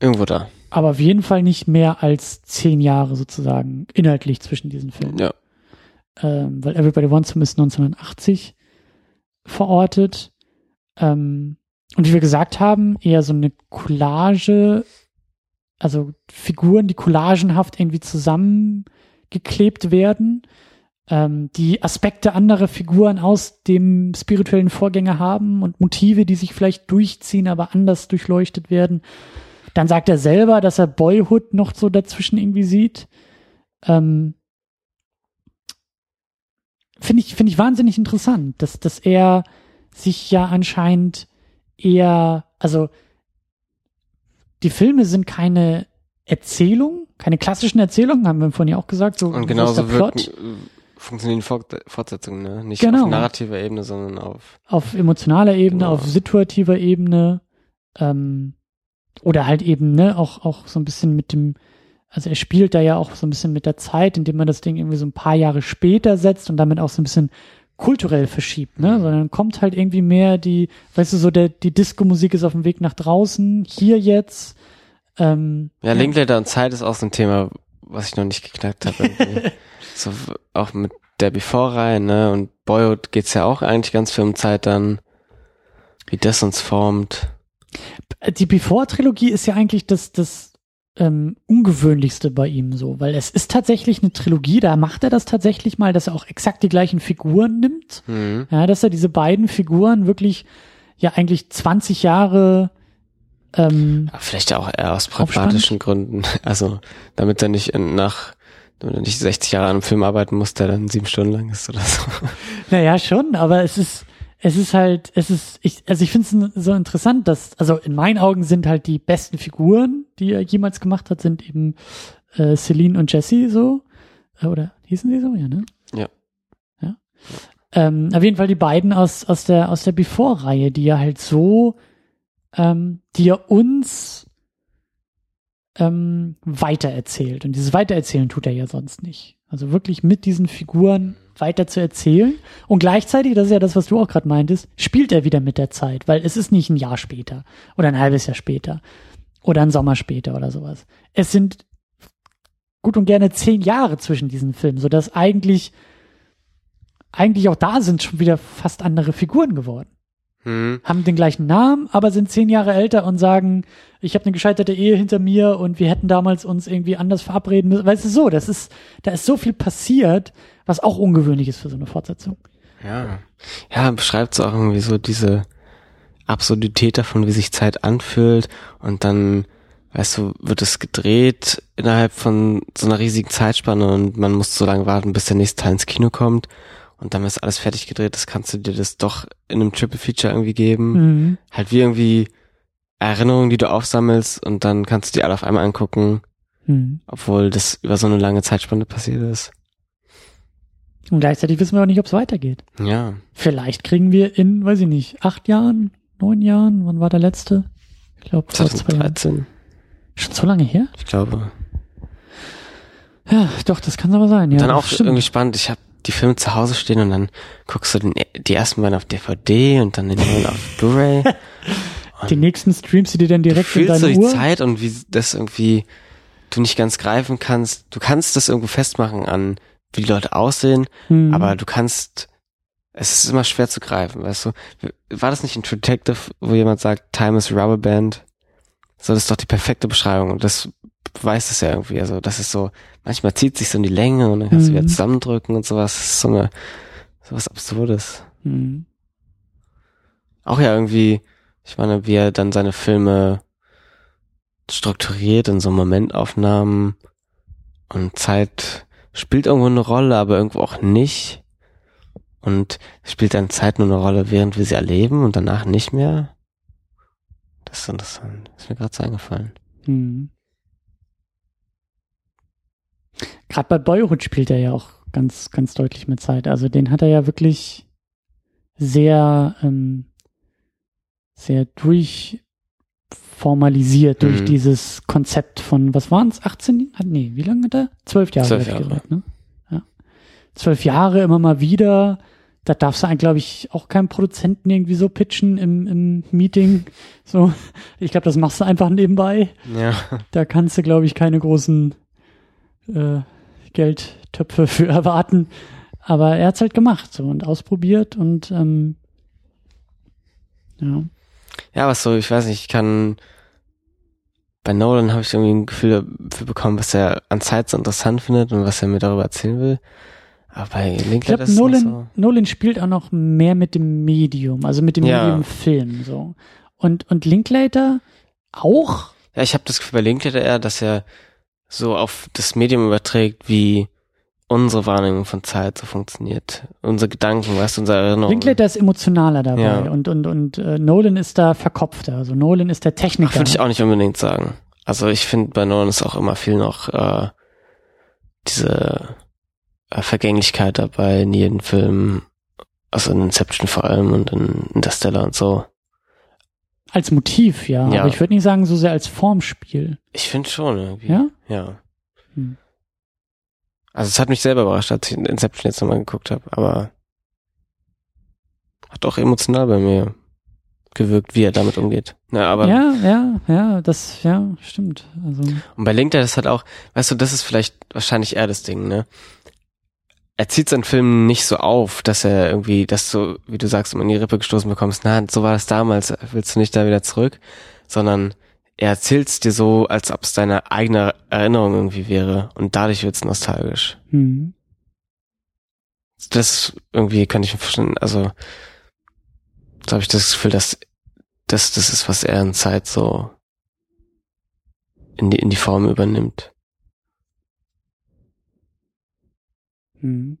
Irgendwo da. Aber auf jeden Fall nicht mehr als zehn Jahre sozusagen inhaltlich zwischen diesen Filmen. Ja. Ähm, weil Everybody Wants Some ist 1980 verortet. Ähm, und wie wir gesagt haben, eher so eine Collage, also Figuren, die collagenhaft irgendwie zusammengeklebt werden, ähm, die Aspekte anderer Figuren aus dem spirituellen Vorgänger haben und Motive, die sich vielleicht durchziehen, aber anders durchleuchtet werden. Dann sagt er selber, dass er Boyhood noch so dazwischen irgendwie sieht. Ähm, finde ich, finde ich wahnsinnig interessant, dass, dass er sich ja anscheinend eher, also die Filme sind keine Erzählung, keine klassischen Erzählungen, haben wir vorhin ja auch gesagt. So, Und genauso Plot? wirken, funktionieren Fort Fortsetzungen, ne? Nicht Genau. auf narrativer Ebene, sondern auf. auf emotionaler Ebene, Genau. auf situativer Ebene, ähm, oder halt eben, ne, auch, auch so ein bisschen mit dem, also er spielt da ja auch so ein bisschen mit der Zeit, indem man das Ding irgendwie so ein paar Jahre später setzt und damit auch so ein bisschen kulturell verschiebt, ne, sondern kommt halt irgendwie mehr die, weißt du, so der, die Disco-Musik ist auf dem Weg nach draußen, hier jetzt, ähm, Ja, Linklater und Zeit ist auch so ein Thema, was ich noch nicht geknackt habe. so auch mit der Before-Reihe, ne? Und Boyhood geht's ja auch eigentlich ganz viel um Zeit dann, wie das uns formt. die Before-Trilogie ist ja eigentlich das, das ähm, ungewöhnlichste bei ihm so, weil es ist tatsächlich eine Trilogie, da macht er das tatsächlich mal, dass er auch exakt die gleichen Figuren nimmt. Mhm. Ja, dass er diese beiden Figuren wirklich ja eigentlich 20 Jahre ähm, vielleicht auch eher aus pragmatischen Gründen. Also, damit er nicht in, nach, damit er nicht 60 Jahre an einem Film arbeiten muss, der dann sieben Stunden lang ist oder so. Naja, schon, aber es ist, es ist halt, es ist, ich, also ich finde es so interessant, dass, also in meinen Augen sind halt die besten Figuren, die er jemals gemacht hat, sind eben äh, Celine und Jesse so. Äh, Oder hießen sie so, ja, ne? Ja. Ja. Ähm, auf jeden Fall die beiden aus, aus der, aus der Before-Reihe, die ja halt so, ähm, die er uns ähm, weitererzählt. Und dieses Weitererzählen tut er ja sonst nicht. Also wirklich mit diesen Figuren weiter zu erzählen. Und gleichzeitig, das ist ja das, was du auch gerade meintest, spielt er wieder mit der Zeit, weil es ist nicht ein Jahr später oder ein halbes Jahr später oder ein Sommer später oder sowas. Es sind gut und gerne zehn Jahre zwischen diesen Filmen, sodass eigentlich eigentlich auch da sind schon wieder fast andere Figuren geworden. Mhm. Haben den gleichen Namen, aber sind zehn Jahre älter und sagen, ich habe eine gescheiterte Ehe hinter mir und wir hätten damals uns irgendwie anders verabreden müssen. Weißt du so, das ist, da ist so viel passiert, was auch ungewöhnlich ist für so eine Fortsetzung. Ja. Ja, beschreibt so auch irgendwie so diese Absurdität davon, wie sich Zeit anfühlt und dann, weißt du, wird es gedreht innerhalb von so einer riesigen Zeitspanne und man muss so lange warten, bis der nächste Teil ins Kino kommt und dann ist alles fertig gedreht, das kannst du dir das doch in einem Triple Feature irgendwie geben. Mhm. Halt wie irgendwie Erinnerungen, die du aufsammelst und dann kannst du die alle auf einmal angucken, Mhm. obwohl das über so eine lange Zeitspanne passiert ist. Und gleichzeitig wissen wir auch nicht, ob es weitergeht. Ja. Vielleicht kriegen wir in, weiß ich nicht, acht Jahren, neun Jahren, wann war der letzte? Ich glaube, vor zwei Jahren. 2013, Schon so lange her? ich glaube. Ja, doch, das kann aber sein. Ja, dann auch stimmt. irgendwie spannend. Ich habe die Filme zu Hause stehen und dann guckst du den, die ersten beiden auf DVD und dann den neuen auf Blu-ray. Die nächsten streamst du dir dann Du direkt in fühlst so deine die Uhr. Zeit und wie das irgendwie du nicht ganz greifen kannst. Du kannst das irgendwo festmachen an, wie die Leute aussehen, Mhm. aber du kannst, es ist immer schwer zu greifen, weißt du. War das nicht ein Detective, wo jemand sagt, Time is Rubber Band? So, das ist doch die perfekte Beschreibung und das beweist es ja irgendwie. Also, das ist so, manchmal zieht sich so in die Länge und dann kannst du Mhm. wieder zusammendrücken und sowas. Das ist so eine, so was Absurdes. Mhm. Auch ja irgendwie, ich meine, wie er dann seine Filme strukturiert in so Momentaufnahmen und Zeit spielt irgendwo eine Rolle, aber irgendwo auch nicht. Und spielt dann Zeit nur eine Rolle, während wir sie erleben und danach nicht mehr. Das ist interessant. Ist mir gerade so eingefallen. Hm. Gerade bei Boyhood spielt er ja auch ganz, ganz deutlich mit Zeit. Also den hat er ja wirklich sehr, ähm, sehr durchformalisiert durch Mhm. dieses Konzept von, was waren es, 18? Hat, nee, wie lange hat er? Zwölf Jahre, Zwölf Jahre. gesagt, ne? Ja. Zwölf Jahre immer mal wieder. Da darfst du eigentlich, glaube ich, auch keinem Produzenten irgendwie so pitchen im, im Meeting. So, ich glaube, das machst du einfach nebenbei. Ja. Da kannst du, glaube ich, keine großen äh, Geldtöpfe für erwarten. Aber er hat's halt gemacht so und ausprobiert und ähm, ja. Ja, was so, ich weiß nicht, ich kann bei Nolan habe ich irgendwie ein Gefühl dafür bekommen, was er an Zeit so interessant findet und was er mir darüber erzählen will. Aber bei Ich Linklater glaube, ist es noch Nolan, so. Nolan spielt auch noch mehr mit dem Medium, also mit dem Ja. Medium Film so. Und, und Linklater auch? Ja, ich habe das Gefühl bei Linklater eher, dass er so auf das Medium überträgt, wie unsere Wahrnehmung von Zeit so funktioniert. Unsere Gedanken, weißt du, unsere Erinnerungen. Linklater ist emotionaler dabei Ja. und, und, und äh, Nolan ist da verkopfter. Also Nolan ist der Techniker. Würde ich auch nicht unbedingt sagen. Also ich finde bei Nolan ist auch immer viel noch äh, diese Vergänglichkeit dabei in jedem Film, also in Inception vor allem und in Interstellar und so. Als Motiv, ja. Ja. Aber ich würde nicht sagen, so sehr als Formspiel. Ich finde schon irgendwie. Ja? Ja. Hm. Also es hat mich selber überrascht, als ich Inception jetzt nochmal geguckt habe, aber hat auch emotional bei mir gewirkt, wie er damit umgeht. Na, aber ja, ja, ja, das, ja, stimmt. Also, Und bei LinkedIn ist halt auch, weißt du, das ist vielleicht wahrscheinlich eher das Ding, ne? Er zieht seinen Film nicht so auf, dass er irgendwie, dass du, wie du sagst, immer in die Rippe gestoßen bekommst, na, so war das damals, willst du nicht da wieder zurück? Sondern er erzählt's dir so, als ob es deine eigene Erinnerung irgendwie wäre und dadurch wird's nostalgisch. hm. Das irgendwie kann ich mir vorstellen, also da habe ich das Gefühl, dass das das ist, was er in Zeit so in die, in die Form übernimmt. Hm.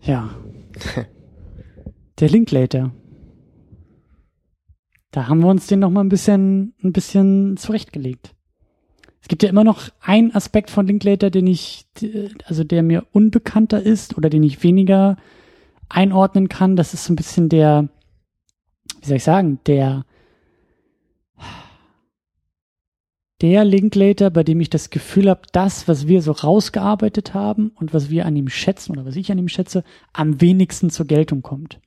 Ja. Der Linklater. Da haben wir uns den noch mal ein bisschen, ein bisschen zurechtgelegt. Es gibt ja immer noch einen Aspekt von Linklater, den ich, also der mir unbekannter ist oder den ich weniger einordnen kann. Das ist so ein bisschen der, wie soll ich sagen, der, der Linklater, bei dem ich das Gefühl habe, das, was wir so rausgearbeitet haben und was wir an ihm schätzen oder was ich an ihm schätze, am wenigsten zur Geltung kommt.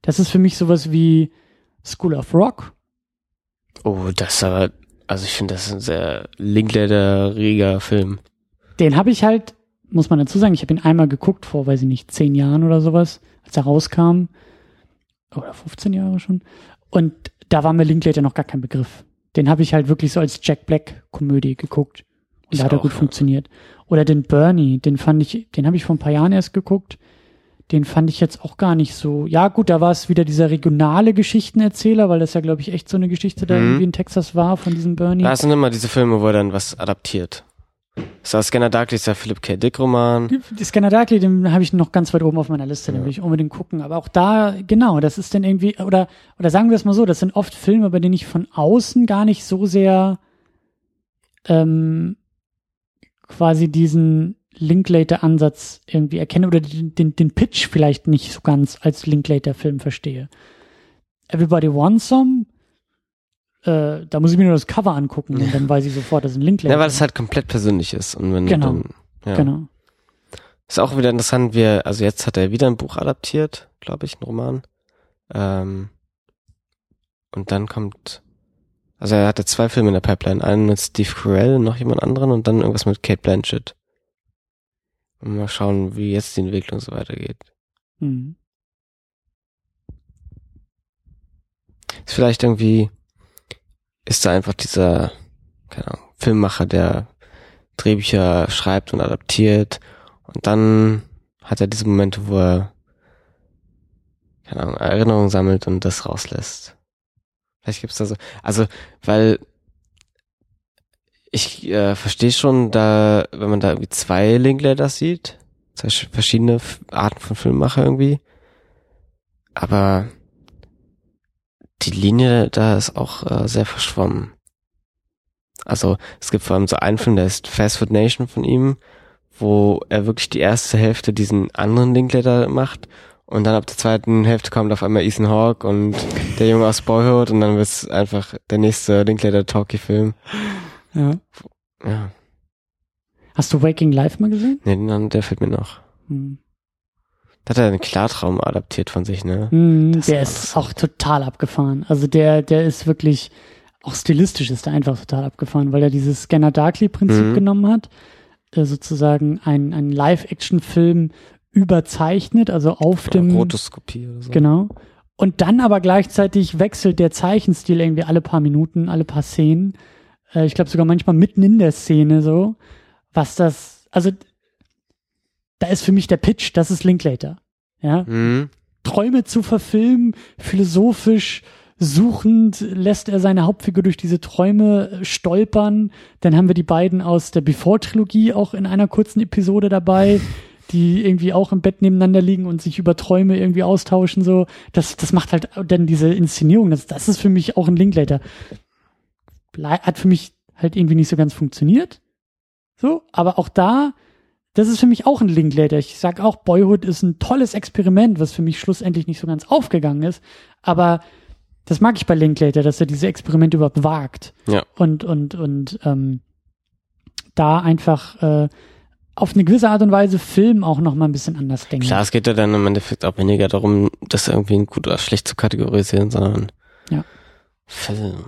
Das ist für mich sowas wie School of Rock. Oh, das ist aber, also ich finde, das ist ein sehr Linklater-reger Film. Den habe ich halt, muss man dazu sagen, ich habe ihn einmal geguckt vor, weiß ich nicht, zehn Jahren oder sowas, als er rauskam. Oder 15 Jahre schon. Und da war mir Linklater noch gar kein Begriff. Den habe ich halt wirklich so als Jack Black Komödie geguckt. Und Ich da hat er gut ja. funktioniert. Oder den Bernie, den fand ich, den habe ich vor ein paar Jahren erst geguckt. Den fand ich jetzt auch gar nicht so. Ja, gut, da war es wieder dieser regionale Geschichtenerzähler, weil das ja, glaube ich, echt so eine Geschichte da Mhm. irgendwie in Texas war von diesem Bernie. Da sind immer diese Filme, wo er dann was adaptiert. So Scanner Darkly ist der Philip K. Dick Roman. Die- Scanner Darkly, den habe ich noch ganz weit oben auf meiner Liste, den will ich unbedingt gucken. Aber auch da, genau, das ist dann irgendwie, oder, oder sagen wir es mal so, das sind oft Filme, bei denen ich von außen gar nicht so sehr ähm, quasi diesen Linklater-Ansatz irgendwie erkenne oder den, den, den Pitch vielleicht nicht so ganz als Linklater-Film verstehe. Everybody Wants Some, äh, da muss ich mir nur das Cover angucken und dann weiß ich sofort, das ist ein Linklater. Ja, weil es halt komplett persönlich ist. Und wenn Genau. dann, ja. Genau. Ist auch wieder interessant, wie er, also jetzt hat er wieder ein Buch adaptiert, glaube ich, ein Roman. Ähm, und dann kommt, also er hatte zwei Filme in der Pipeline, einen mit Steve Carell und noch jemand anderen und dann irgendwas mit Kate Blanchett. Und mal schauen, wie jetzt die Entwicklung so weitergeht. Mhm. Ist vielleicht irgendwie, ist da einfach dieser, keine Ahnung, Filmmacher, der Drehbücher schreibt und adaptiert und dann hat er diese Momente, wo er, keine Ahnung, Erinnerungen sammelt und das rauslässt. Vielleicht gibt's da so, also, weil ich äh, verstehe schon, da, wenn man da irgendwie zwei Linklaters sieht, zwei sch- verschiedene Arten von Filmmacher irgendwie, aber die Linie da ist auch äh, sehr verschwommen. Also es gibt vor allem so einen Film, der ist Fast Food Nation von ihm, wo er wirklich die erste Hälfte diesen anderen Linklater macht und dann ab der zweiten Hälfte kommt auf einmal Ethan Hawke und der Junge aus Boyhood und dann wird es einfach der nächste Linklater Talkie Film. Ja. Ja, Hast du Waking Life mal gesehen? nee, der fehlt mir noch. Hm. Da hat er einen Klartraum adaptiert von sich, ne? Das der ist auch total abgefahren. Also der, der ist wirklich, auch stilistisch ist er einfach total abgefahren, weil er dieses Scanner Darkly-Prinzip Mhm. genommen hat, der sozusagen ein, ein Live-Action-Film überzeichnet, also auf dem, Rotoskopie oder so. genau. Und dann aber gleichzeitig wechselt der Zeichenstil irgendwie alle paar Minuten, alle paar Szenen. Äh, ich glaube sogar manchmal mitten in der Szene so. Was das, also da ist für mich der Pitch, das ist Linklater. Ja, Mhm. Träume zu verfilmen, philosophisch suchend lässt er seine Hauptfigur durch diese Träume stolpern. Dann haben wir die beiden aus der Before-Trilogie auch in einer kurzen Episode dabei, die irgendwie auch im Bett nebeneinander liegen und sich über Träume irgendwie austauschen. So, das, das macht halt dann diese Inszenierung. Das, das ist für mich auch ein Linklater. Hat für mich halt irgendwie nicht so ganz funktioniert. So, aber auch da das ist für mich auch ein Linklater. Ich sag auch, Boyhood ist ein tolles Experiment, was für mich schlussendlich nicht so ganz aufgegangen ist. Aber das mag ich bei Linklater, dass er diese Experimente überhaupt wagt. Ja. Und, und, und ähm, da einfach äh, auf eine gewisse Art und Weise Film auch noch mal ein bisschen anders denkt. Klar, es geht ja dann im Endeffekt auch weniger darum, das irgendwie gut oder schlecht zu kategorisieren, sondern Ja. Film.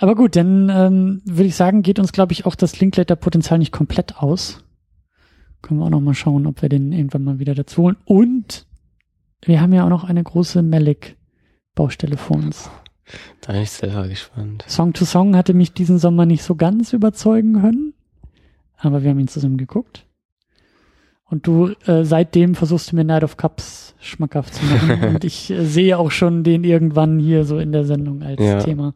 Aber gut, dann ähm, würde ich sagen, geht uns, glaube ich, auch das Linklater-Potenzial nicht komplett aus. Können wir auch noch mal schauen, ob wir den irgendwann mal wieder dazu holen. Und wir haben ja auch noch eine große Malik-Baustelle vor uns. Da bin ich selber gespannt. Song to Song hatte mich diesen Sommer nicht so ganz überzeugen können, aber wir haben ihn zusammen geguckt. Und du äh, seitdem versuchst du mir Night of Cups schmackhaft zu machen. und ich äh, sehe auch schon den irgendwann hier so in der Sendung als Ja. Thema.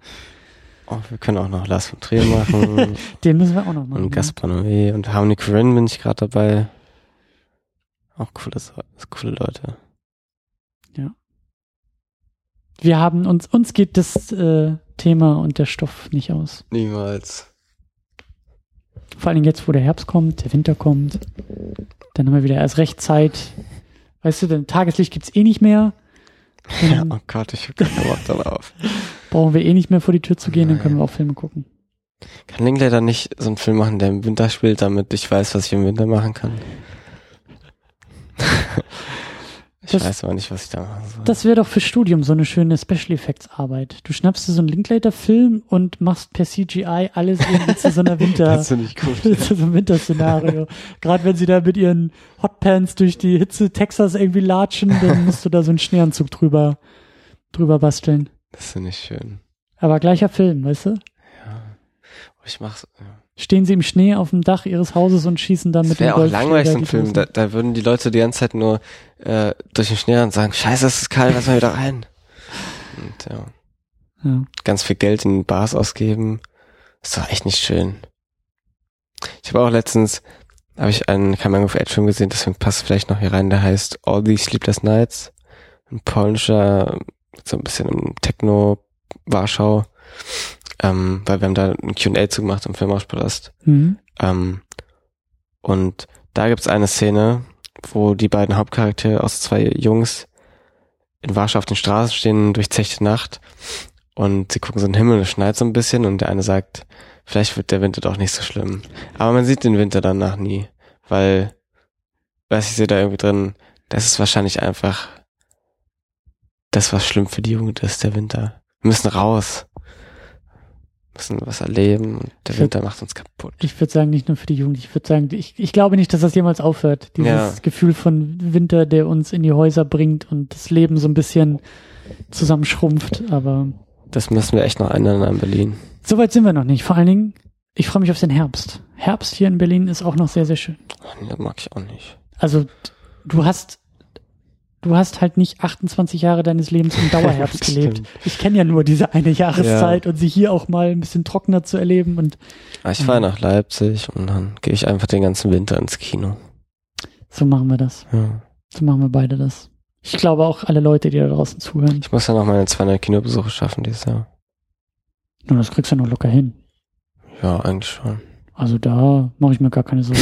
Oh, wir können auch noch Lars von Trier machen Den müssen wir auch noch machen. und Gaspar Noé und Harmony Korine bin ich gerade dabei. Auch coole, So- coole Leute. Wir haben uns, uns geht das äh, Thema und der Stoff nicht aus. Niemals. Vor allem jetzt, wo der Herbst kommt, der Winter kommt, dann haben wir wieder erst recht Zeit. Weißt du, denn Tageslicht gibt's eh nicht mehr. Ja, Dann oh Gott, ich hab keinen Bock darauf. brauchen wir eh nicht mehr vor die Tür zu gehen, dann können Nein. wir auch Filme gucken. Kann Linklater nicht so einen Film machen, der im Winter spielt, damit ich weiß, was ich im Winter machen kann? Ich Das- weiß aber nicht, was ich da machen soll. Das wäre doch für Studium so eine schöne Special Effects Arbeit. Du schnappst dir so einen Linklater-Film und machst per CGI alles irgendwie zu so einer Winter, Das finde ich gut. zu so einem Winterszenario. Gerade wenn sie da mit ihren Hotpants durch die Hitze Texas irgendwie latschen, dann musst du da so einen Schneeanzug drüber, drüber basteln. Das finde ich schön. Aber gleicher Film, weißt du? Ja. Ich mach's. Ja. Stehen sie im Schnee auf dem Dach ihres Hauses und schießen dann mit Das wäre dem auch Golfschläger langweilig, so ein Film. Da, da würden die Leute die ganze Zeit nur äh, durch den Schnee und sagen, scheiße, es ist kalt, lass mal wieder rein. Und ja, Ja. ganz viel Geld in Bars ausgeben. Ist doch echt nicht schön. Ich habe auch letztens, habe ich einen Coming of Age Film gesehen, deswegen passt vielleicht noch hier rein, der heißt All These Sleepless Nights. Ein polnischer, so ein bisschen im Techno Warschau. Ähm, weil wir haben da ein Q&A zugemacht im Filmauspalast. Mhm. Ähm, und da gibt's eine Szene, wo die beiden Hauptcharaktere aus zwei Jungs in Warschau auf den Straßen stehen, durchzechte Nacht und sie gucken so in den Himmel und es schneit so ein bisschen und der eine sagt, vielleicht wird der Winter doch nicht so schlimm. Aber man sieht den Winter danach nie, weil, weiß ich sehe da irgendwie drin, das ist wahrscheinlich einfach das, was schlimm für die Jugend ist, der Winter. Wir müssen raus. Müssen was erleben und der Winter macht uns kaputt. Ich würde sagen, nicht nur für die Jugend. Ich würde sagen, ich, ich glaube nicht, dass das jemals aufhört. Dieses Ja. Gefühl von Winter, der uns in die Häuser bringt und das Leben so ein bisschen zusammenschrumpft. Aber Das müssen wir echt noch ändern in Berlin. so weit sind wir noch nicht. Vor allen Dingen, ich freue mich auf den Herbst. Herbst hier in Berlin ist auch noch sehr, sehr schön. Nee, das mag ich auch nicht. Also du hast, du hast halt nicht 28 Jahre deines Lebens im Dauerherbst gelebt. Ich kenne ja nur diese eine Jahreszeit und sie hier auch mal ein bisschen trockener zu erleben und Aber ich fahre nach Leipzig und dann gehe ich einfach den ganzen Winter ins Kino. so machen wir das. Ja. So machen wir beide das. Ich glaube auch alle Leute, die da draußen zuhören. Ich muss ja noch meine 200 Kinobesuche schaffen dieses Jahr. Nur das kriegst du noch locker hin. Ja, eigentlich schon. Also da mache ich mir gar keine Sorgen.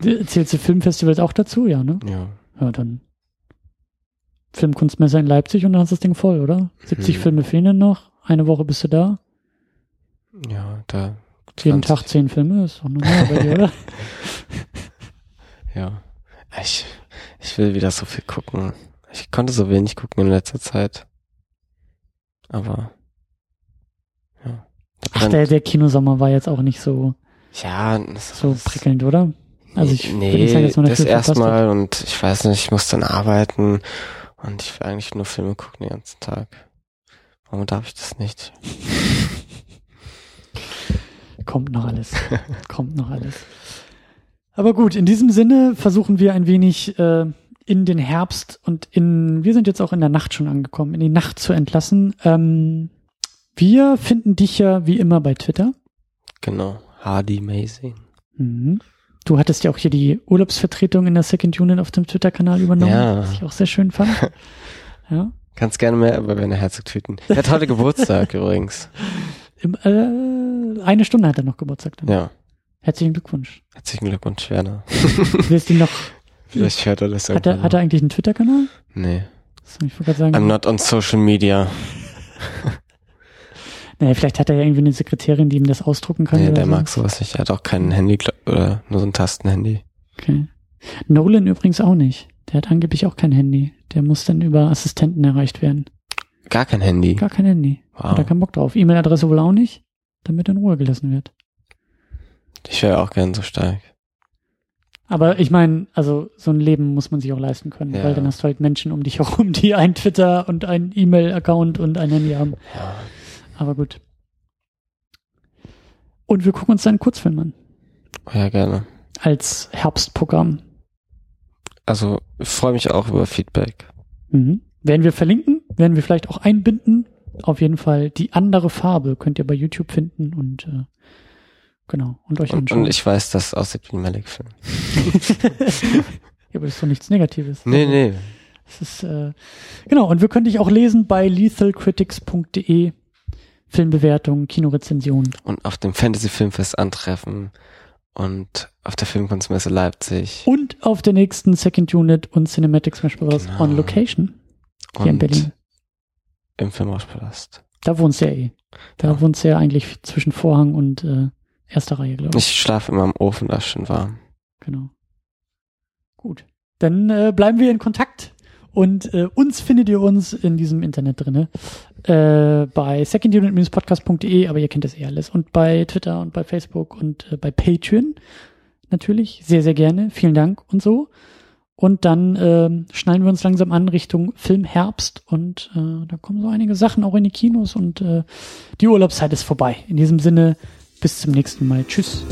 Zählst du Filmfestivals auch dazu? Ja, ne? Ja. Ja, dann Filmkunstmesse in Leipzig und dann hast du das Ding voll, oder? 70 Hm. Filme fehlen noch. Eine Woche bist du da. Ja, da. Jeden 20. Tag zehn Filme ist doch normal bei dir, oder? Ja. Ich, ich will wieder so viel gucken. Ich konnte so wenig gucken in letzter Zeit. Aber. Ja. Ach, der, der Kinosommer war jetzt auch nicht so, ja, das, so prickelnd, oder? Also ich nee, würde nicht sagen, dass man das erstmal und ich weiß nicht, ich muss dann arbeiten und ich will eigentlich nur Filme gucken den ganzen Tag. Warum darf ich das nicht? Kommt noch alles. Kommt noch alles. Aber gut, in diesem Sinne versuchen wir ein wenig äh, in den Herbst und in, wir sind jetzt auch in der Nacht schon angekommen, in die Nacht zu entlassen. Ähm, wir finden dich ja wie immer bei Twitter. Genau. Hardy Amazing. Mhm. Du hattest ja auch hier die Urlaubsvertretung in der Second Unit auf dem Twitter-Kanal übernommen, Ja. was ich auch sehr schön fand. ja. Kannst gerne mehr über Werner Herzog tweeten. Er hat heute Geburtstag übrigens. Im, äh, eine Stunde hat er noch Geburtstag. Dann. Ja. Herzlichen Glückwunsch. Herzlichen Glückwunsch, Werner. Willst du ihn noch, Vielleicht hört er das hat er, hat er eigentlich einen Twitter-Kanal? Nee. So, Ich gerade sagen, I'm not on social media. Naja, vielleicht hat er ja irgendwie eine Sekretärin, die ihm das ausdrucken kann. Nee, oder der so. mag sowas nicht. Er hat auch kein Handy oder nur so ein Tastenhandy. Okay. Nolan übrigens auch nicht. Der hat angeblich auch kein Handy. Der muss dann über Assistenten erreicht werden. Gar kein Handy. Gar kein Handy. Hat er Wow. keinen Bock drauf. E-Mail-Adresse wohl auch nicht, damit er in Ruhe gelassen wird. Ich wäre auch gern so stark. Aber ich meine, also so ein Leben muss man sich auch leisten können, Ja. weil dann hast du halt Menschen um dich herum, die ein Twitter und ein E-Mail-Account und ein Handy haben. Ja. Aber gut. Und wir gucken uns dann einen Kurzfilm an. Ja, gerne. Als Herbstprogramm. Also, ich freue mich auch über Feedback. Mhm. Werden wir verlinken, werden wir vielleicht auch einbinden. Auf jeden Fall die andere Farbe könnt ihr bei YouTube finden und äh, genau und euch Und, anschauen. und ich weiß, dass es aussieht wie ein Malik-Film. ja, aber das ist doch nichts Negatives. Nee, nee. Es ist äh, genau und wir können dich auch lesen bei lethalcritics.de Filmbewertungen, Kinorezensionen. Und auf dem Fantasy-Filmfest antreffen und auf der Filmkunstmesse Leipzig. und auf der nächsten Second Unit und Cinematic Smash Bros. Genau. on Location hier in und Berlin. im Filmrauschpalast. Da wohnst du ja eh. Da Ja. wohnst du ja eigentlich zwischen Vorhang und äh, erster Reihe, glaube ich. Ich schlafe immer im Ofen, da ist schön warm. Genau. Gut. Dann äh, bleiben wir in Kontakt. Und äh, uns findet ihr uns in diesem Internet drinne. Äh, bei secondunit-podcast.de, aber ihr kennt das eh alles. Und bei Twitter und bei Facebook und äh, bei Patreon. Natürlich. Sehr, sehr gerne. Vielen Dank und so. Und dann ähm, schnallen wir uns langsam an Richtung Filmherbst und äh, da kommen so einige Sachen auch in die Kinos und äh, die Urlaubszeit ist vorbei. In diesem Sinne, bis zum nächsten Mal. Tschüss.